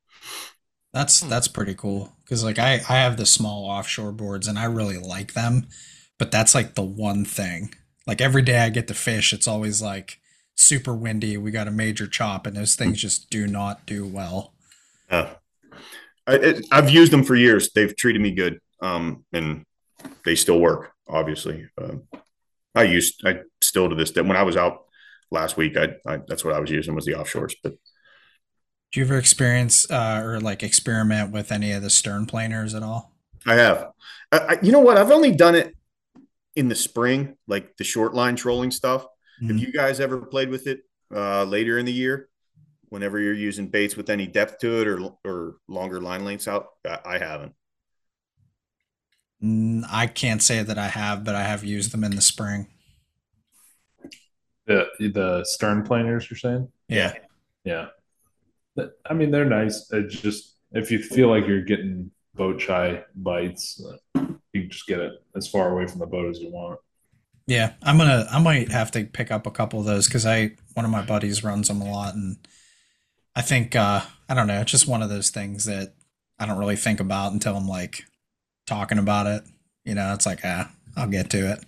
That's that's pretty cool because like I I have the small offshore boards and I really like them, but that's like the one thing. Like every day I get to fish, it's always like super windy. We got a major chop, and those things just do not do well. Uh, I've used them for years. They've treated me good, um, and they still work. Obviously, um, I used I still to this day. When I was out last week, I, I that's what I was using was the offshores. But Do you ever experience uh, or like experiment with any of the stern planers at all? I have, I, I, you know what? I've only done it in the spring, like the short line trolling stuff. Have Mhm. you guys ever played with it uh, later in the year? Whenever you're using baits with any depth to it or or longer line lengths out, I, I haven't. I can't say that I have, but I have used them in the spring. The the stern planers, you're saying? Yeah. Yeah. I mean, they're nice. It just if you feel like you're getting boat shy bites, uh, you can just get it as far away from the boat as you want. Yeah, I'm gonna. I might have to pick up a couple of those because I one of my buddies runs them a lot, and I think uh, I don't know. It's just one of those things that I don't really think about until I'm like talking about it. You know, it's like ah, I'll get to it.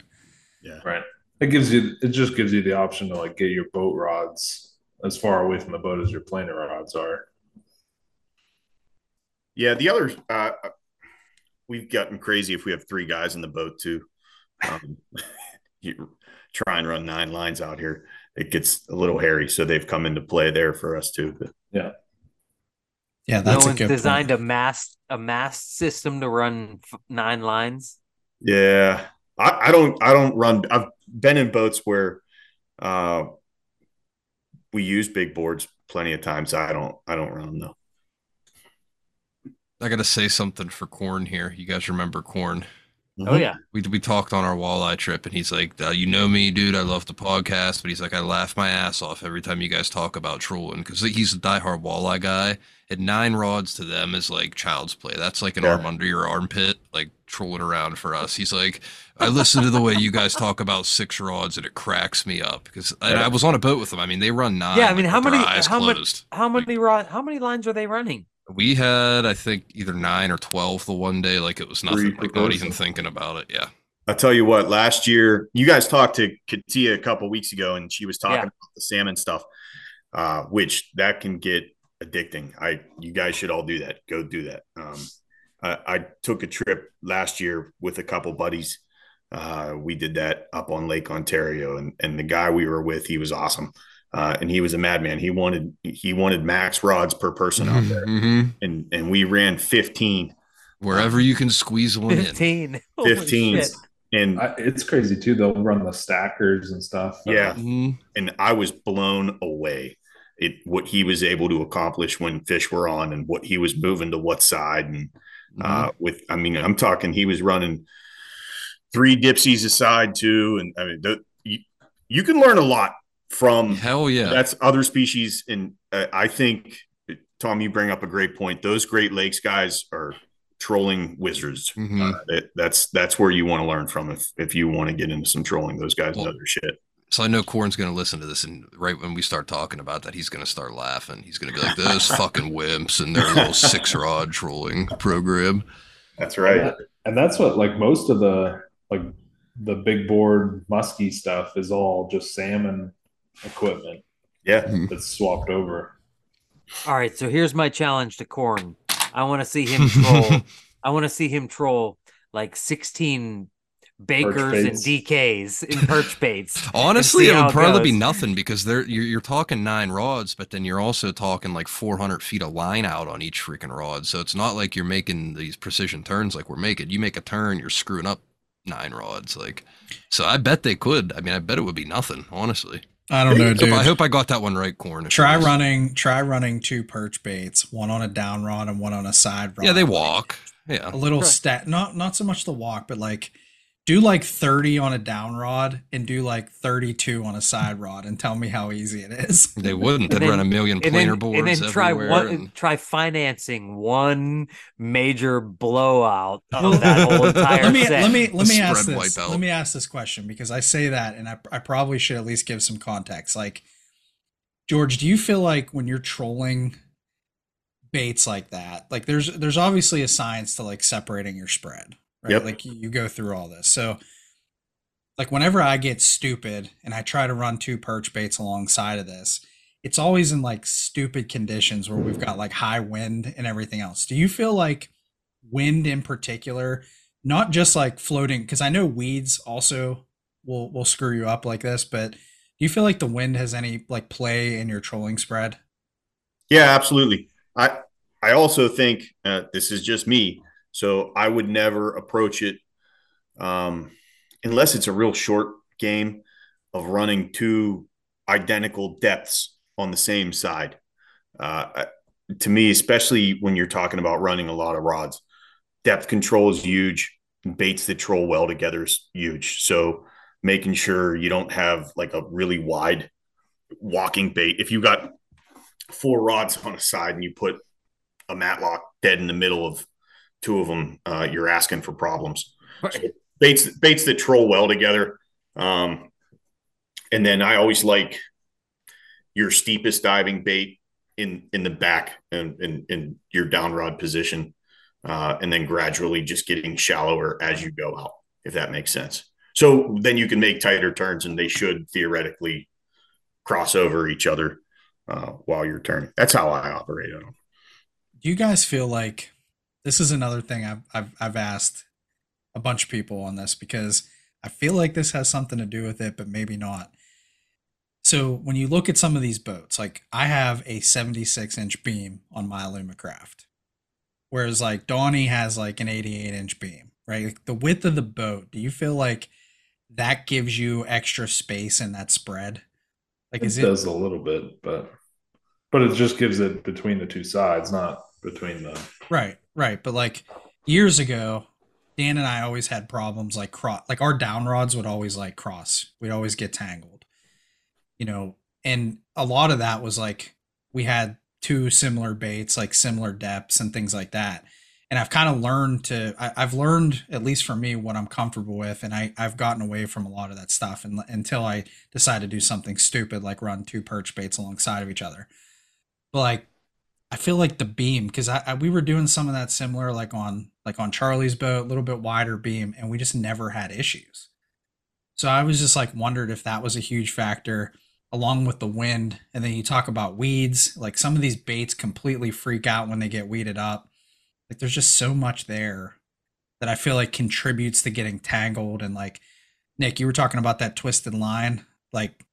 Yeah. Right. It gives you. It just gives you the option to like get your boat rods as far away from the boat as your planer rods are. Yeah, the other uh, we've gotten crazy if we have three guys in the boat too. Um, you try and run nine lines out here, it gets a little hairy. So they've come into play there for us too. But Yeah, No that's a one's good designed point. a mass a mass system to run f- nine lines. yeah, I, I don't I don't run. I've been in boats where uh, we use big boards plenty of times. I don't I don't run them though. I gotta say something for Corn here. You guys remember Corn? Oh yeah, We we talked on our walleye trip, and he's like, uh, "You know me, dude. I love the podcast, but he's like, I laugh my ass off every time you guys talk about trolling because he's a diehard walleye guy. And nine rods to them is like child's play. That's like an Yeah. arm under your armpit, like trolling around for us. He's like, I listen to the way you guys talk about six rods, and it cracks me up because and I was on a boat with them. I mean, they run nine. Yeah, I mean, like, how with their many- eyes how many- closed. how many rod? How many lines are they running? We had, I think, either nine or twelve the one day. Like it was nothing. Three Like not even thinking about it. Yeah. I'll tell you what, last year, you guys talked to Katia a couple weeks ago, and she was talking Yeah. about the salmon stuff, uh, which that can get addicting. I, you guys should all do that. Go do that. Um, I, I took a trip last year with a couple buddies. Uh, we did that up on Lake Ontario, and and the guy we were with, he was awesome, uh, and he was a madman. He wanted he wanted max rods per person out there, Mhm. and and we ran fifteen. Wherever you can squeeze one in. Fifteen. Holy 15. shit. And I, it's crazy too. They'll run the stackers and stuff. Yeah. Mhm. and I was blown away at what he was able to accomplish when fish were on and what he was moving to what side and uh with I mean I'm talking he was running three dipsies aside too and I mean the, you, you can learn a lot from Hell yeah. that's other species and uh, I think Tom you bring up a great point those Great Lakes guys are trolling wizards Mhm. uh, that, that's that's where you want to learn from if if you want to get into some trolling those guys know Well, their shit So I know Corn's going to listen to this, and right when we start talking about that, he's going to start laughing. He's going to be like, "Those fucking wimps and their little six rod trolling program." that's right And that's what like most of the like the big board musky stuff is all just salmon equipment yeah mm-hmm. that's swapped over. All right, so here's my challenge to Corn. I want to see him troll. I want to see him troll like 16 bakers and. DKs in perch baits. Honestly, it how would it probably be nothing because they're you're, you're talking nine rods, but then you're also talking like 400 feet of line out on each freaking rod. So it's not like you're making these precision turns like we're making. You make a turn, you're screwing up nine rods. Like, so I bet they could. I mean, I bet it would be nothing. Honestly, I don't know, I hope, dude. I hope I got that one right, Corn. try it is. running try running two perch baits, one on a down rod and one on a side rod. Yeah, they Like, walk. Yeah. a little Right. stat not not so much the walk, but like do like 30 on a down rod and do like 32 on a side rod and tell me how easy it is. They wouldn't. They'd And run a million And planer then, boards and then try one, and- try financing one major blowout of oh. that whole entire let me set. let me let me ask this. wipeout. Let me ask this question because I say that and I I probably should at least give some context. Like George, do you feel like when you're trolling baits like that, like there's there's obviously a science to like separating your spread, right? Yep. Like you, go through all this. So like whenever I get stupid and I try to run two perch baits alongside of this, it's always in like stupid conditions where we've got like high wind and everything else. Do you feel like wind in particular, not just like floating, because I know weeds also will will screw you up like this, but do you feel like the wind has any like play in your trolling spread? Yeah, absolutely. I I also think uh, this is just me, so I would never approach it um, unless it's a real short game of running two identical depths on the same side. Uh, to me, especially when you're talking about running a lot of rods, depth control is huge. Baits that troll well together is huge. So making sure you don't have like a really wide walking bait. If you've got four rods on a side and you put a matlock dead in the middle of two of them, uh, you're asking for problems. So baits baits that troll well together. Um, and then I always like your steepest diving bait in in the back and in, in your down rod position, uh, and then gradually just getting shallower as you go out, if that makes sense. So then you can make tighter turns, and they should theoretically cross over each other uh, while you're turning. That's how I operate on them. Do you guys feel like this is another thing I've I've I've asked a bunch of people on this because I feel like this has something to do with it, but maybe not. So when you look at some of these boats, like I have a 76 inch beam on my Alumacraft, whereas like Donnie has like an 88 inch beam, right? Like the width of the boat, do you feel like that gives you extra space in that spread? Like It is it does a little bit, but but it just gives it between the two sides, not between the. Right, right. But like years ago, Dan and I always had problems like cross like our down rods would always like cross. We'd always get tangled. You know, and a lot of that was like we had two similar baits, like similar depths and things like that. And I've kind of learned to I, I've learned, at least for me, what I'm comfortable with, and I, I've gotten away from a lot of that stuff and, until I decide to do something stupid like run two perch baits alongside of each other. But like I feel like the beam because I, I we were doing some of that similar like on like on Charlie's boat, a little bit wider beam, and we just never had issues. So I was just like wondered if that was a huge factor along with the wind. And then you talk about weeds, like some of these baits completely freak out when they get weeded up. Like there's just so much there that I feel like contributes to getting tangled and like Nick, you were talking about that twisted line. Like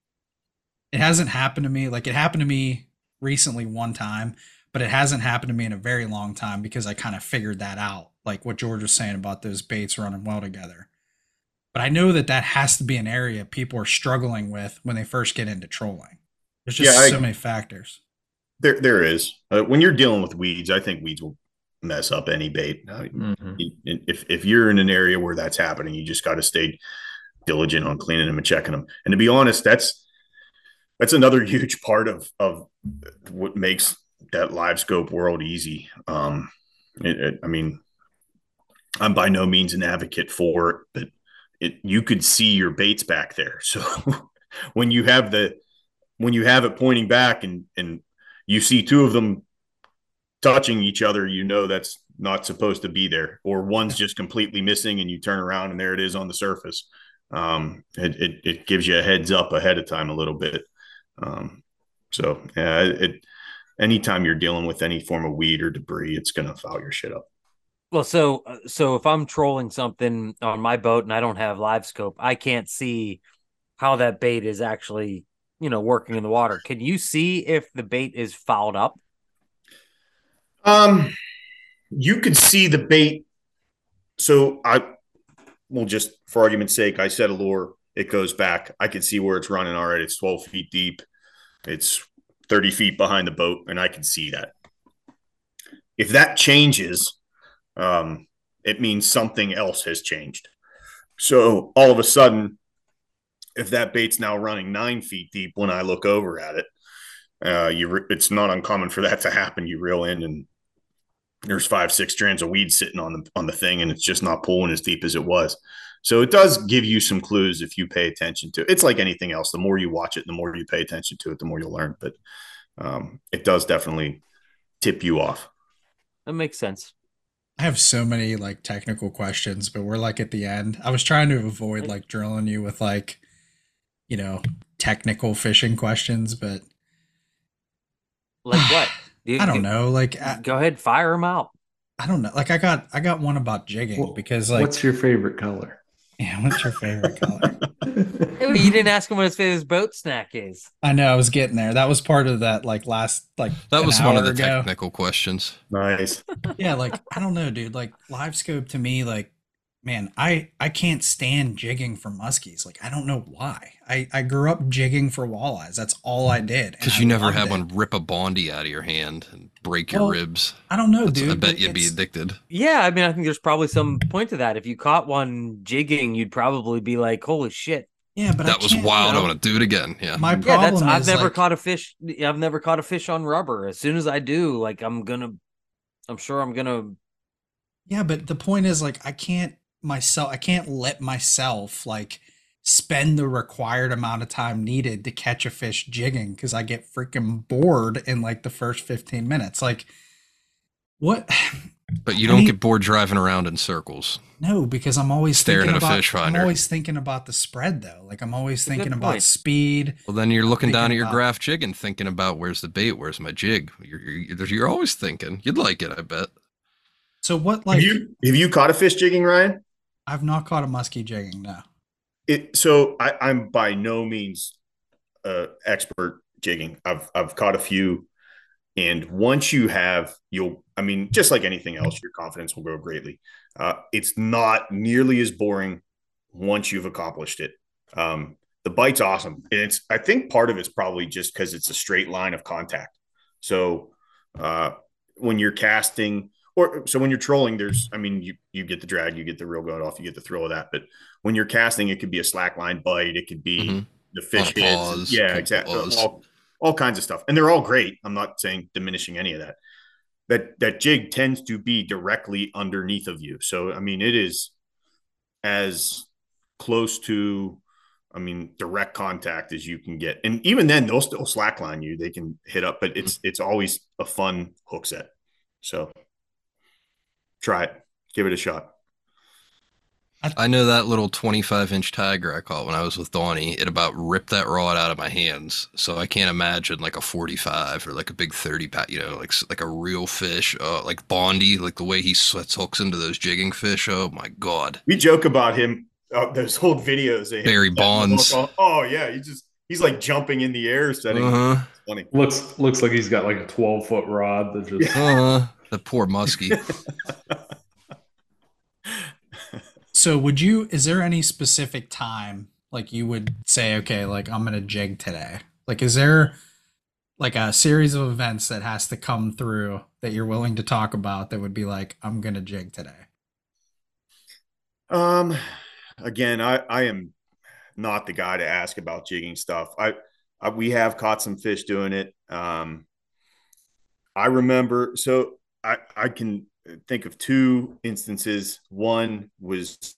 it hasn't happened to me. Like it happened to me recently one time, but it hasn't happened to me in a very long time because I kind of figured that out. Like what George was saying about those baits running well together. But I know that that has to be an area people are struggling with when they first get into trolling. There's just Yeah, I- so many factors. There, there is. Uh, when you're dealing with weeds, I think weeds will mess up any bait. Mhm. if if you're in an area where that's happening, you just got to stay diligent on cleaning them and checking them. And to be honest, that's that's another huge part of of what makes that live scope world easy. Um, it, it- I mean, I'm by no means an advocate for it, but it you could see your baits back there. So when you have the when you have it pointing back and and you see two of them touching each other, you know that's not supposed to be there, or one's just completely missing, and you turn around and there it is on the surface. Um, it, it it gives you a heads up ahead of time a little bit. Um, so yeah, it anytime you're dealing with any form of weed or debris, it's gonna foul your shit up. Well, so uh, so if I'm trolling something on my boat and I don't have live scope, I can't see how that bait is actually, you know, working in the water. Can you see if the bait is fouled up? Um, you could see the bait. So I will just, for argument's sake, I set a lure. It goes back. I can see where it's running. All right, it's 12 feet deep. It's 30 feet behind the boat, and I can see that. If that changes, um, it means something else has changed. So all of a sudden, if that bait's now running nine feet deep when I look over at it, uh, you re- it's not uncommon for that to happen. You reel in and there's five, six strands of weed sitting on the on the thing, and it's just not pulling as deep as it was. So it does give you some clues if you pay attention to it. It's like anything else. The more you watch it, the more you pay attention to it, the more you'll learn. But um, it does definitely tip you off. That makes sense. I have so many like technical questions, but we're like at the end. I was trying to avoid like drilling you with like, you know, technical fishing questions, but Like what? You- I don't you- know. Like I, Go ahead, fire them out. I don't know. Like I got I got one about jigging Well, because like What's your favorite color? Yeah, what's your favorite color? You didn't ask him what his favorite boat snack is. I know I was getting there. That was part of that like last like That was one of the ago. technical questions. Nice. yeah like i don't know dude like live scope to me like man i i can't stand jigging for muskies like i don't know why i i grew up jigging for walleyes that's all i did and Because I you never loved had it. one rip a bondy out of your hand and break your ribs. i don't know That's- dude I bet you'd be addicted. Yeah, I mean, I think there's probably some point to that. If you caught one jigging, you'd probably be like, "Holy shit!" yeah but I That was can't- wild. know. I want to do it again. Yeah. my Yeah, problem that's. I've is, never like- caught a fish. I've never caught a fish on rubber. As soon as I do, like, I'm gonna. I'm sure I'm gonna. yeah but the point is like i can't myself i can't let myself like spend the required amount of time needed to catch a fish jigging because i get freaking bored in like the first 15 minutes like what But you don't mean- get bored driving around in circles. No, because I'm always Staring thinking at a about. fish I'm always thinking about the spread though. Like I'm always That's thinking about point. speed. Well, then you're looking down at your about- graph jig and thinking about where's the bait, where's my jig. You're, you're, you're always thinking. You'd like it, I bet. So what? Like have you have you caught a fish jigging, Ryan? I've not caught a muskie jigging. No. It so I, I'm by no means uh expert jigging. I've I've caught a few, and once you have, you'll. I mean, just like anything else, your confidence will grow greatly. Uh, it's not nearly as boring once you've accomplished it. Um, the bite's awesome, and it's. I think part of it's probably just because it's a straight line of contact. So uh, when you're casting, or so when you're trolling, there's. I mean, you you get the drag, you get the reel going off, you get the thrill of that, but when you're casting, it could be a slack line bite. It could be Mhm. the fish On a hits. pause, Yeah, exactly. All, all kinds of stuff, and they're all great. I'm not saying diminishing any of that. That that jig tends to be directly underneath of you. So I mean, it is as close to, I mean, direct contact as you can get. And even then, they'll still slackline you. They can hit up, but it's it's always a fun hook set. So try it, give it a shot. I know that little 25 inch tiger I caught when I was with Donnie, it about ripped that rod out of my hands. So I can't imagine like a 45 or like a big 30 pound, you know, like like a real fish, uh, like Bondy, like the way he sweats hooks into those jigging fish. Oh my God. We joke about him. Uh, those old videos. Of him Barry Bonds. Oh yeah, he just he's like jumping in the air setting. Uh huh. Funny. Looks looks like he's got like a 12 foot rod that just Uh huh. The poor muskie. So So would you is there any specific time like you would say okay, like I'm going to jig today? Like is there like a series of events that has to come through that you're willing to talk about that would be like I'm going to jig today? Um, again, I I am not the guy to ask about jigging stuff. I, I we have caught some fish doing it. Um, I remember so I I can think of two instances. One was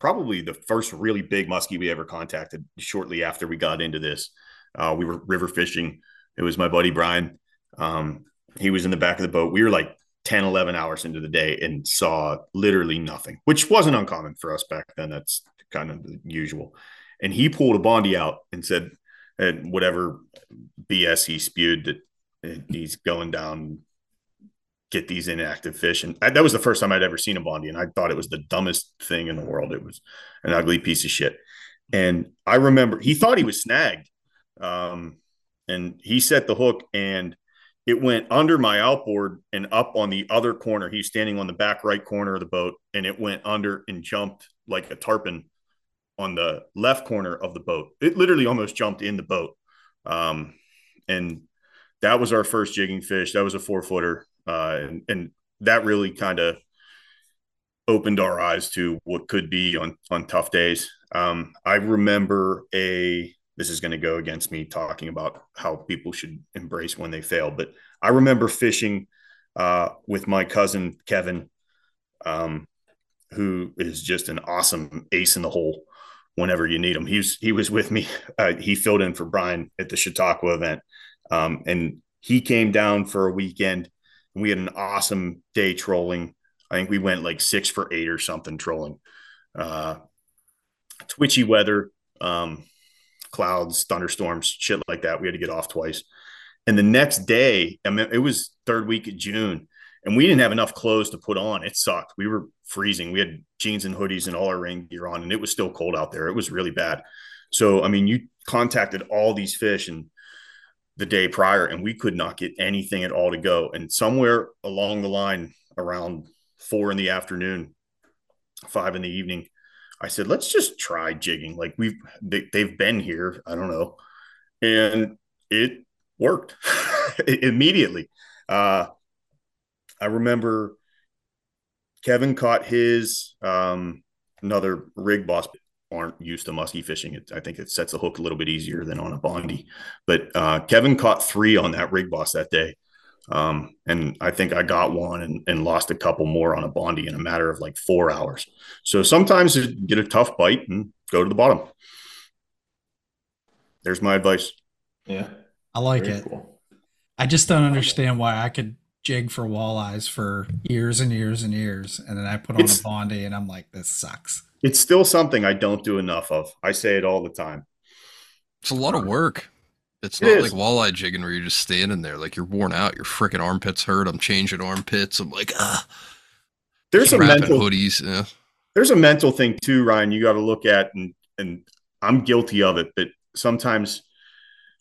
probably the first really big muskie we ever contacted shortly after we got into this. Uh, we were river fishing. It was my buddy Brian. Um, he was in the back of the boat. We were like 10, 11 hours into the day and saw literally nothing, which wasn't uncommon for us back then. That's kind of usual. And he pulled a Bondy out and said, and whatever BS he spewed that he's going down get these inactive fish. And I, that was the first time I'd ever seen a Bondy. And I thought it was the dumbest thing in the world. It was an ugly piece of shit. And I remember he thought he was snagged. Um, and he set the hook and it went under my outboard and up on the other corner. He's standing on the back right corner of the boat and it went under and jumped like a tarpon on the left corner of the boat. It literally almost jumped in the boat. Um, and that was our first jigging fish. That was a four footer. Uh, and, and that really kind of opened our eyes to what could be on, on tough days. Um, I remember a, this is going to go against me talking about how people should embrace when they fail, but I remember fishing uh, with my cousin, Kevin, um, who is just an awesome ace in the hole whenever you need him. He was, he was with me. Uh, he filled in for Brian at the Chautauqua event. Um, and he came down for a weekend we had an awesome day trolling. I think we went like six for eight or something trolling. Uh, twitchy weather, um, clouds, thunderstorms, shit like that. We had to get off twice. And the next day, I mean, it was third week of June, and we didn't have enough clothes to put on. It sucked. We were freezing. We had jeans and hoodies and all our rain gear on, and it was still cold out there. It was really bad. So, I mean, you contacted all these fish, and the day prior and we could not get anything at all to go. And somewhere along the line, around four in the afternoon, five in the evening, I said, let's just try jigging. Like we've, they, have been here. I don't know. And it worked immediately. Uh, I remember Kevin caught his, um, another rig boss aren't used to muskie fishing, it, I think it sets the hook a little bit easier than on a bondy. But uh, Kevin caught three on that rig boss that day. Um, and I think I got one and, and, lost a couple more on a bondy in a matter of like four hours. So sometimes you get a tough bite and go to the bottom. There's my advice. Yeah. I like Very it. Cool. I just don't understand why I could jig for walleyes for years and years and years. And then I put on it's, a bondy and I'm like, this sucks it's still something I don't do enough of. I say it all the time. It's a lot of work. It's not it like walleye jigging where you're just standing there like you're worn out. Your freaking armpits hurt. I'm changing armpits. I'm like, ah. There's a mental hoodies. Yeah. There's a mental thing too, Ryan. You got to look at, and and I'm guilty of it. But sometimes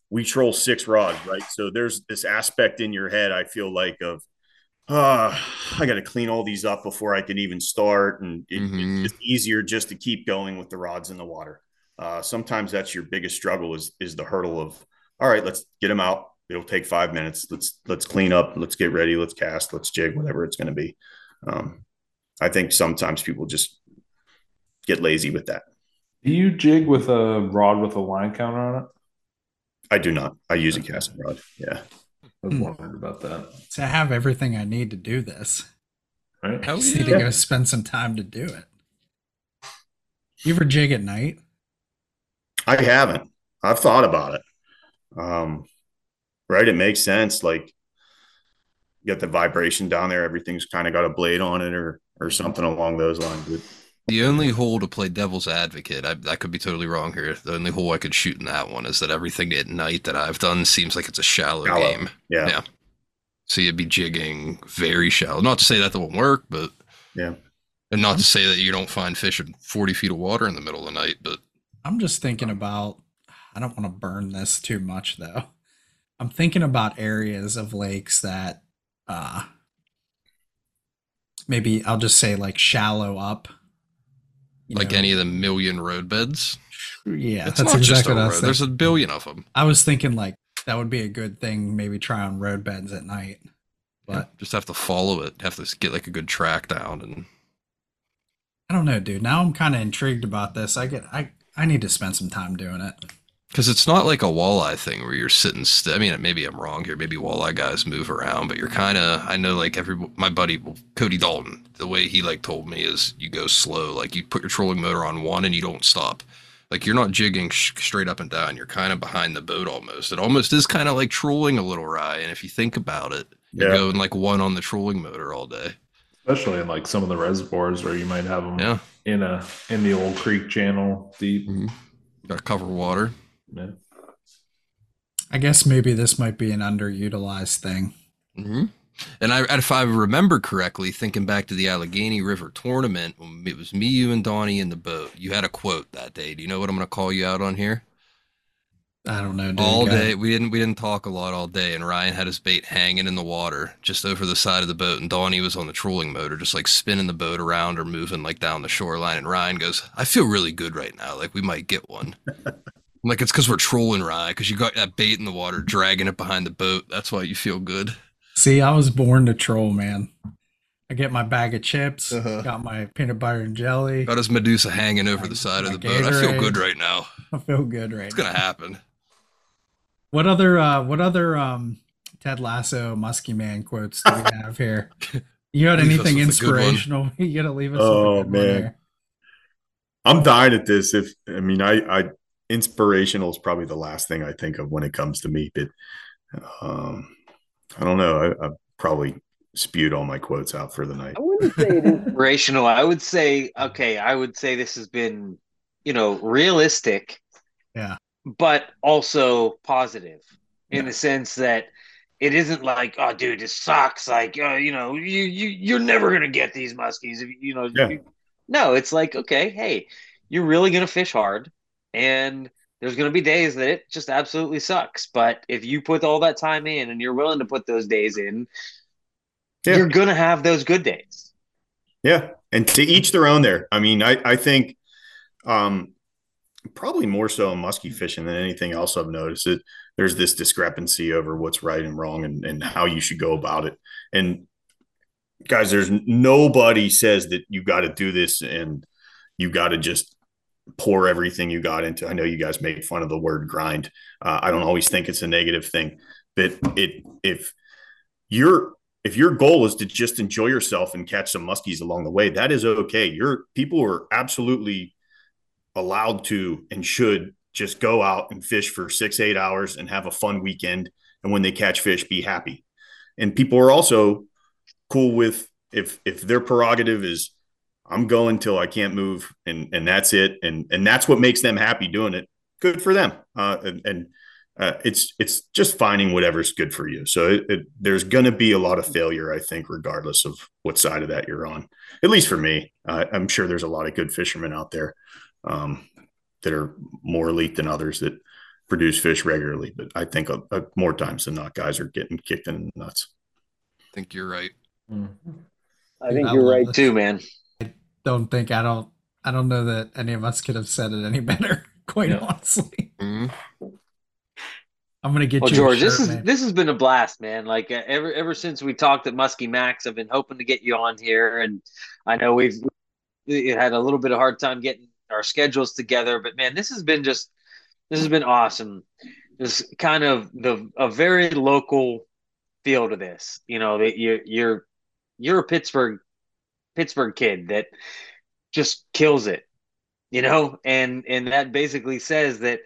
we troll six rods, right? So there's this aspect in your head. I feel like of uh, I got to clean all these up before I can even start. And it, mm-hmm. it's easier just to keep going with the rods in the water. Uh, sometimes that's your biggest struggle is, is the hurdle of, all right, let's get them out. It'll take five minutes. Let's, let's clean up. Let's get ready. Let's cast, let's jig, whatever it's going to be. Um, I think sometimes people just get lazy with that. Do you jig with a rod with a line counter on it? I do not. I use a casting rod. Yeah. I was hmm. wondering about that. To have everything I need to do this. Right. I just need to go spend some time to do it. You ever jig at night? I haven't. I've thought about it. Um, right. It makes sense. Like you got the vibration down there. Everything's kind of got a blade on it or, or something along those lines. But the only hole to play devil's advocate, I, I could be totally wrong here. The only hole I could shoot in that one is that everything at night that I've done seems like it's a shallow, shallow. game. Yeah. Yeah. So you'd be jigging very shallow. Not to say that that won't work, but yeah. And not to say that you don't find fish in 40 feet of water in the middle of the night, but I'm just thinking about, I don't want to burn this too much though. I'm thinking about areas of lakes that, uh, maybe I'll just say like shallow up you like know, any of the million road beds. Yeah, It's that's not just exactly a what I road. was There's a billion of them. I was thinking like that would be a good thing. Maybe try on road beds at night. But just have to follow it. Have to get like a good track down and I don't know, dude. Now I'm kind of intrigued about this. I get I I need to spend some time doing it. Because it's not like a walleye thing where you're sitting. St- I mean, maybe I'm wrong here. Maybe walleye guys move around, but you're kind of. I know like every my buddy Cody Dalton. The way he like told me is you go slow. Like you put your trolling motor on one and you don't stop. Like you're not jigging sh- straight up and down. You're kind of behind the boat almost. It almost is kind of like trolling a little rye. And if you think about it, you're Yeah. going like one on the trolling motor all day. especially in like some of the reservoirs where you might have them Yeah, in a in the old creek channel deep. Mm-hmm. got to cover water. Yeah. I guess maybe this might be an underutilized thing. hmm And I, if I remember correctly, thinking back to the Allegheny River tournament, it was me, you, and Donnie in the boat. You had a quote that day. Do you know what I'm going to call you out on here? I don't know, dude. all day, we didn't we didn't talk a lot all day, and Ryan had his bait hanging in the water just over the side of the boat, and Donnie was on the trolling motor, just like spinning the boat around or moving like down the shoreline. And Ryan goes, "I feel really good right now. Like we might get one." I'm like it's because we're trolling rye because you got that bait in the water, dragging it behind the boat. That's why you feel good. See, I was born to troll, man. I get my bag of chips, Uh-huh. got my peanut butter and jelly. Got his Medusa hanging over the side of My the boat. I feel good right now. I feel good right It's now. gonna happen. What other uh what other um Ted Lasso Muskie Man quotes do we have here? You got anything with a good one. inspirational? You gotta leave us Oh, a good one man. here. I'm dying at this. If I mean, I, I inspirational is probably the last thing I think of when it comes to me. But um, I don't know. I, I probably spewed all my quotes out for the night. I wouldn't say it is inspirational. I would say, okay, I would say this has been, you know, realistic. Yeah. But also positive in Yeah. the sense that it isn't like, oh, dude, this sucks. Like, uh, you know, you you you're never gonna get these muskies. if you- You know, Yeah. you- no, it's like, okay, hey, you're really gonna fish hard, and there's gonna be days that it just absolutely sucks. But if you put all that time in and you're willing to put those days in, Yeah. you're gonna have those good days. Yeah, and to each their own. There, I mean, I I think um, probably more so in muskie fishing than anything else I've noticed. That there's this discrepancy over what's right and wrong and and how you should go about it. And guys, there's nobody says that you got to do this and you got to just pour everything you got into. I know you guys make fun of the word grind. Uh, I don't always think it's a negative thing, but it if you're if your goal is to just enjoy yourself and catch some muskies along the way, that is okay. Your people are absolutely allowed to and should just go out and fish for six, eight hours and have a fun weekend. And when they catch fish, be happy. And people are also cool with if if their prerogative is I'm going till I can't move and and that's it. And and that's what makes them happy doing it. Good for them. Uh, and, and uh, it's it's just finding whatever's good for you. So it, it, there's going to be a lot of failure, I think, regardless of what side of that you're on. At least for me, uh, I'm sure there's a lot of good fishermen out there um, that are more elite than others that produce fish regularly. But I think uh, uh, more times than not, guys are getting kicked in the nuts. I think you're right. I think you're right, too, man. Don't think I don't I don't know that any of us could have said it any better, quite Yeah. honestly. Mhm. I'm gonna get Well, you George, a this is man. this has been a blast, man. Like uh, ever ever since we talked at Muskie Max, I've been hoping to get you on here, and I know we've we had a little bit of hard time getting our schedules together, but man, this has been just this has been awesome. This kind of the a very local feel to this. You know that you're you're you're a Pittsburgh Pittsburgh kid that just kills it, you know, and and that basically says that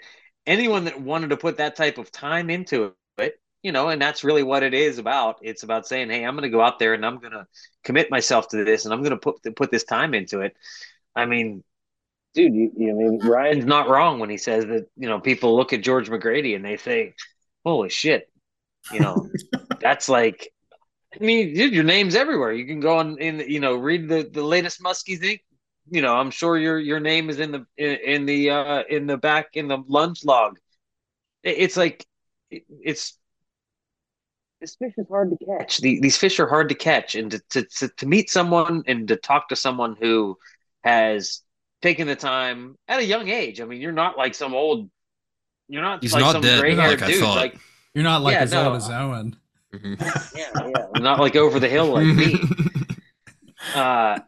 anyone that wanted to put that type of time into it, you know, and that's really what it is about. It's about saying, hey, I'm going to go out there and I'm going to commit myself to this, and I'm going to put put this time into it. I mean, dude, you, you I mean Ryan's not wrong when he says that you know people look at George McGrady and they say, holy shit, you know, that's like. I mean, dude, your name's everywhere. You can go on in, you know, read the, the latest Muskie thing. You know, I'm sure your your name is in the in, in the uh in the back in the Lunge Log. It- It's like it- it's this fish is hard to catch. The, these fish are hard to catch, and to, to to to meet someone and to talk to someone who has taken the time at a young age. I mean, you're not like some old. You're not. He's like not some dead, gray-haired like I dude. thought. Like You're not like Yeah, as no. old as Owen. Mhm. yeah, yeah, not like over the hill like me. uh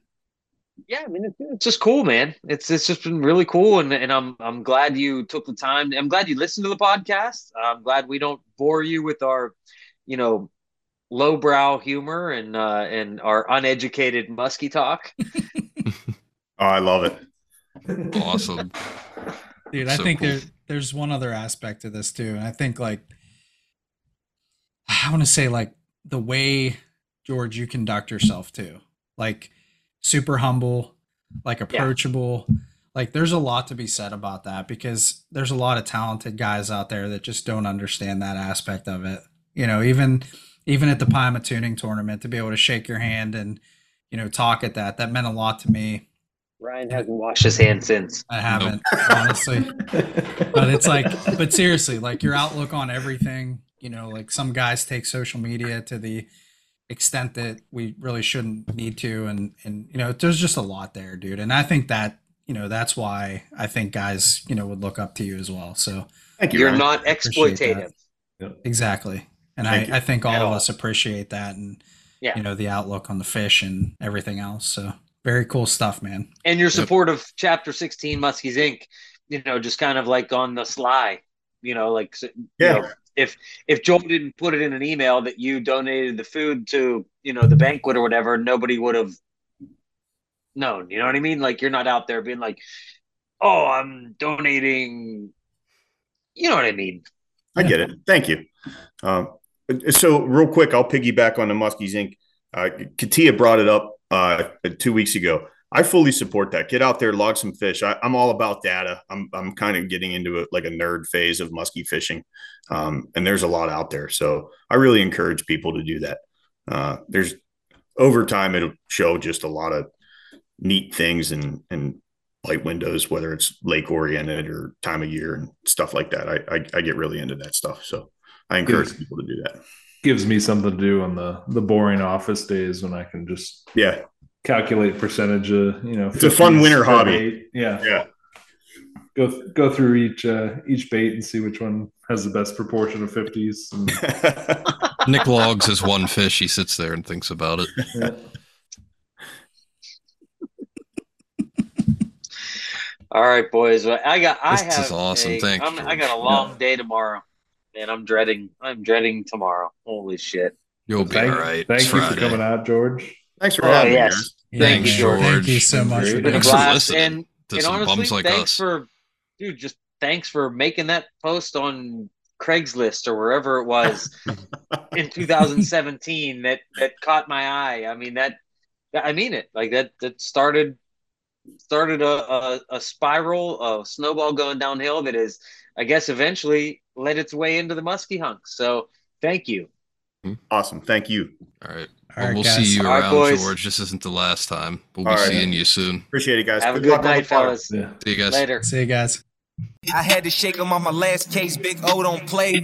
yeah i mean it's, it's just cool man it's it's just been really cool and, and i'm i'm glad you took the time i'm glad you listened to the podcast i'm glad we don't bore you with our you know lowbrow humor and uh and our uneducated musky talk Oh, I love it. awesome. Dude, I So think cool. there there's one other aspect to this too. And I think like I want to say like the way George you conduct yourself too. Like super humble, like approachable. Like there's a lot to be said about that because there's a lot of talented guys out there that just don't understand that aspect of it. You know, even even at the Pymatuning tournament to be able to shake your hand and you know talk at that that meant a lot to me. ryan hasn't washed his hands since I haven't honestly but it's like but seriously like your outlook on everything you know like some guys take social media to the extent that we really shouldn't need to and and you know there's just a lot there dude and i think that you know that's why i think guys you know would look up to you as well so Thank you. you're Ryan. not Appreciate that. exploitative exactly and Thank you. I, I think all At of all. us appreciate that and Yeah. you know the outlook on the fish and everything else so very cool stuff man and your Yep. support of chapter 16 muskies inc you know just kind of like on the sly you know like so- you Yeah. know, if if joel didn't put it in an email that you donated the food to you know the banquet or whatever nobody would have known you know what i mean like you're not out there being like oh i'm donating you know what i mean I get it. Thank you. Um, so, real quick, I'll piggyback on the Muskies Inc. Uh, Katia brought it up uh, two weeks ago. I fully support that. Get out there, log some fish. I, I'm all about data. I'm I'm kind of getting into it like a nerd phase of muskie fishing, um, and there's a lot out there. So I really encourage people to do that. Uh, there's over time it'll show just a lot of neat things and and light windows, whether it's lake oriented or time of year and stuff like that. I, I I get really into that stuff. So I encourage Yes. people to do that. Gives me something to do on the the boring office days when I can just Yeah, calculate percentage of you know. It's a fun 50s winter hobby. bait. Yeah, yeah. go go through each uh, each bait and see which one has the best proportion of fifties. And, Nick logs his one fish. He sits there and thinks about it. yeah. all right boys i got i This have is awesome. a- Thank I'm- i got a George. long day tomorrow and i'm dreading i'm dreading tomorrow holy shit You'll be thank, all right. Thank It's you for coming out, George. Thanks for Oh, having yes. me. guys. Thank Thanks, you, George. thank you so much for been a doing Thanks for blast listening and to and some honestly, bums like thanks us. for, dude, just thanks for making that post on Craigslist or wherever it was in 2017 that that caught my eye. I mean that, that- I mean it. Like that that started started a, a a spiral, a snowball going downhill that is, I guess, eventually led its way into the musky hunks. So thank you. Hmm? Awesome. Thank you. All right. All Well, right, we'll guys. see you All right, around, boys. George. This isn't the last time. We'll be All right. seeing you soon. Appreciate it, guys. Have a Good good luck on the night, water. fellas. Yeah. See you guys. Later. see you guys I had to shake him on my last case. Big O don't play.